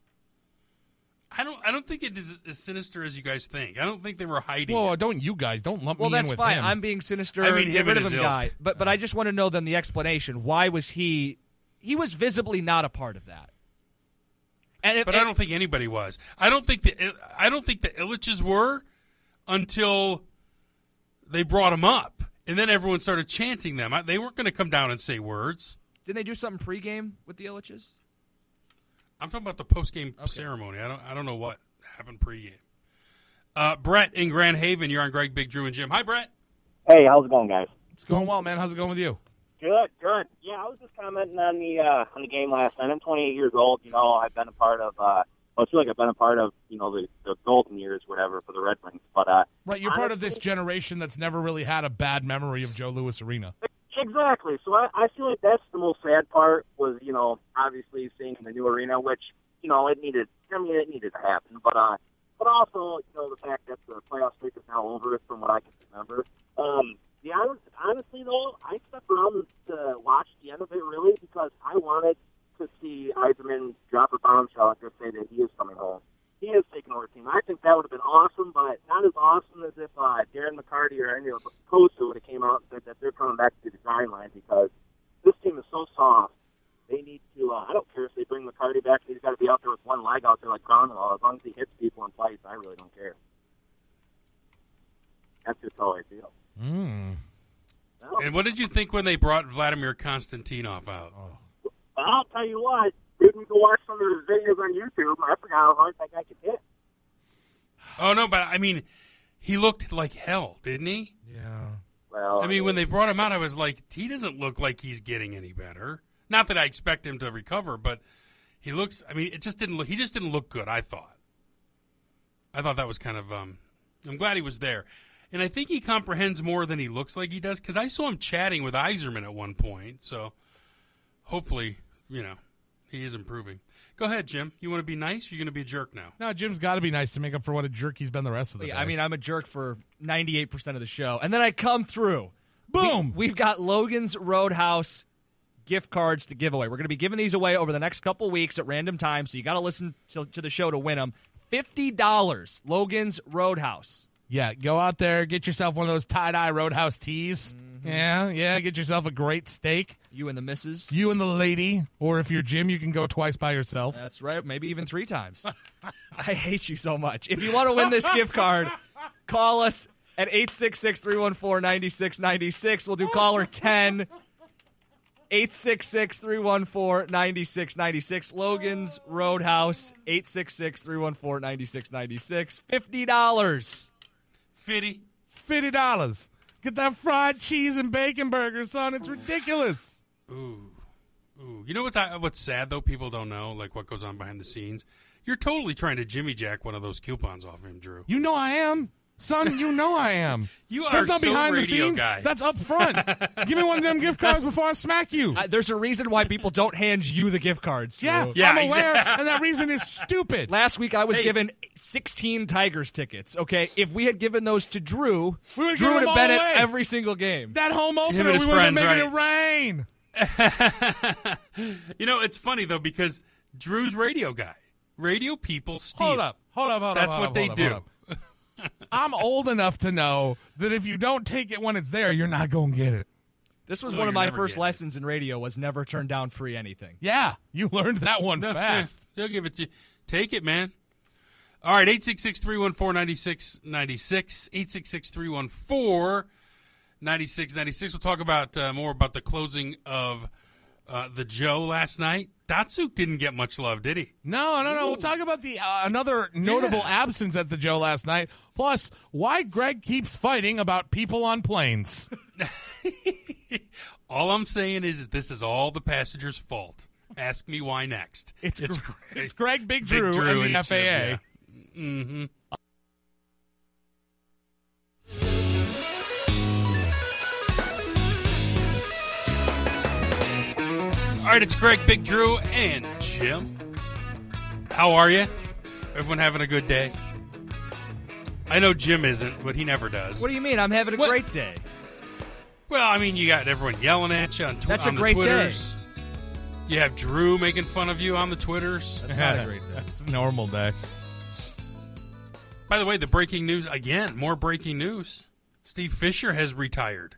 I don't. I don't think it is as sinister as you guys think. I don't think they were hiding. Well, it. don't you guys? Don't lump Well, me in that's with fine. him. I'm being sinister. I mean, Get him rid and of him, ilk. guy. But but I just want to know then the explanation. Why was he? He was visibly not a part of that. And if, but I don't think anybody was. I don't think the I don't think the Ilitches were until they brought him up, and then everyone started chanting them. I, they weren't going to come down and say words. Didn't they do something pregame with the Ilitches? I'm talking about the post game ceremony. I don't. I don't know what happened pregame. Uh, Brett in Grand Haven, you're on Greg, Big Drew, and Jim. Hi, Brett. Hey, how's it going, guys? It's going well, man. How's it going with you? Good, good. Yeah, I was just commenting on the uh, on the game last night. I'm 28 years old. You know, I've been a part of. Uh, well, I feel like I've been a part of you know the, the golden years, whatever, for the Red Wings. But uh, Right, you're part of this generation that's never really had a bad memory of Joe Louis Arena. Exactly. So I, I feel like that's the most sad part was, you know, obviously seeing the new arena, which, you know, it needed, I mean, it needed to happen. But, uh, but also, you know, the fact that the playoff streak is now over from what I can remember. Um, the honest, honestly, though, I stuck around to watch the end of it really because I wanted to see Yzerman drop a bombshell and just say that he is coming home. He is taking over the team. I think that would have been awesome, but not as awesome as if uh, Darren McCarty or any of the coaches would have came out and said that they're coming back to the grind line because this team is so soft. They need to. Uh, I don't care if they bring McCarty back. He's got to be out there with one leg out there like Cromwell. As long as he hits people and fights, I really don't care. That's just how I feel. Mm. And what did you think when they brought Vladimir Konstantinov out? I'll tell you what. Didn't go watch some of his videos on YouTube. I forgot how hard that guy could hit. Oh no, but I mean, he looked like hell, didn't he? Yeah. Well, I mean, when they brought him out, I was like, he doesn't look like he's getting any better. Not that I expect him to recover, but he looks. I mean, it just didn't look. He just didn't look good. I thought. I thought that was kind of. Um, I'm glad he was there, and I think he comprehends more than he looks like he does because I saw him chatting with Yzerman at one point. So, hopefully, you know, he is improving. Go ahead, Jim. You want to be nice? Or you going to be a jerk now? No, Jim's got to be nice to make up for what a jerk he's been the rest of the Yeah, day. I mean, I'm a jerk for 98% of the show. And then I come through. Boom. We, have got Logan's Roadhouse gift cards to give away. We're going to be giving these away over the next couple weeks at random times, so you got to listen to, to the show to win them. $50, Logan's Roadhouse. Yeah, go out there, get yourself one of those tie dye Roadhouse tees. Mm-hmm. Yeah, yeah. Get yourself a great steak. You and the missus. You and the lady, or if you're Jim, you can go twice by yourself. That's right. Maybe even three times. [LAUGHS] I hate you so much. If you want to win this gift card, call us at 866 314 9696. We'll do caller 10. 866 314 9696. Logan's Roadhouse, 866 314 9696. $50. Fitty. Fifty dollars. Get that fried cheese and bacon burger, son. It's ridiculous. Ooh, ooh. You know what's uh, what's sad though? People don't know like what goes on behind the scenes. You're totally trying to Jimmy Jack one of those coupons off him, Drew. You know I am. Son, you know I am. [LAUGHS] You are That's not so behind the scenes. guy. That's up front. [LAUGHS] Give me one of them gift cards before I smack you. Uh, there's a reason why people don't hand you the gift cards. Drew. Yeah, I'm aware, [LAUGHS] and that reason is stupid. Last week I was given 16 Tigers tickets. Okay, if we had given those to Drew, We would've Drew given would them have been all at every single game. That home opener, we would have been friends, making it rain. You know, it's funny though because Drew's radio guy. Radio people steal. Hold up, hold up, hold up. That's hold what up, they hold up, do. hold up. I'm old enough to know that if you don't take it when it's there, you're not going to get it. This was No, one of my first getting lessons in radio was never turn down free anything. Yeah, you learned that one fast. [LAUGHS] They'll give it to you. Take it, man. All right, 866 314 9696. 866 314 9696. We'll talk about uh, more about the closing of uh, the Joe last night. Datsyuk didn't get much love, did he? No, no, no. We'll talk about the uh, another notable absence at the Joe last night. Plus, why Greg keeps fighting about people on planes. [LAUGHS] All I'm saying is this is all the passengers' fault. Ask me why next. It's it's, Gr- it's Greg Big Drew and the Jim, FAA. yeah. Mm-hmm. All right, it's Greg, Big Drew, and Jim. How are you? Everyone having a good day? I know Jim isn't, but he never does. What do you mean? I'm having a What? great day. Well, I mean, you got everyone yelling at you on, tw- That's a on great the day. Twitters. You have Drew making fun of you on the Twitters. That's not a [LAUGHS] great day. It's a normal day. By the way, the breaking news again, more breaking news. Steve Fisher has retired.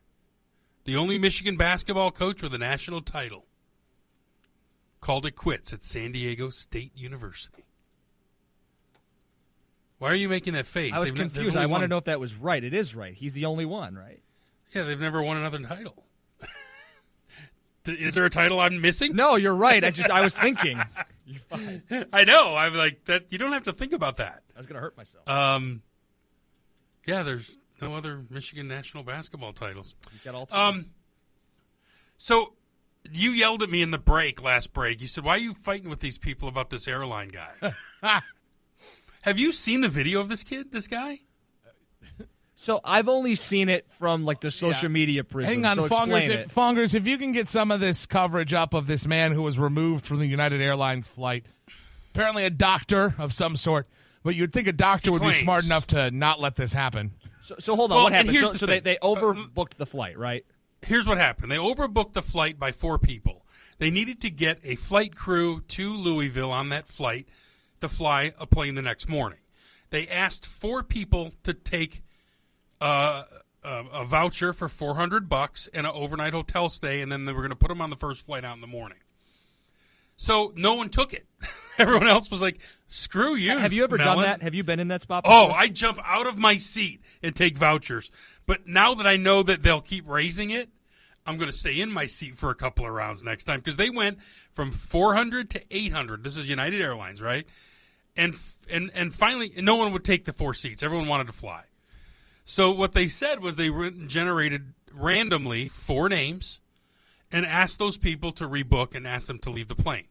The only Michigan basketball coach with a national title. Called it quits at San Diego State University. Why are you making that face? I was They've confused. only I want to know if that was right. It is right. He's the only one, right? Yeah, they've never won another title. [LAUGHS] is there a title I'm missing? No, you're right. I just I was [LAUGHS] thinking. I know. I'm like that. You don't have to think about that. I was gonna hurt myself. Um, yeah, there's no other Michigan national basketball titles. He's got all three. Um, so you yelled at me in the break last break. You said, "Why are you fighting with these people about this airline guy?" [LAUGHS] Have you seen the video of this kid? This guy? So I've only seen it from like the social media prism. Hang on, so Fongers. explain If, it. Fongers, if you can get some of this coverage up of this man who was removed from the United Airlines flight, apparently a doctor of some sort, but you'd think a doctor He would be smart enough to not let this happen. So, so hold on. Well, what happened? So, the so they, they overbooked the flight, right? Here's what happened. They overbooked the flight by four people. They needed to get a flight crew to Louisville on that flight to fly a plane the next morning. They asked four people to take uh, a, a voucher for 400 bucks and an overnight hotel stay, and then they were going to put them on the first flight out in the morning. So no one took it. [LAUGHS] Everyone else was like, "Screw you." Have you ever done that? Have you been in that spot? Oh. I jump out of my seat and take vouchers. But now that I know that they'll keep raising it, I'm going to stay in my seat for a couple of rounds next time because they went from 400 to 800. This is United Airlines, right? And f- and and finally, no one would take the four seats. Everyone wanted to fly. So what they said was they generated randomly four names and asked those people to rebook and asked them to leave the plane.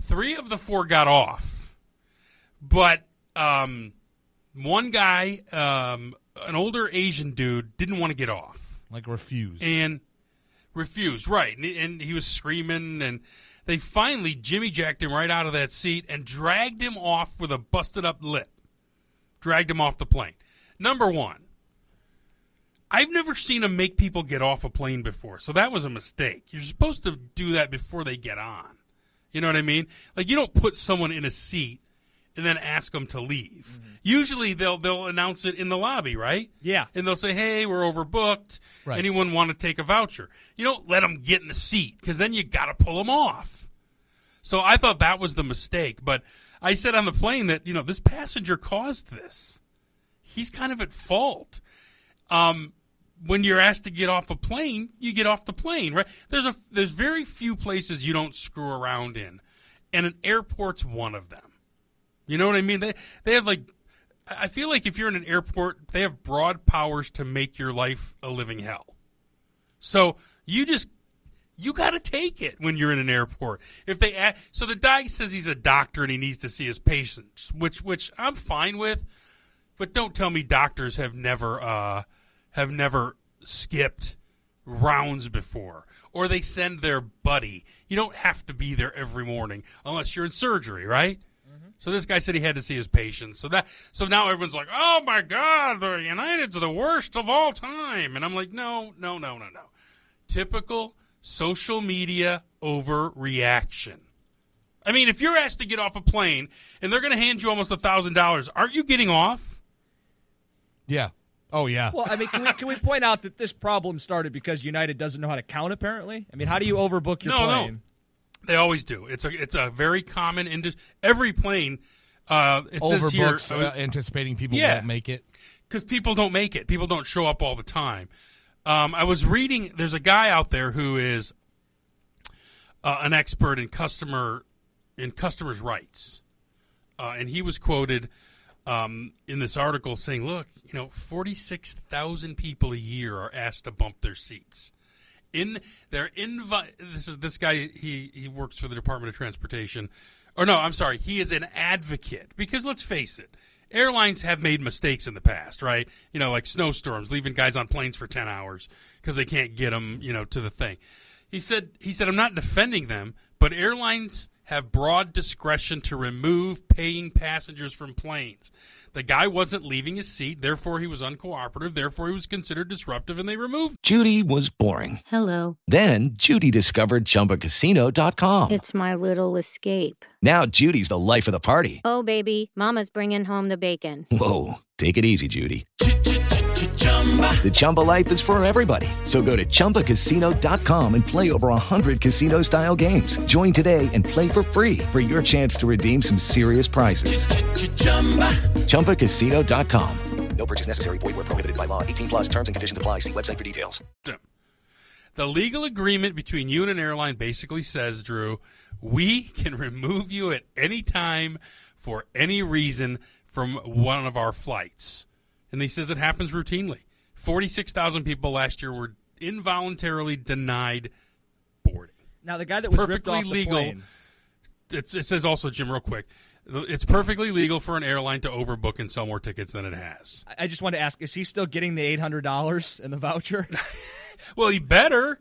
Three of the four got off, but um, one guy, um, an older Asian dude, didn't want to get off Like refused. and refused. Right, and, and he was screaming, and they finally Jimmy jacked him right out of that seat and dragged him off with a busted up lip. Dragged him off the plane. Number one, I've never seen him make people get off a plane before, so that was a mistake. You're supposed to do that before they get on. You know what I mean? Like you don't put someone in a seat and then ask them to leave. Usually they'll they'll announce it in the lobby, right? Yeah. And they'll say, "Hey, we're overbooked. Right. Anyone want to take a voucher?" You don't let them get in the seat because then you got to pull them off. So I thought that was the mistake, but I said on the plane that you know this passenger caused this. He's kind of at fault. Um, when you're asked to get off a plane, you get off the plane, right? There's a there's very few places you don't screw around in, and an airport's one of them. You know what I mean? They they have like I feel like if you're in an airport, they have broad powers to make your life a living hell. So you just you got to take it when you're in an airport. If they ask, so the guy says he's a doctor and he needs to see his patients, which which I'm fine with, but don't tell me doctors have never uh, have never skipped rounds before or they send their buddy. You don't have to be there every morning unless you're in surgery, right? So this guy said he had to see his patients. So that so now everyone's like, "Oh my god, the United's the worst of all time." And I'm like, "No, no, no, no, no." Typical social media overreaction. I mean, if you're asked to get off a plane and they're going to hand you almost a thousand dollars, aren't you getting off? Yeah. Oh yeah. Well, I mean, can we, can we point out that this problem started because United doesn't know how to count? Apparently, I mean, how do you overbook your no, plane? no, they always do. It's a it's a very common industry. Every plane, uh, it says here, Overbooks, uh, anticipating people Yeah. won't make it. because people don't make it. People don't show up all the time. Um, I was reading. There's a guy out there who is uh, an expert in customer in customers' rights, uh, and he was quoted um, in this article saying, "Look, you know, 46,000 people a year are asked to bump their seats." In they're invi- This is this guy. He he works for the Department of Transportation. Or no, I'm sorry. He is an advocate because let's face it, airlines have made mistakes in the past, right? You know, like snowstorms, leaving guys on planes for 10 hours because they can't get them, you know, to the thing. He said he said I'm not defending them, but airlines have broad discretion to remove paying passengers from planes. The guy wasn't leaving his seat, therefore he was uncooperative, therefore he was considered disruptive and they removed Judy was boring. Hello. Then Judy discovered ChumbaCasino.com. It's my little escape. Now Judy's the life of the party. Oh, baby, Mama's bringing home the bacon. Whoa, take it easy, Judy. The Chumba life is for everybody. So go to ChumbaCasino.com and play over 100 casino-style games. Join today and play for free for your chance to redeem some serious prizes. ChumbaCasino.com. No purchase necessary. Void where prohibited by law. 18 plus terms and conditions apply. See website for details. The legal agreement between you and an airline basically says, Drew, we can remove you at any time for any reason from one of our flights. And he says it happens routinely. 46,000 people last year were involuntarily denied boarding. Now the guy that was ripped perfectly off the legal. plane. It's, it says also, Jim, real quick, it's perfectly legal for an airline to overbook and sell more tickets than it has. I- I just want to ask: Is he still getting the eight hundred dollars in the voucher? [LAUGHS] Well, he better.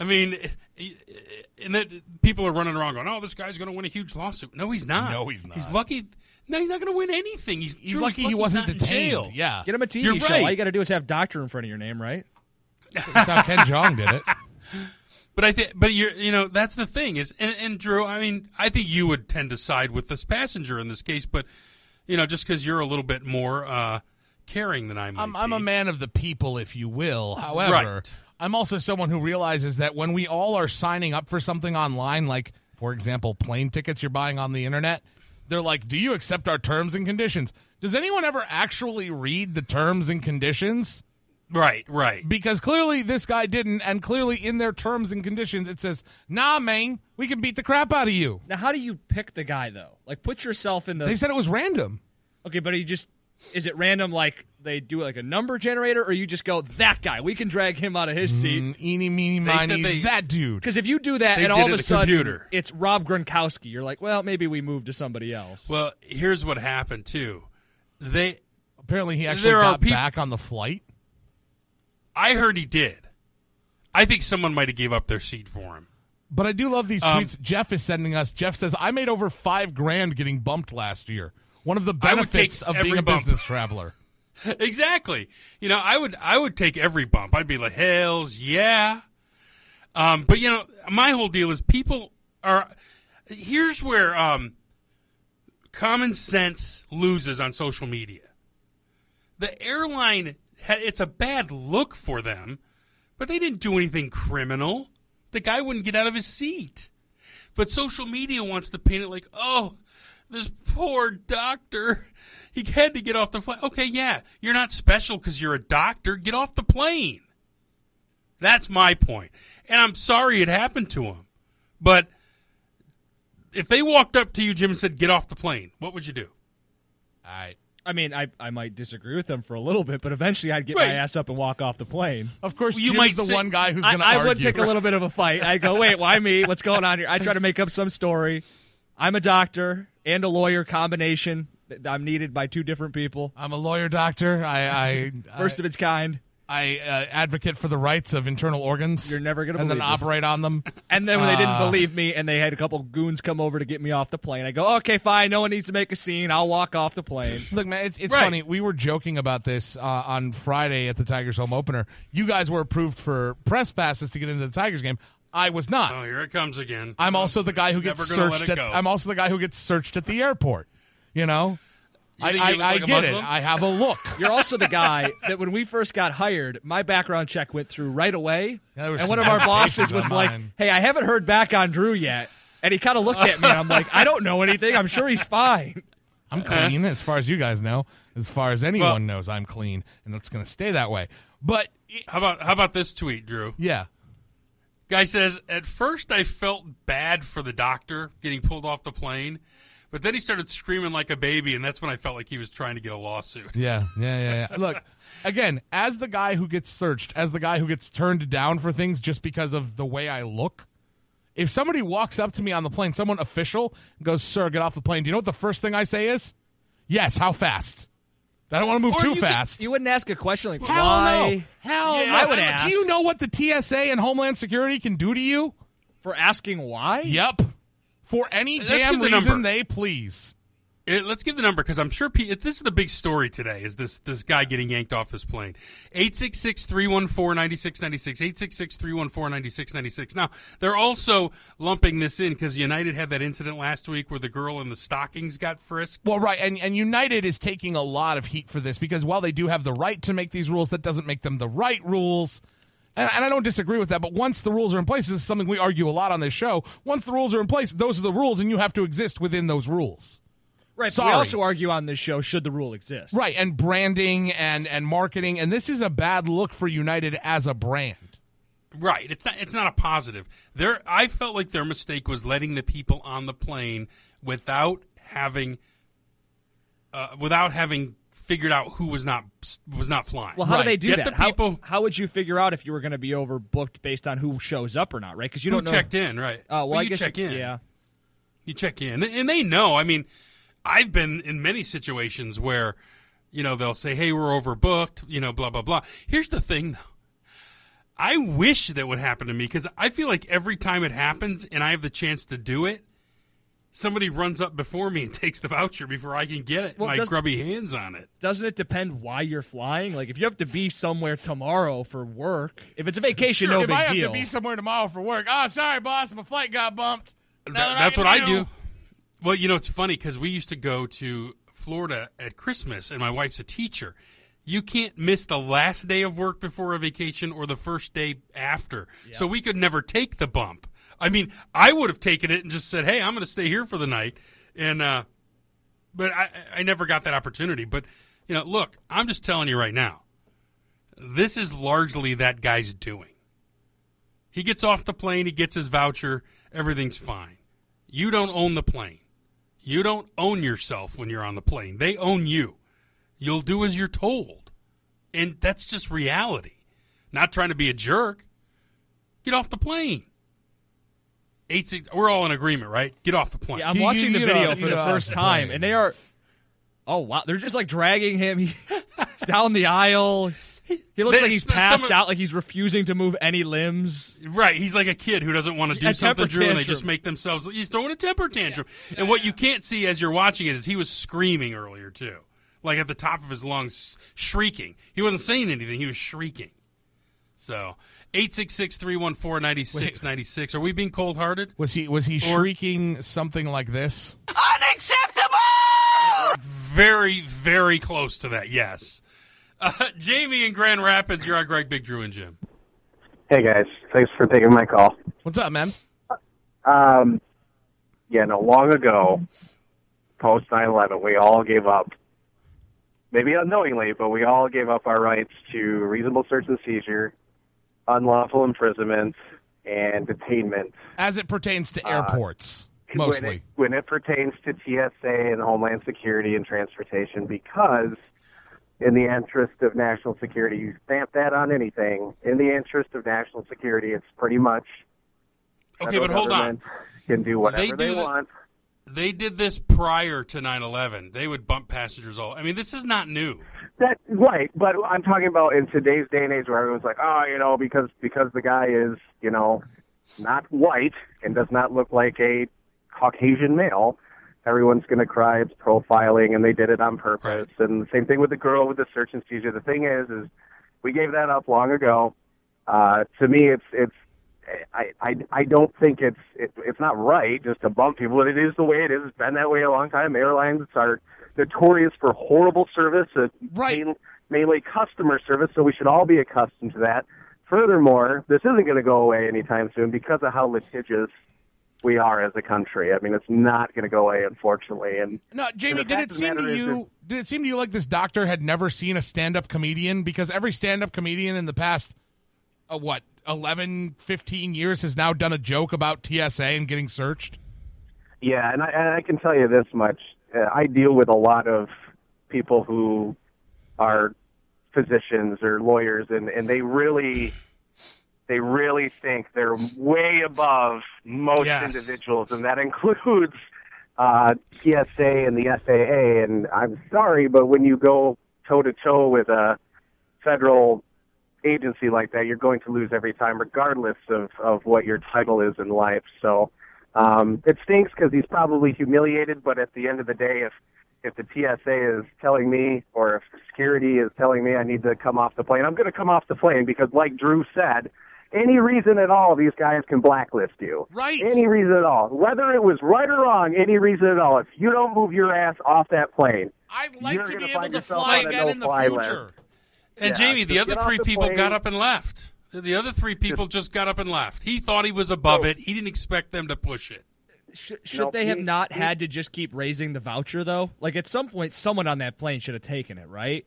I mean, and that people are running around going, "Oh, this guy's going to win a huge lawsuit." No, he's not. No, he's not. He's lucky. No, he's not going to win anything. He's, He's lucky he wasn't not in detained. jail. Yeah. Get him a TV You're show. right. All you got to do is have doctor in front of your name, right? [LAUGHS] That's how Ken Jeong did it. But I think, but you're, you know, that's the thing is, and, and Drew, I mean, I think you would tend to side with this passenger in this case, but you know, just because you're a little bit more uh, caring than I might I'm, I'm a man of the people, if you will. However, Right. I'm also someone who realizes that when we all are signing up for something online, like, for example, plane tickets you're buying on the internet, they're like, Do you accept our terms and conditions? Does anyone ever actually read the terms and conditions? Right, right. Because clearly this guy didn't, and clearly in their terms and conditions it says, "Nah, man, we can beat the crap out of you." Now, how do you pick the guy though? Like, put yourself in the. They said it was random. Okay, but you just is it random? Like they do like a number generator, or you just go that guy? We can drag him out of his seat. Mm, eeny, meeny, miny, they- that dude. Because if you do that They and all of it a sudden computer. it's Rob Gronkowski, you're like, well, maybe we move to somebody else. Well, here's what happened too. They Apparently, he actually got peop- back on the flight. I heard he did. I think someone might have gave up their seat for him. But I do love these Um, tweets Jeff is sending us. Jeff says, I made over five grand getting bumped last year. One of the benefits of being a bump. business traveler. [LAUGHS] exactly. You know, I would I would take every bump. I'd be like, "Hells yeah." Um, but you know, my whole deal is people are. Here's where um, common sense loses on social media. The airline, it's a bad look for them, but they didn't do anything criminal. The guy wouldn't get out of his seat. But social media wants to paint it like, oh, this poor doctor. He had to get off the flight. Okay, yeah, you're not special because you're a doctor. Get off the plane. That's my point. And I'm sorry it happened to him. But if they walked up to you, Jim, and said, get off the plane, what would you do? I I mean, I, I might disagree with them for a little bit, but eventually I'd get Right. my ass up and walk off the plane. Of course, you Jim's might the say- one guy who's I, going to I argue. would pick a little bit of a fight. I go, wait, why me? What's going on here? I try to make up some story. I'm a doctor and a lawyer combination. I'm needed by two different people. I'm a lawyer, doctor. I, I [LAUGHS] First of its kind. I uh, advocate for the rights of internal organs. You're never gonna and then believe this. operate on them. [LAUGHS] And then when they didn't Uh, believe me and they had a couple goons come over to get me off the plane, I go, okay, fine. No one needs to make a scene. I'll walk off the plane. Look, man, it's, it's Right. funny. We were joking about this uh, on Friday at the Tigers home opener. You guys were approved for press passes to get into the Tigers game. I was not. Oh, here it comes again. I'm also the guy who gets Never gonna let searched at. I'm also the guy who gets searched at the airport. You know, You I, I, I like a get it. I have a look. [LAUGHS] You're also the guy that when we first got hired, my background check went through right away. And one of our bosses was like, hey, I haven't heard back on Drew yet. And he kind of looked at me. and I'm like, I don't know anything. I'm sure he's fine. I'm clean as far as you guys know. As far as anyone knows, I'm clean, and it's going to stay that way. But How about how about this tweet, Drew? yeah, Guy says, At first I felt bad for the doctor getting pulled off the plane, but then he started screaming like a baby, and that's when I felt like he was trying to get a lawsuit. yeah, yeah, yeah. yeah. Look, [LAUGHS] again, as the guy who gets searched, as the guy who gets turned down for things just because of the way I look. If somebody walks up to me on the plane, someone official goes, "Sir, get off the plane." Do you know what the first thing I say is? Yes. How fast? I don't want to move Or too you could- fast. you wouldn't ask a question like, Hell why? no. Hell Yeah, no. I would ask. Do you know what the TSA and Homeland Security can do to you? For asking why? Yep. For any Let's damn the reason number. they please. Uh, let's give the number because I'm sure this is the big story today. Is this this guy getting yanked off this plane? 866-314-9696. 866-314-9696. Now they're also lumping this in because United had that incident last week where the girl in the stockings got frisked. Well, right, and and United is taking a lot of heat for this because while they do have the right to make these rules, that doesn't make them the right rules. And, and I don't disagree with that, but once the rules are in place, this is something we argue a lot on this show. Once the rules are in place, those are the rules, and you have to exist within those rules. Right. But Sorry. we also argue on this show should the rule exist. Right, and branding and and marketing, and this is a bad look for United as a brand. Right. It's not. It's not a positive. There, I felt like their mistake was letting the people on the plane without having, uh, without having figured out who was not was not flying. Well, how do they do Get that? The How- people how, would you figure out if you were going to be overbooked based on who shows up or not? Right? Because you don't know. checked in, right? Oh, well, Well, I you guess check in. Yeah. You check in, and they know. I mean, I've been in many situations where, you know, they'll say, "Hey, we're overbooked," you know, blah blah blah. Here's the thing, though. I wish that would happen to me because I feel like every time it happens and I have the chance to do it, somebody runs up before me and [LAUGHS] takes the voucher before I can get it, Well, my grubby hands on it. Doesn't it depend why you're flying? Like, if you have to be somewhere tomorrow for work, if it's a vacation, no if big I have deal. to be somewhere tomorrow for work, oh, sorry, boss, my flight got bumped. Th- Nothing that's can what I do. Well, you know, it's funny because we used to go to Florida at Christmas, and my wife's a teacher. You can't miss the last day of work before a vacation or the first day after. So we could never take the bump. I mean, I would have taken it and just said, "Hey, I'm going to stay here for the night," and uh, but I, I never got that opportunity. But you know, look, I'm just telling you right now, this is largely that guy's doing. He gets off the plane, he gets his voucher, everything's fine. You don't own the plane. You don't own yourself when you're on the plane. They own you. You'll do as you're told. And that's just reality. Not trying to be a jerk. Get off the plane. Eight six, we're all in agreement, right? Get off the plane. Yeah, I'm watching the video for the first time, and they are. Oh wow, they're just like dragging him [LAUGHS] down the aisle. He looks They- like he's passed of- out, like he's refusing to move any limbs. Right, he's like a kid who doesn't want to do A something, Drew, and they just make themselves. He's throwing a temper tantrum, and what you can't see as you're watching it is he was screaming earlier too, like at the top of his lungs, shrieking. He wasn't saying anything; he was shrieking. So, eight six six three one four ninety six ninety six. Are we being cold hearted? Was he was he Or- shrieking something like this? Unacceptable! very, very close to that. Yes. Uh, Jamie in Grand Rapids, you're on Greg, Big Drew, and Jim. Hey guys, thanks for taking my call. What's up, man? Um, yeah, no, long ago, post 9/11, we all gave up, maybe unknowingly, but we all gave up our rights to reasonable search and seizure, unlawful imprisonment, and detainment. As it pertains to Uh, airports, When mostly. it, when it pertains to TSA and Homeland Security and transportation, because in the interest of national security, you stamp that on anything. In the interest of national security, it's pretty much Okay, but hold on. Can do whatever they, do the- want. They did this prior to 9/11. They would bump passengers all. I mean, this is not new. That right, but I'm talking about in today's day and age where everyone's like, oh, you know, because because the guy is, you know, not white and does not look like a Caucasian male, everyone's going to cry it's profiling, and they did it on purpose. And the same thing with the girl with the search and seizure. The thing is, is we gave that up long ago. Uh, to me, it's it's. I, I I don't think it's it, it's not right just to bump people. But it is the way it is. It's been that way a long time. Airlines are notorious for horrible service, uh, main, mainly customer service. So we should all be accustomed to that. Furthermore, this isn't going to go away anytime soon because of how litigious we are as a country. I mean, it's not going to go away, unfortunately. And No, Jamie, the did it seem to you? Did it seem to you like this doctor had never seen a stand-up comedian? Because every stand-up comedian in the past, uh, what, 11, 15 years has now done a joke about TSA and getting searched. Yeah, and I, and I can tell you this much: uh, I deal with a lot of people who are physicians or lawyers, and and they really, they really think they're way above most Yes. individuals, and that includes uh, TSA and the FAA. And I'm sorry, but when you go toe to toe with a federal agency like that, you're going to lose every time, regardless of, of what your title is in life. So um, it stinks because he's probably humiliated. But at the end of the day, if if the TSA is telling me, or if security is telling me I need to come off the plane, I'm going to come off the plane because, like Drew said, any reason at all, these guys can blacklist you. Right. Any reason at all, whether it was right or wrong, any reason at all. If you don't move your ass off that plane, I'd like to be able to fly again in the no-fly list. Future. And Yeah, Jamie, the other three the people plane. got up and left. The other three people just got up and left. He thought he was above it. He didn't expect them to push it. Should, should they have not had to just keep raising the voucher though? Like at some point, someone on that plane should have taken it, right?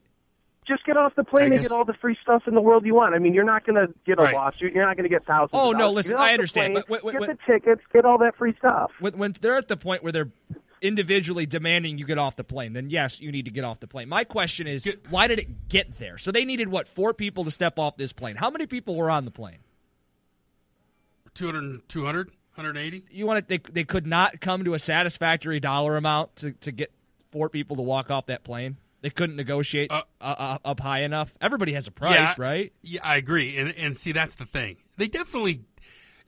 just get off the plane I and guess- get all the free stuff in the world you want. I mean, you're not going to get a Right. lawsuit. You're not going to get thousands. Oh of no, listen, Get off I the understand, plane, but wait, wait, get wait. the tickets, get all that free stuff. When, when they're at the point where they're individually demanding you get off the plane, then yes, you need to get off the plane. My question is, why did it get there? So they needed what four people to step off this plane. How many people were on the plane? 200, 200 180? You want to, they they could not come to a satisfactory dollar amount to, to get four people to walk off that plane. They couldn't negotiate uh, uh, up high enough. Everybody has a price, yeah, right? Yeah, I agree. And and see, that's the thing. They definitely,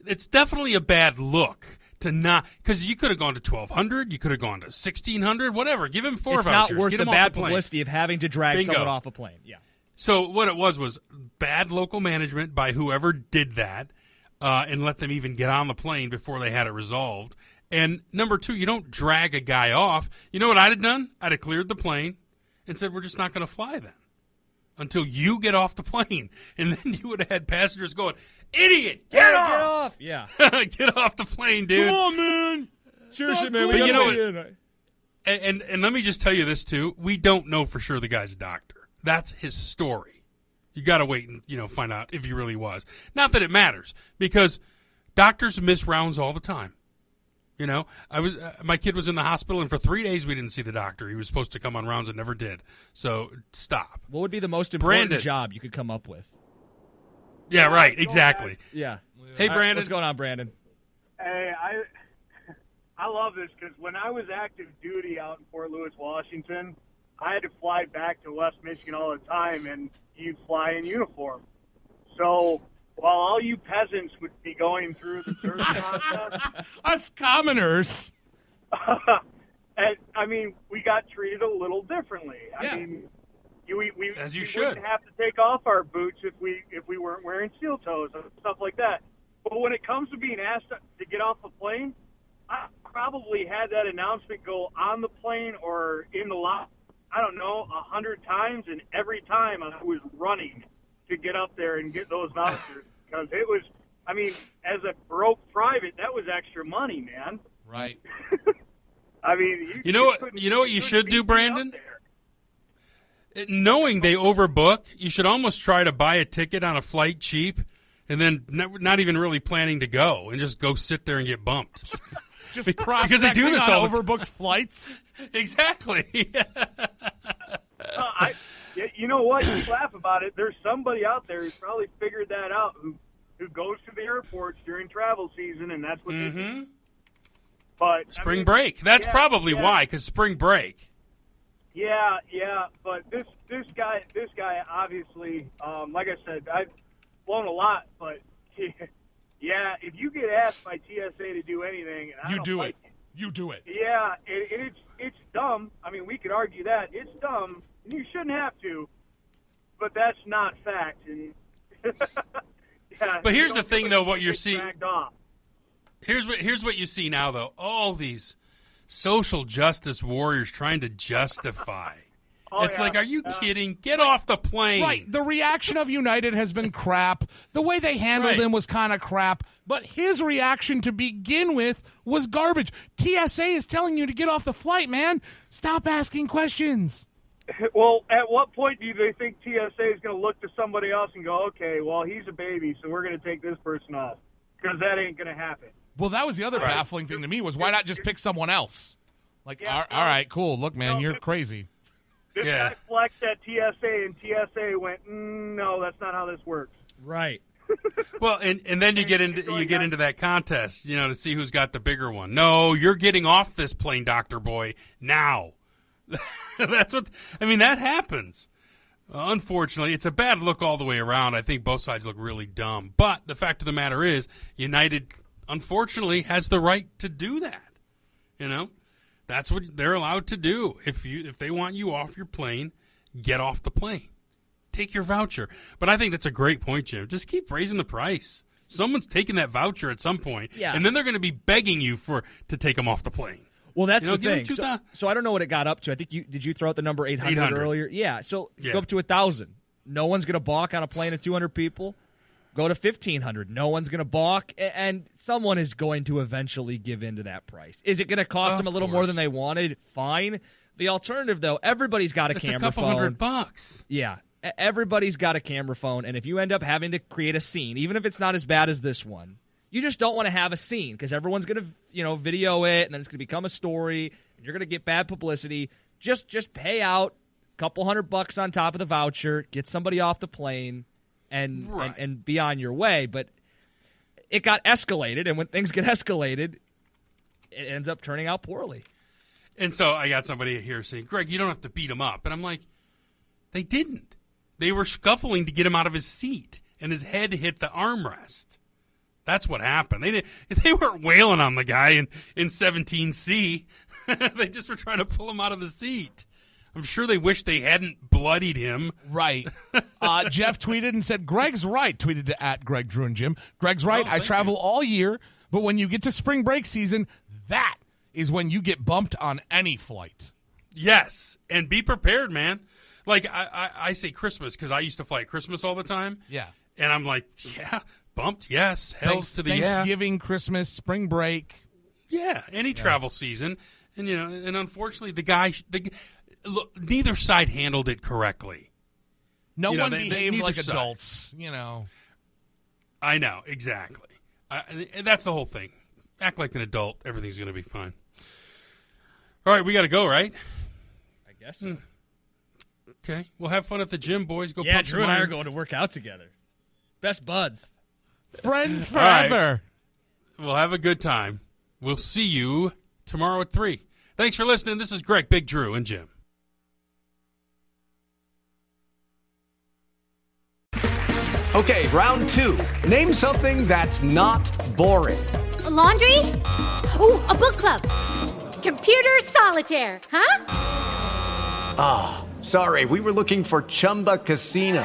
it's definitely a bad look to not because you could have gone to twelve hundred, you could have gone to sixteen hundred, whatever. Give him four it's vouchers. not worth Get the bad plane. publicity of having to drag Bingo. someone off a plane. Yeah. So what it was was bad local management by whoever did that, uh, and let them even get on the plane before they had it resolved. And number two, you don't drag a guy off. You know what I'd have done? I'd have cleared the plane and said, "We're just not going to fly then until you get off the plane." [LAUGHS] And then you would have had passengers going, "Idiot, get Yeah, off! get off!" Yeah. [LAUGHS] get off the plane, dude." Come on, man. Seriously, man. We But you know what? And, and and let me just tell you this too: we don't know for sure the guy's a doctor. That's his story. You got to wait and you know find out if he really was. Not that it matters because doctors miss rounds all the time. You know, I was uh, my kid was in the hospital and for three days we didn't see the doctor. He was supposed to come on rounds and never did. So stop. What would be the most important Brandon. job you could come up with? Yeah, right. Exactly. Yeah. Hey, All right, Brandon. what's going on, Brandon? Hey, I [LAUGHS] I love this because when I was active duty out in Fort Lewis, Washington, I had to fly back to West Michigan all the time, and you fly in uniform. So while all you peasants would be going through the search [LAUGHS] process, Us commoners. [LAUGHS] and I mean, we got treated a little differently. I mean, you, we, we, As you we should. wouldn't have to take off our boots if we if we weren't wearing steel toes and stuff like that. But when it comes to being asked to, to get off a plane, I, probably had that announcement go on the plane or in the lot. I don't know, a hundred times, and every time I was running to get up there and get those vouchers [LAUGHS] because it was. I mean, as a broke private, that was extra money, man. Right. [LAUGHS] I mean, you, You know what? You know what you should do, Brandon. Knowing they overbook, you should almost try to buy a ticket on a flight cheap, and then not, not even really planning to go, and just go sit there and get bumped. [LAUGHS] Just because they do this on all overbooked flights. exactly. Uh, I, you know what? You laugh about it. There's somebody out there who's probably figured that out who who goes to the airports during travel season, and that's what they do. Mhm. But I Spring mean, break. That's yeah, probably yeah, why, because spring break. Yeah, yeah. But this this guy this guy obviously, um, like I said, I've flown a lot, but [LAUGHS] yeah, if you get asked by TSA to do anything, and I You do like it. You do it. Yeah, it, it's it's dumb. I mean, we could argue that it's dumb, and you shouldn't have to, but that's not fact. And [LAUGHS] yeah, But here's the thing, though, what you're get seeing- dragged off. Here's what here's what you see now, though. All these social justice warriors trying to justify. [LAUGHS] Oh, it's yeah. like, are you kidding? Get off the plane. Right. The reaction of United has been crap. The way they handled Right. him was kind of crap. But his reaction to begin with was garbage. TSA is telling you to get off the flight, man. Stop asking questions. [LAUGHS] Well, at what point do they think TSA is going to look to somebody else and go, okay, well, he's a baby, so we're going to take this person off? Because that ain't going to happen. Well, that was the other Right. baffling thing to me was why not just pick someone else? Like, all, all right, cool. Look, man, you're crazy. This Yeah. guy flexed at TSA, and TSA went, mm, no, that's not how this works. Right. [LAUGHS] Well, and, and then you get into you get into that contest, you know, to see who's got the bigger one. No, you're getting off this plane, Doctor Boy, now. [LAUGHS] That's what I mean. That happens. Uh, unfortunately, it's a bad look all the way around. I think both sides look really dumb. But the fact of the matter is, United, unfortunately, has the right to do that. You know, that's what they're allowed to do. If you if they want you off your plane, get off the plane take your voucher. But I think that's a great point, Jim. Just keep raising the price. Someone's taking that voucher at some point, Yeah. and then they're going to be begging you for to take them off the plane. Well, that's You know, the thing. So, so I don't know what it got up to. I think you did. You throw out the number eight hundred 800. earlier. Yeah. So Yeah. go up to a thousand. No one's going to balk on a plane of two hundred people. Go to fifteen hundred. No one's going to balk, and someone is going to eventually give in to that price. Is it going to cost Of them a little more than they wanted? Fine. The alternative, though, everybody's got a a camera couple phone. hundred bucks. Yeah. Everybody's got a camera phone, and if you end up having to create a scene, even if it's not as bad as this one, you just don't want to have a scene because everyone's going to, you know, video it, and then it's going to become a story, and you're going to get bad publicity. Just, just pay out a couple hundred bucks on top of the voucher, get somebody off the plane, and and, and be on your way. But it got escalated, and when things get escalated, it ends up turning out poorly. And so I got somebody here saying, "Greg, you don't have to beat him up," and I'm like, "They didn't. They were scuffling to get him out of his seat, and his head hit the armrest. That's what happened. They didn't. [LAUGHS] They weren't wailing on the guy in in 17C. [LAUGHS] they just were trying to pull him out of the seat. I'm sure they wish they hadn't bloodied him. Right. [LAUGHS] Uh, Jeff tweeted and said, Greg's right. Tweeted to at Greg Drew and Jim. Greg's right. Oh, I travel all year, but when you get to spring break season, that is when you get bumped on any flight. Yes, and be prepared, man. Like I, I, I say Christmas because I used to fly at Christmas all the time. Yeah. and I'm like, yeah, bumped. Yes, hells Thanks- to the yeah. Thanksgiving, Christmas, spring break. Yeah, any travel season, and you know, and unfortunately, the guy, the look, neither side handled it correctly. No You one they- they- behaved neither like side. adults, you know. I know exactly. And that's the whole thing. Act like an adult. Everything's going to be fine. All right, we got to go, right? I guess. So. Hmm. Okay, we'll have fun at the gym, boys. Go. yeah, pump Drew some and I are going to work out together. Best buds. Friends All right. forever. We'll have a good time. We'll see you tomorrow at 3. Thanks for listening. This is Greg, Big Drew, and Jim. Okay, round two. Name something that's not boring. A laundry? Ooh, a book club. Computer solitaire, huh? Ah, sorry, we were looking for Chumba Casino.